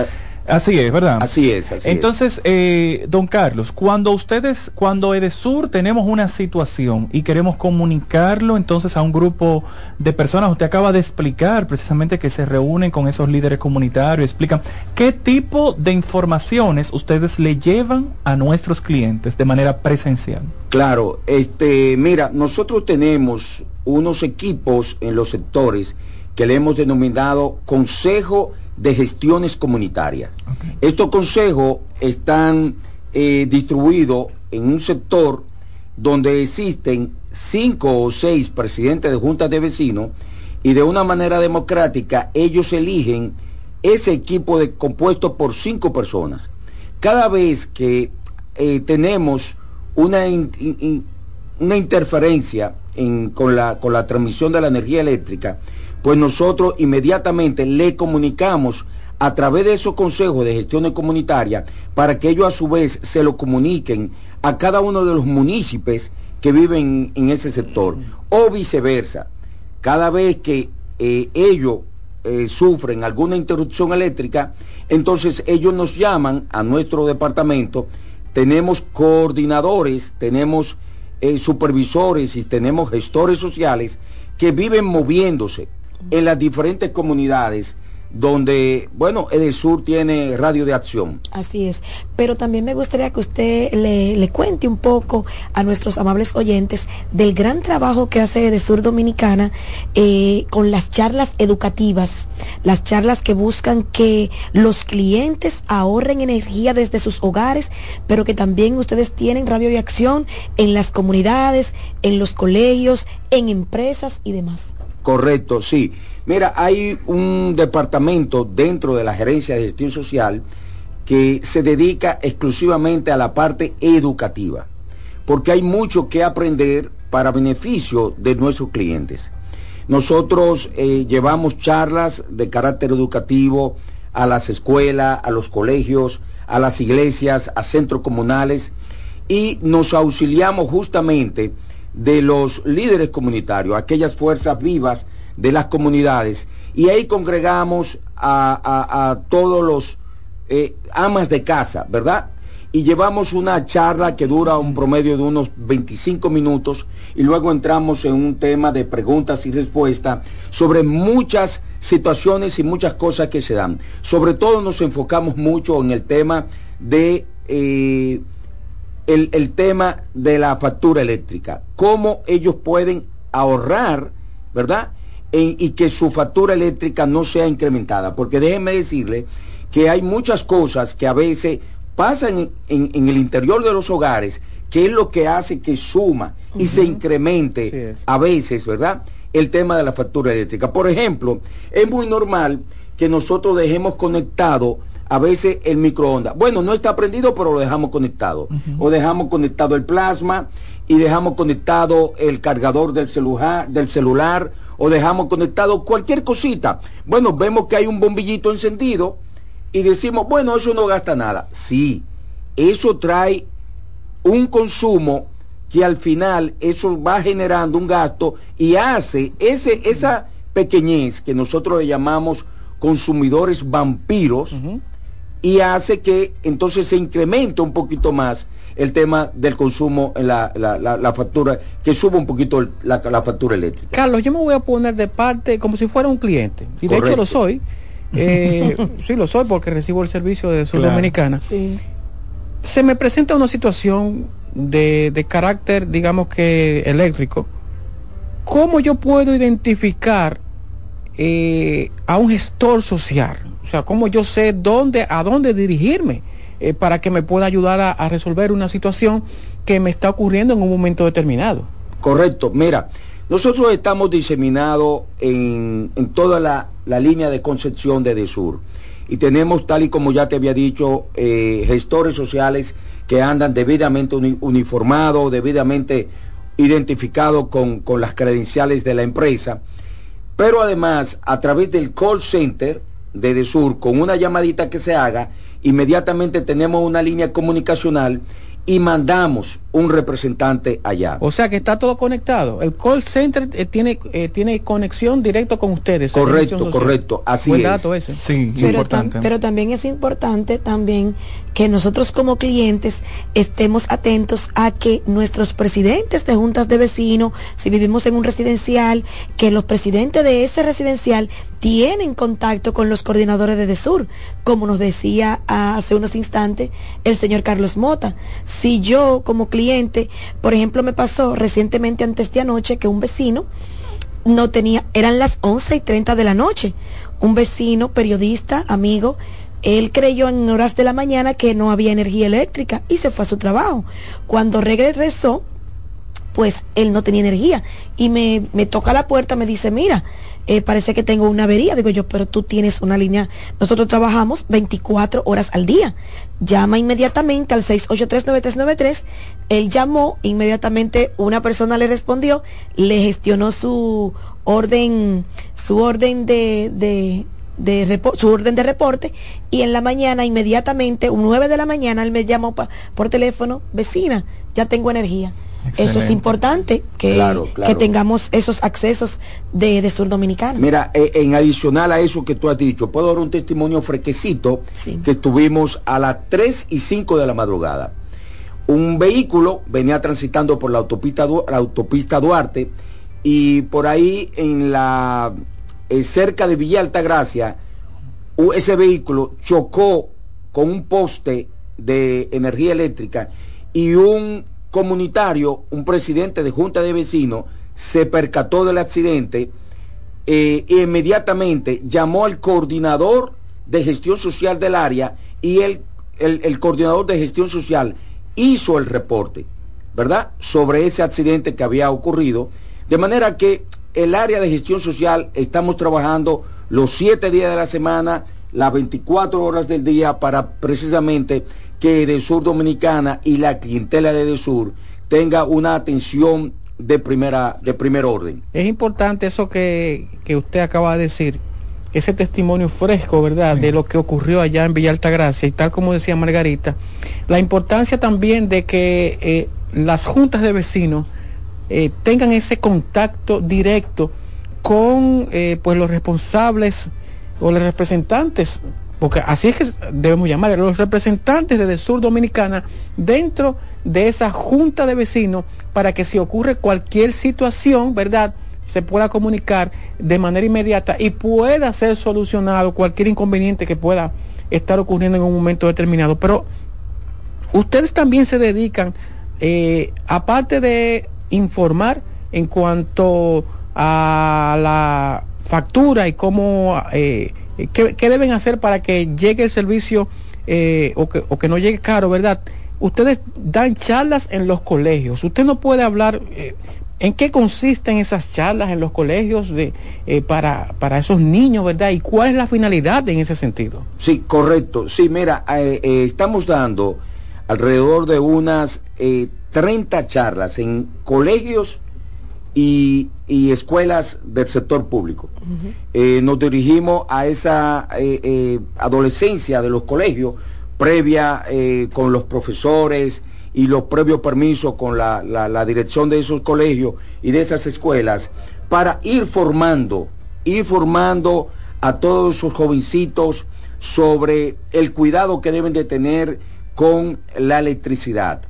Speaker 18: Así es, ¿verdad?
Speaker 24: Así es. Así
Speaker 18: Entonces, eh, don Carlos, cuando ustedes, cuando Edesur tenemos una situación y queremos comunicarlo entonces a un grupo de personas, usted acaba de explicar precisamente que se reúnen con esos líderes comunitarios, explican qué tipo de informaciones ustedes le llevan a nuestros clientes de manera presencial.
Speaker 24: Claro, este, mira, nosotros tenemos unos equipos en los sectores que le hemos denominado Consejo de gestiones comunitarias. Estos consejos están eh, distribuidos en un sector donde existen cinco o seis presidentes de juntas de vecinos y de una manera democrática ellos eligen ese equipo de, compuesto por cinco personas. Cada vez que eh, tenemos una, una interferencia con, la, con la transmisión de la energía eléctrica, pues nosotros inmediatamente le comunicamos a través de esos consejos de gestión comunitaria para que ellos a su vez se lo comuniquen a cada uno de los municipios que viven en ese sector o viceversa. Cada vez que eh, ellos eh, sufren alguna interrupción eléctrica, entonces ellos nos llaman a nuestro departamento, tenemos coordinadores, tenemos eh, supervisores y tenemos gestores sociales que viven moviéndose en las diferentes comunidades donde, bueno, Edesur tiene radio de acción.
Speaker 19: Así es, pero también me gustaría que usted le, cuente un poco a nuestros amables oyentes del gran trabajo que hace Edesur Dominicana eh, con las charlas educativas, las charlas que buscan que los clientes ahorren energía desde sus hogares, pero que también ustedes tienen radio de acción en las comunidades, en los colegios, en empresas y demás.
Speaker 24: Correcto, sí. Mira, hay un departamento dentro de la gerencia de gestión social que se dedica exclusivamente a la parte educativa, porque hay mucho que aprender para beneficio de nuestros clientes. Nosotros eh, llevamos charlas de carácter educativo a las escuelas, a los colegios, a las iglesias, a centros comunales y nos auxiliamos justamente de los líderes comunitarios, aquellas fuerzas vivas de las comunidades, y ahí congregamos a, todos los eh, amas de casa, ¿verdad? Y llevamos una charla que dura un promedio de unos 25 minutos y luego entramos en un tema de preguntas y respuestas sobre muchas situaciones y muchas cosas que se dan. Sobre todo nos enfocamos mucho en el tema de eh, el, tema de la factura eléctrica, cómo ellos pueden ahorrar, ¿verdad? y que su factura eléctrica no sea incrementada, porque déjenme decirle que hay muchas cosas que a veces pasan en, el interior de los hogares, que es lo que hace que suma y se incremente a veces, ¿verdad? El tema de la factura eléctrica. Por ejemplo, es muy normal que nosotros dejemos conectado a veces el microondas. Bueno, no está prendido, pero lo dejamos conectado. O dejamos conectado el plasma y dejamos conectado el cargador del celular, del celular o dejamos conectado cualquier cosita. Bueno, vemos que hay un bombillito encendido y decimos, bueno, eso no gasta nada. Sí, eso trae un consumo que al final eso va generando un gasto y hace ese, esa pequeñez que nosotros le llamamos consumidores vampiros, y hace que entonces se incremente un poquito más el tema del consumo en la, la, factura, que suba un poquito la, factura eléctrica.
Speaker 17: Carlos, yo me voy a poner de parte como si fuera un cliente, y de hecho lo soy. Eh, (laughs) sí, lo soy porque recibo el servicio de Sur Dominicana. Se me presenta una situación de, de carácter, digamos que eléctrico. ¿Cómo yo puedo identificar eh, a un gestor social? O sea, ¿cómo yo sé dónde, a dónde dirigirme? Eh, para que me pueda ayudar a, resolver una situación que me está ocurriendo en un momento determinado.
Speaker 24: Correcto, mira, nosotros estamos diseminados en, toda la, línea de concepción de DESUR y tenemos, tal y como ya te había dicho, eh, gestores sociales que andan debidamente uniformados, debidamente identificados con, con las credenciales de la empresa, pero además a través del call center de DESUR, con una llamadita que se haga, inmediatamente tenemos una línea comunicacional y mandamos un representante allá.
Speaker 17: O sea que está todo conectado. El call center eh, tiene eh, tiene conexión directo con ustedes.
Speaker 24: Correcto, correcto. Así es.
Speaker 17: Dato ese.
Speaker 19: Sí, pero, importante. pero también es importante también que nosotros como clientes estemos atentos a que nuestros presidentes de juntas de vecinos, si vivimos en un residencial, que los presidentes de ese residencial tienen contacto con los coordinadores de DESUR, como nos decía hace unos instantes el señor Carlos Mota. Si yo como cliente, por ejemplo, me pasó recientemente antes de anoche que un vecino no tenía, eran las 11 y 30 de la noche, un vecino, periodista, amigo, él creyó en horas de la mañana que no había energía eléctrica y se fue a su trabajo. Cuando regresó, pues él no tenía energía. Y me, me toca la puerta, me dice, mira, eh, parece que tengo una avería. Digo yo, pero tú tienes una línea. Nosotros trabajamos 24 horas al día. Llama inmediatamente al 6839393. Él llamó, inmediatamente una persona le respondió, le gestionó su orden, su orden de, de su orden de reporte y en la mañana inmediatamente, un 9 de la mañana, él me llamó por teléfono, vecina, ya tengo energía. Eso es importante, que, que tengamos esos accesos de, Sur Dominicana.
Speaker 24: Mira, eh, en adicional a eso que tú has dicho, puedo dar un testimonio fresquecito que estuvimos a las 3 y 5 de la madrugada. Un vehículo venía transitando por la autopista, la autopista Duarte y por ahí en la eh, cerca de Villa Altagracia, ese vehículo chocó con un poste de energía eléctrica y un comunitario, un presidente de junta de vecinos, se percató del accidente e inmediatamente llamó al coordinador de gestión social del área y el, el, coordinador de gestión social hizo el reporte, ¿verdad? Sobre ese accidente que había ocurrido. De manera que el área de gestión social estamos trabajando los siete días de la semana, las 24 horas del día para precisamente que de Sur Dominicana y la clientela de Sur tenga una atención de primera de primer orden.
Speaker 17: Es importante eso que, usted acaba de decir, ese testimonio fresco, ¿verdad?, de lo que ocurrió allá en Villa Altagracia y tal como decía Margarita, la importancia también de que eh, las juntas de vecinos eh, tengan ese contacto directo con eh, pues los responsables o los representantes porque así es que debemos llamar a los representantes de Sur Dominicana dentro de esa junta de vecinos para que si ocurre cualquier situación, ¿verdad? se pueda comunicar de manera inmediata y pueda ser solucionado cualquier inconveniente que pueda estar ocurriendo en un momento determinado. Pero ustedes también se dedican, eh, aparte de informar en cuanto a la factura y cómo eh, eh, ¿Qué, deben hacer para que llegue el servicio eh, o, que, no llegue caro, verdad? Ustedes dan charlas en los colegios. Usted no puede hablar eh, en qué consisten esas charlas en los colegios de, para, para esos niños, ¿verdad? ¿Y cuál es la finalidad en ese sentido?
Speaker 24: Sí, correcto. Sí, mira, estamos dando alrededor de unas 30 charlas en colegios y, escuelas del sector público. Eh, nos dirigimos a esa eh, eh, adolescencia de los colegios previa con los profesores y los previos permisos con la, la, dirección de esos colegios y de esas escuelas para ir formando, ir formando a todos esos jovencitos sobre el cuidado que deben de tener con la electricidad,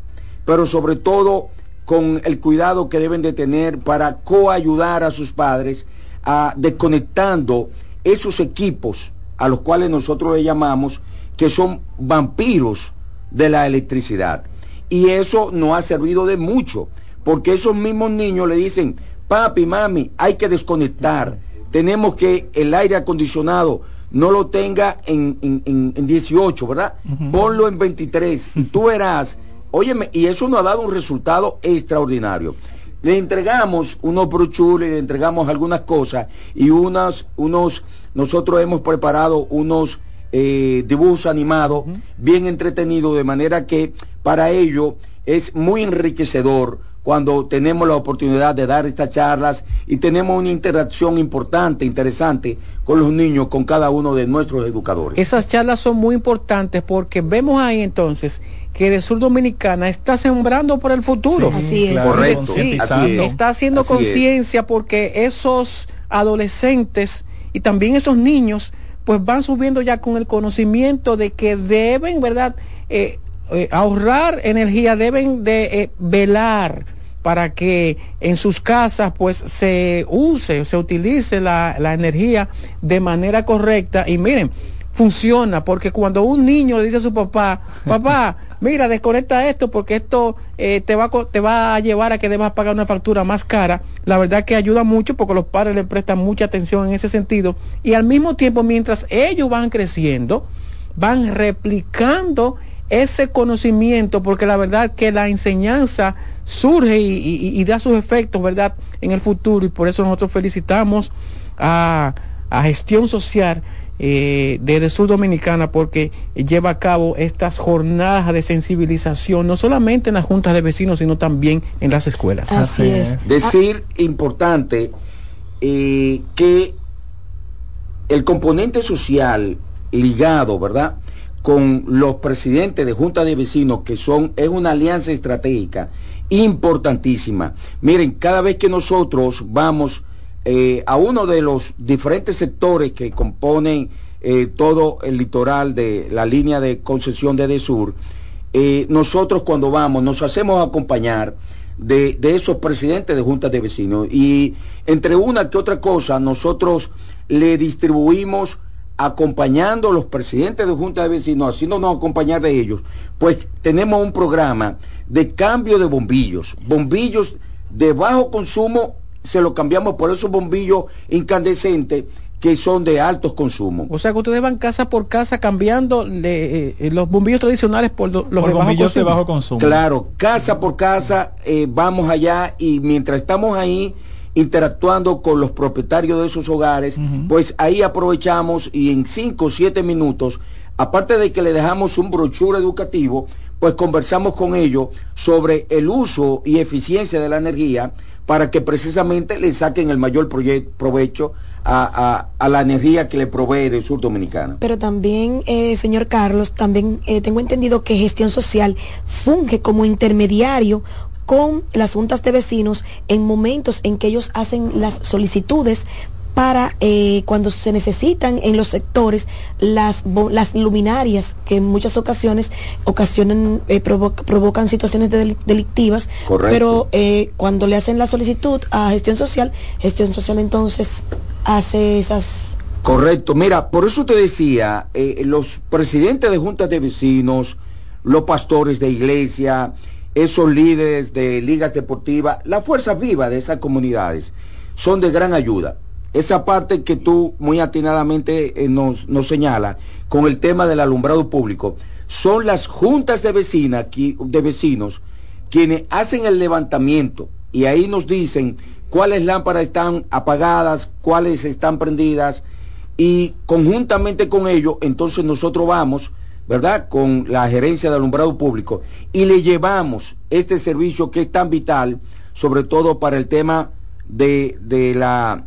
Speaker 24: pero sobre todo con el cuidado que deben de tener para coayudar a sus padres a desconectando esos equipos a los cuales nosotros le llamamos que son vampiros de la electricidad. Y eso no ha servido de mucho, porque esos mismos niños le dicen, papi, mami, hay que desconectar, tenemos que el aire acondicionado no lo tenga en, en, 18, ¿verdad? Ponlo en 23 y tú verás, óyeme, y eso nos ha dado un resultado extraordinario. Le entregamos unos brochures, le entregamos algunas cosas y unas, unos, nosotros hemos preparado unos eh, dibujos animados bien entretenidos, de manera que para ello es muy enriquecedor cuando tenemos la oportunidad de dar estas charlas y tenemos una interacción importante, interesante con los niños, con cada uno de nuestros educadores.
Speaker 17: Esas charlas son muy importantes porque vemos ahí entonces que de Sur Dominicana está sembrando por el futuro.
Speaker 19: así es.
Speaker 24: Correcto.
Speaker 17: Está haciendo conciencia porque esos adolescentes y también esos niños pues van subiendo ya con el conocimiento de que deben, ¿verdad? Eh, eh, ahorrar energía, deben de eh, velar para que en sus casas pues se use, se utilice la, la energía de manera correcta. Y miren, funciona, porque cuando un niño le dice a su papá, (laughs) papá, mira, desconecta esto porque esto eh, te, va, te va a llevar a que debas pagar una factura más cara, la verdad que ayuda mucho porque los padres le prestan mucha atención en ese sentido y al mismo tiempo mientras ellos van creciendo, van replicando ese conocimiento, porque la verdad que la enseñanza surge y, da sus efectos, ¿verdad?, en el futuro, y por eso nosotros felicitamos a, Gestión Social eh, de, Sur Dominicana, porque lleva a cabo estas jornadas de sensibilización, no solamente en las juntas de vecinos, sino también en las escuelas.
Speaker 19: Así es.
Speaker 24: Decir importante eh, que el componente social ligado, ¿verdad?, con los presidentes de junta de vecinos, que son, es una alianza estratégica importantísima. Miren, cada vez que nosotros vamos eh, a uno de los diferentes sectores que componen eh, todo el litoral de la línea de concesión de Desur, eh, nosotros cuando vamos nos hacemos acompañar de, esos presidentes de juntas de vecinos. Y entre una que otra cosa nosotros le distribuimos acompañando a los presidentes de junta de vecinos, haciéndonos acompañar de ellos, pues tenemos un programa de cambio de bombillos, bombillos de bajo consumo, se lo cambiamos por esos bombillos incandescentes que son de altos consumos.
Speaker 17: O sea que ustedes van casa por casa cambiando eh, los bombillos tradicionales por los
Speaker 18: bombillos de bajo consumo.
Speaker 24: Claro, casa por casa eh, vamos allá y mientras estamos ahí interactuando con los propietarios de esos hogares, pues ahí aprovechamos y en cinco o siete minutos, aparte de que le dejamos un brochure educativo, pues conversamos con ellos sobre el uso y eficiencia de la energía para que precisamente le saquen el mayor provecho a, la energía que le provee el sur dominicano.
Speaker 19: Pero también, eh, señor Carlos, también eh, tengo entendido que gestión social funge como intermediario con las juntas de vecinos en momentos en que ellos hacen las solicitudes para eh, cuando se necesitan en los sectores las, las luminarias que en muchas ocasiones ocasionan eh, provocan situaciones delictivas pero eh, cuando le hacen la solicitud a gestión social gestión social entonces hace esas
Speaker 24: correcto mira por eso te decía los presidentes de juntas de vecinos los pastores de iglesia esos líderes de ligas deportivas, la fuerza viva de esas comunidades, son de gran ayuda. Esa parte que tú muy atinadamente eh, nos, nos señala con el tema del alumbrado público, son las juntas de, vecina, de vecinos quienes hacen el levantamiento y ahí nos dicen cuáles lámparas están apagadas, cuáles están prendidas y conjuntamente con ellos entonces nosotros vamos ¿verdad? Con la gerencia de alumbrado público y le llevamos este servicio que es tan vital, sobre todo para el tema de, la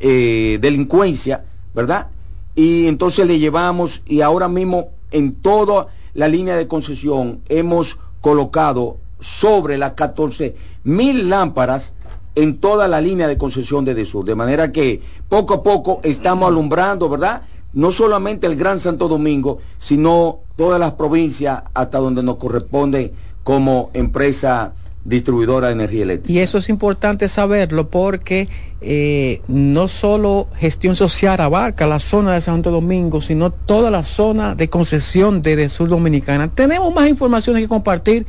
Speaker 24: eh, delincuencia, ¿verdad? Y entonces le llevamos y ahora mismo en toda la línea de concesión hemos colocado sobre las 14 mil lámparas en toda la línea de concesión de Edesur. De manera que poco a poco estamos alumbrando, ¿verdad? No solamente el Gran Santo Domingo, sino todas las provincias hasta donde nos corresponde como empresa distribuidora de energía eléctrica.
Speaker 17: Y eso es importante saberlo porque eh, no solo gestión social abarca la zona de Santo Domingo, sino toda la zona de concesión de, de Sur Dominicana. Tenemos más informaciones que compartir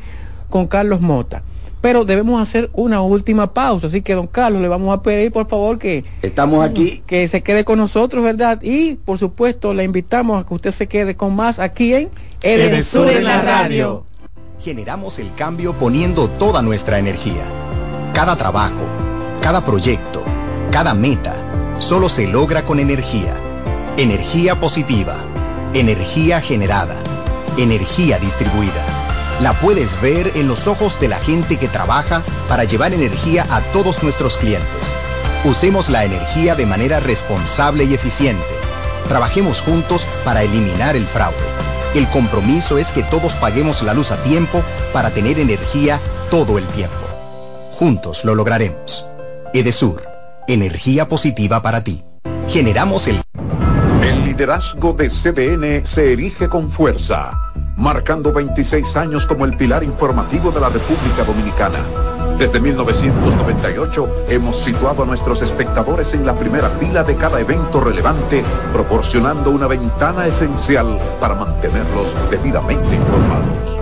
Speaker 17: con Carlos Mota pero debemos hacer una última pausa. Así que, don Carlos, le vamos a pedir, por favor, que...
Speaker 24: Estamos aquí.
Speaker 17: Que se quede con nosotros, ¿verdad? Y, por supuesto, le invitamos a que usted se quede con más aquí en
Speaker 20: Edesur en la radio. Generamos el cambio poniendo toda nuestra energía. Cada trabajo, cada proyecto, cada meta, solo se logra con energía. Energía positiva, energía generada, energía distribuida la puedes ver en los ojos de la gente que trabaja para llevar energía a todos nuestros clientes. Usemos la energía de manera responsable y eficiente. Trabajemos juntos para eliminar el fraude. El compromiso es que todos paguemos la luz a tiempo para tener energía todo el tiempo. Juntos lo lograremos. Edesur, energía positiva para ti. Generamos el...
Speaker 1: El liderazgo de CDN se erige con fuerza marcando 26 años como el pilar informativo de la República Dominicana. Desde 1998 hemos situado a nuestros espectadores en la primera fila de cada evento relevante, proporcionando una ventana esencial para mantenerlos debidamente informados.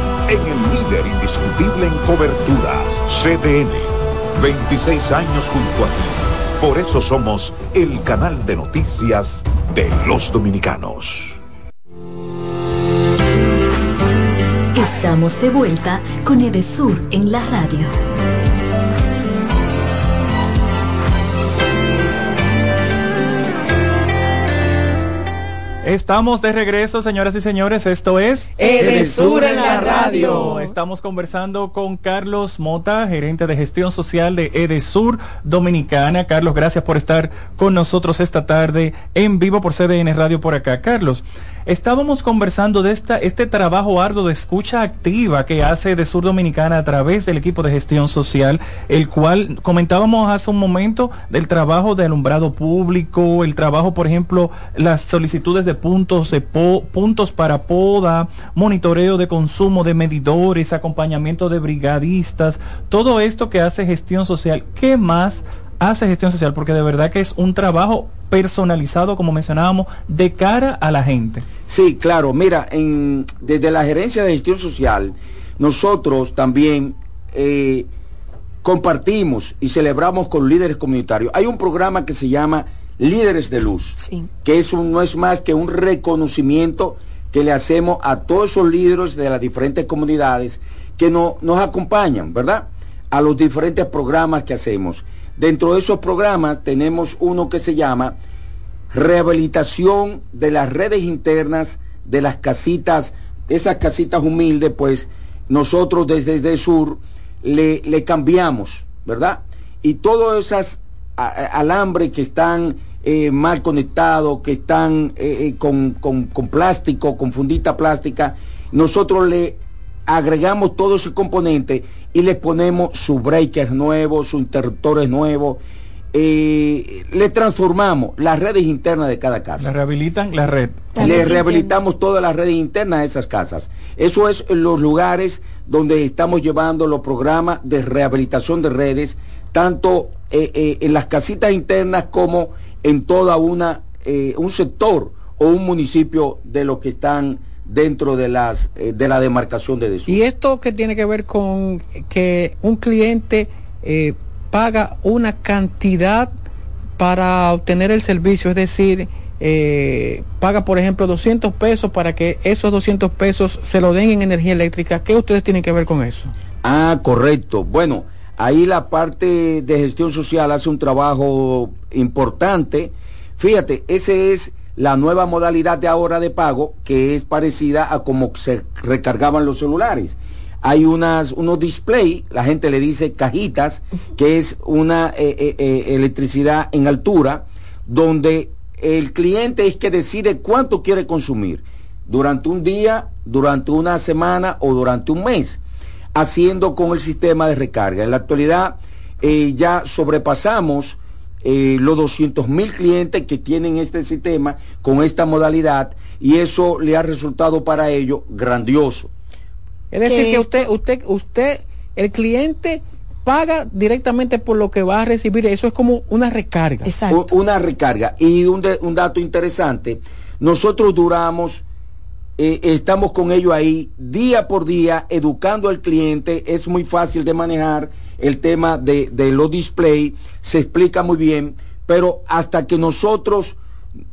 Speaker 1: en el líder indiscutible en coberturas, CDN. 26 años junto a ti. Por eso somos el canal de noticias de los dominicanos.
Speaker 16: Estamos de vuelta con Edesur en la radio.
Speaker 18: Estamos de regreso, señoras y señores. Esto es
Speaker 17: Edesur en la radio.
Speaker 18: Estamos conversando con Carlos Mota, gerente de gestión social de Edesur Dominicana. Carlos, gracias por estar con nosotros esta tarde en vivo por CDN Radio por acá. Carlos, Estábamos conversando de esta, este trabajo arduo de escucha activa que hace de Sur Dominicana a través del equipo de gestión social, el cual comentábamos hace un momento del trabajo de alumbrado público, el trabajo, por ejemplo, las solicitudes de puntos de puntos para poda, monitoreo de consumo de medidores, acompañamiento de brigadistas, todo esto que hace gestión social. ¿Qué más hace gestión social? Porque de verdad que es un trabajo personalizado, como mencionábamos, de cara a la gente.
Speaker 24: Sí, claro. Mira, en, desde la gerencia de gestión social, nosotros también eh, compartimos y celebramos con líderes comunitarios. Hay un programa que se llama Líderes de Luz, que es no es más que un reconocimiento que le hacemos a todos esos líderes de las diferentes comunidades que no, nos acompañan, ¿verdad? A los diferentes programas que hacemos. Dentro de esos programas tenemos uno que se llama rehabilitación de las redes internas de las casitas, esas casitas humildes, pues nosotros desde, el sur le, le, cambiamos, ¿verdad? Y todos esos alambres que están eh, mal conectados, que están eh, eh, con, con, con plástico, con fundita plástica, nosotros le agregamos todo ese componente y le ponemos su breaker nuevo, sus interruptores nuevos. Eh, le transformamos las redes internas de cada casa.
Speaker 18: Le rehabilitan la red.
Speaker 24: Le rehabilitamos todas las redes internas de esas casas. Eso es los lugares donde estamos llevando los programas de rehabilitación de redes, tanto eh, eh, en las casitas internas como en toda una un sector o un municipio de los que están dentro de las eh, de la demarcación de desur.
Speaker 17: Y esto que tiene que ver con que un cliente eh, paga una cantidad para obtener el servicio, es decir, eh, paga por ejemplo 200 pesos para que esos 200 pesos se lo den en energía eléctrica. ¿Qué ustedes tienen que ver con eso?
Speaker 24: Ah, correcto. Bueno, Ahí la parte de gestión social hace un trabajo importante. Fíjate, esa es la nueva modalidad de ahora de pago que es parecida a como se recargaban los celulares. Hay unas, unos display, la gente le dice cajitas, que es una eh, eh, eh, electricidad en altura, donde el cliente es que decide cuánto quiere consumir durante un día, durante una semana o durante un mes, haciendo con el sistema de recarga. En la actualidad ya sobrepasamos los 200 mil clientes que tienen este sistema con esta modalidad y eso le ha resultado para ellos grandioso.
Speaker 17: Es decir, que usted, usted, usted, el cliente paga directamente por lo que va a recibir. Eso es como una recarga.
Speaker 24: Exacto. Una recarga. Y un, un dato interesante, nosotros duramos, eh, estamos con ellos ahí día por día, educando al cliente. Es muy fácil de manejar el tema de, de los display, se explica muy bien, pero hasta que nosotros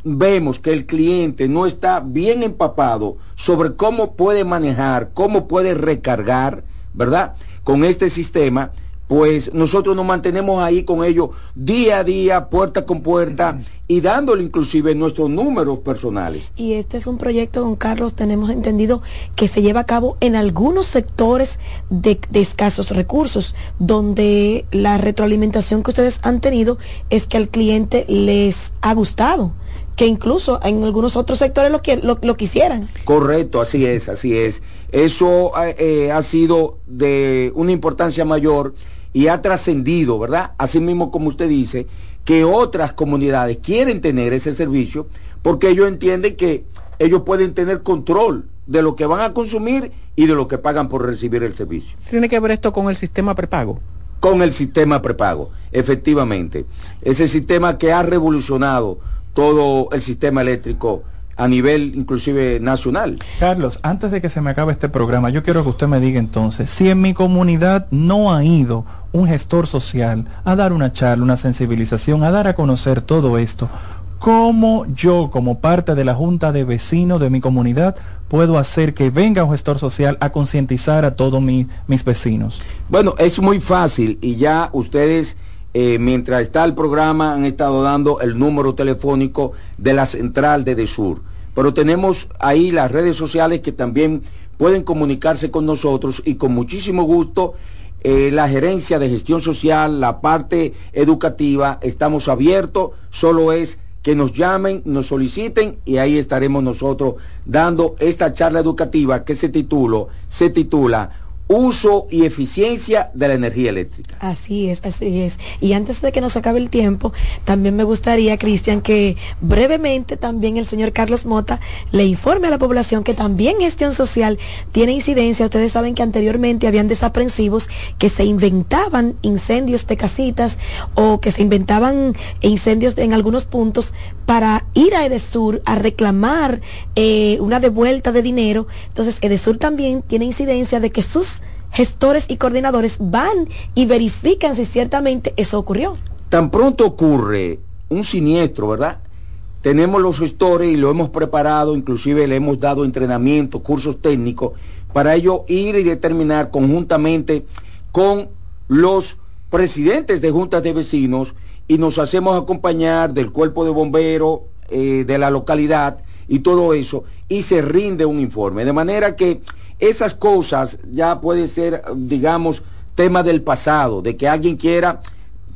Speaker 24: vemos que el cliente no está bien empapado sobre cómo puede manejar, cómo puede recargar, ¿verdad? Con este sistema, pues nosotros nos mantenemos ahí con ellos día a día, puerta con puerta y dándole inclusive nuestros números personales.
Speaker 19: Y este es un proyecto, don Carlos, tenemos entendido que se lleva a cabo en algunos sectores de, de escasos recursos, donde la retroalimentación que ustedes han tenido es que al cliente les ha gustado que incluso en algunos otros sectores lo, que, lo, quisieran.
Speaker 24: Correcto, así es, así es. Eso eh, eh, ha sido de una importancia mayor y ha trascendido, ¿verdad? Así mismo como usted dice, que otras comunidades quieren tener ese servicio porque ellos entienden que ellos pueden tener control de lo que van a consumir y de lo que pagan por recibir el servicio.
Speaker 17: ¿Tiene que ver esto con el sistema prepago?
Speaker 24: Con el sistema prepago, efectivamente. Ese sistema que ha revolucionado todo el sistema eléctrico a nivel inclusive nacional.
Speaker 18: Carlos, antes de que se me acabe este programa, yo quiero que usted me diga entonces, si en mi comunidad no ha ido un gestor social a dar una charla, una sensibilización, a dar a conocer todo esto, ¿cómo yo como parte de la junta de vecinos de mi comunidad puedo hacer que venga un gestor social a concientizar a todos mis vecinos?
Speaker 24: Bueno, es muy fácil y ya ustedes eh, mientras está el programa, han estado dando el número telefónico de la central de DESUR. Pero tenemos ahí las redes sociales que también pueden comunicarse con nosotros y con muchísimo gusto eh, la gerencia de gestión social, la parte educativa, estamos abiertos, solo es que nos llamen, nos soliciten y ahí estaremos nosotros dando esta charla educativa que se tituló, se titula uso y eficiencia de la energía eléctrica.
Speaker 19: Así es, así es. Y antes de que nos acabe el tiempo, también me gustaría, Cristian, que brevemente también el señor Carlos Mota le informe a la población que también gestión social tiene incidencia. Ustedes saben que anteriormente habían desaprensivos que se inventaban incendios de casitas o que se inventaban incendios en algunos puntos para ir a Edesur a reclamar eh, una devuelta de dinero. Entonces, Edesur también tiene incidencia de que sus gestores y coordinadores van y verifican si ciertamente eso ocurrió.
Speaker 24: Tan pronto ocurre un siniestro, ¿verdad? Tenemos los gestores y lo hemos preparado, inclusive le hemos dado entrenamiento, cursos técnicos, para ello ir y determinar conjuntamente con los presidentes de juntas de vecinos y nos hacemos acompañar del cuerpo de bomberos eh, de la localidad y todo eso, y se rinde un informe. De manera que esas cosas ya puede ser, digamos, tema del pasado, de que alguien quiera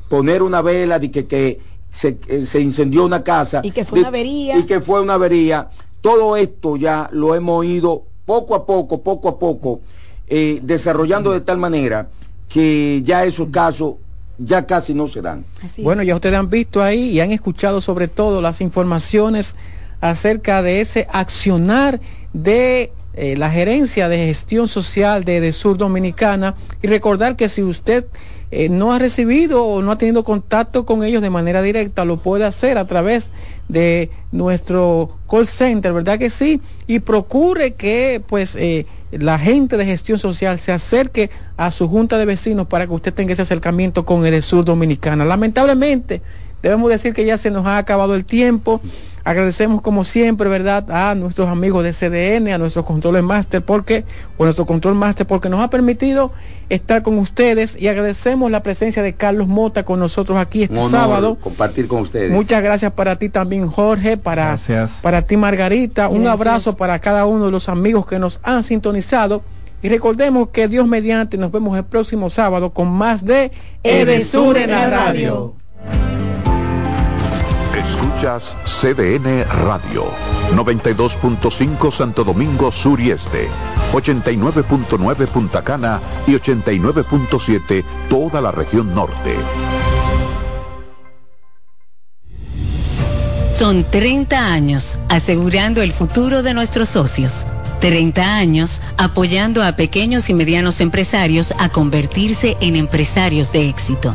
Speaker 24: poner una vela de que, que se, eh, se, incendió una casa.
Speaker 19: Y que fue una avería.
Speaker 24: Y que fue una avería. Todo esto ya lo hemos ido poco a poco, poco a poco, eh, desarrollando de tal manera que ya esos casos ya casi no se dan.
Speaker 17: bueno, ya ustedes han visto ahí y han escuchado sobre todo las informaciones acerca de ese accionar de eh, la gerencia de gestión social de, Sur Dominicana y recordar que si usted eh, no ha recibido o no ha tenido contacto con ellos de manera directa, lo puede hacer a través de nuestro call center, ¿verdad que sí? Y procure que pues eh, la gente de gestión social se acerque a su junta de vecinos para que usted tenga ese acercamiento con el Sur Dominicana. Lamentablemente, debemos decir que ya se nos ha acabado el tiempo. Agradecemos como siempre, ¿verdad?, a nuestros amigos de CDN, a nuestros controles máster, porque, o nuestro control máster, porque nos ha permitido estar con ustedes y agradecemos la presencia de Carlos Mota con nosotros aquí este sábado.
Speaker 24: Compartir con ustedes.
Speaker 17: Muchas gracias para ti también, Jorge, para, para ti, Margarita. Un abrazo para cada uno de los amigos que nos han sintonizado. Y recordemos que Dios mediante nos vemos el próximo sábado con más de Edesur en la radio.
Speaker 1: Escuchas CDN Radio, 92.5 Santo Domingo Sur y Este, 89.9 Punta Cana y 89.7 toda la región norte.
Speaker 25: Son 30 años asegurando el futuro de nuestros socios. 30 años apoyando a pequeños y medianos empresarios a convertirse en empresarios de éxito.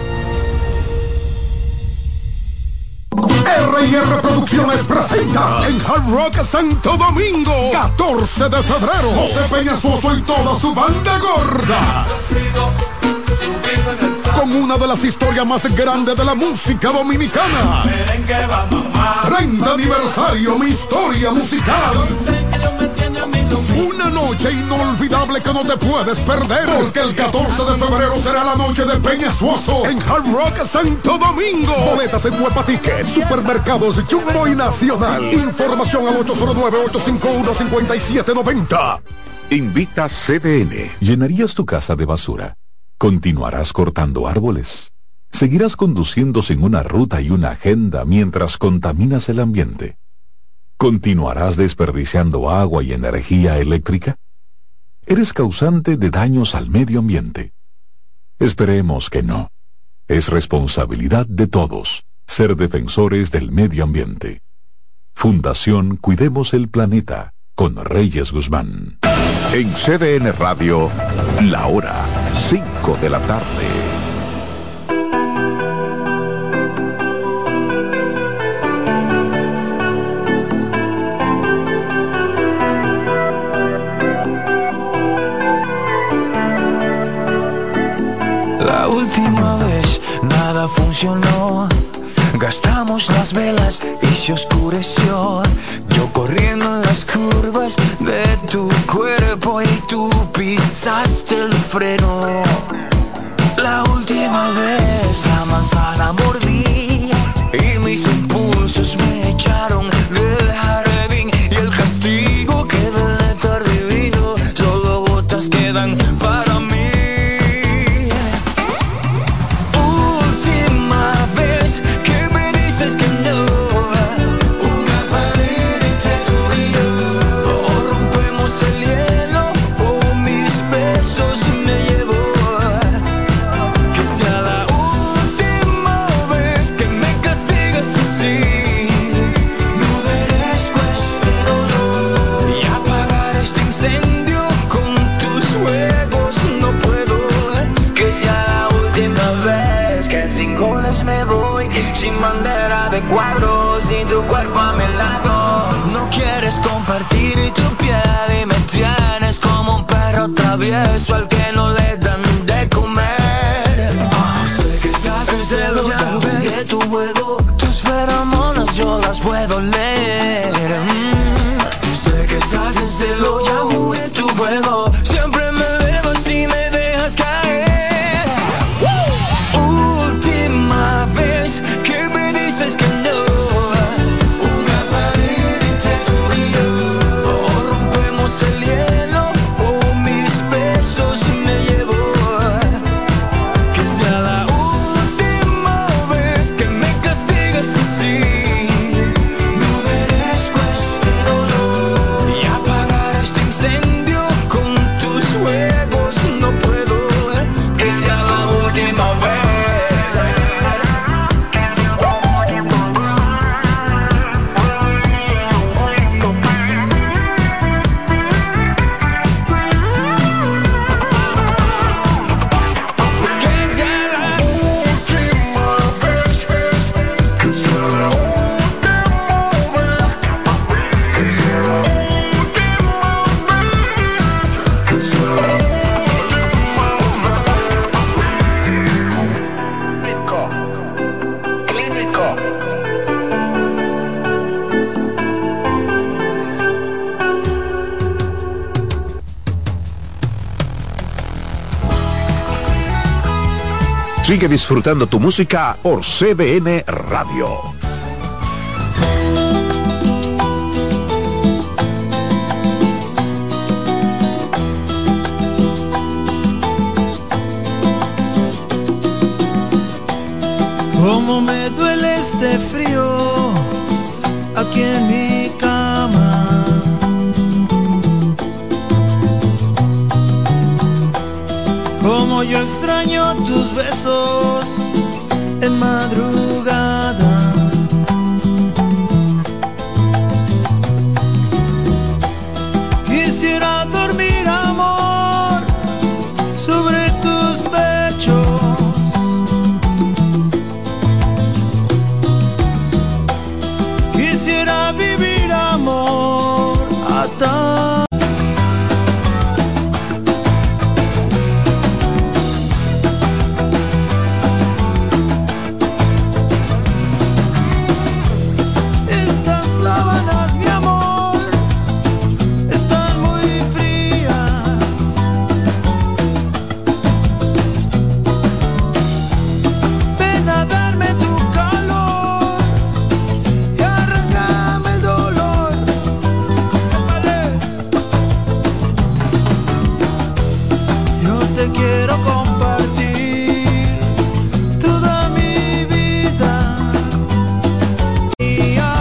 Speaker 26: R&R Producciones presenta en Hard Rock Santo Domingo 14 de febrero. José Peñasoso y toda su banda gorda. Con una de las historias más grandes de la música dominicana. 30 aniversario mi historia musical una noche inolvidable que no te puedes perder. Porque el 14 de febrero será la noche de Peña Suazo en Hard Rock Santo Domingo. Boletas en Huepa Supermercados Jumbo y Nacional. Información al 809-851-5790.
Speaker 1: Invita CDN. ¿Llenarías tu casa de basura? ¿Continuarás cortando árboles? ¿Seguirás conduciendo sin una ruta y una agenda mientras contaminas el ambiente? ¿Continuarás desperdiciando agua y energía eléctrica? Eres causante de daños al medio ambiente. Esperemos que no. Es responsabilidad de todos ser defensores del medio ambiente. Fundación Cuidemos el Planeta con Reyes Guzmán. En CDN Radio, la hora 5 de la tarde.
Speaker 27: Funcionó. Gastamos las velas y se oscureció. Yo corriendo en las curvas de tu cuerpo y tú pisaste el freno. La última vez la manzana mordí y mis impulsos me echaron del jardín
Speaker 1: disfrutando tu música por CBN Radio.
Speaker 28: Yo extraño tus besos en madrugada.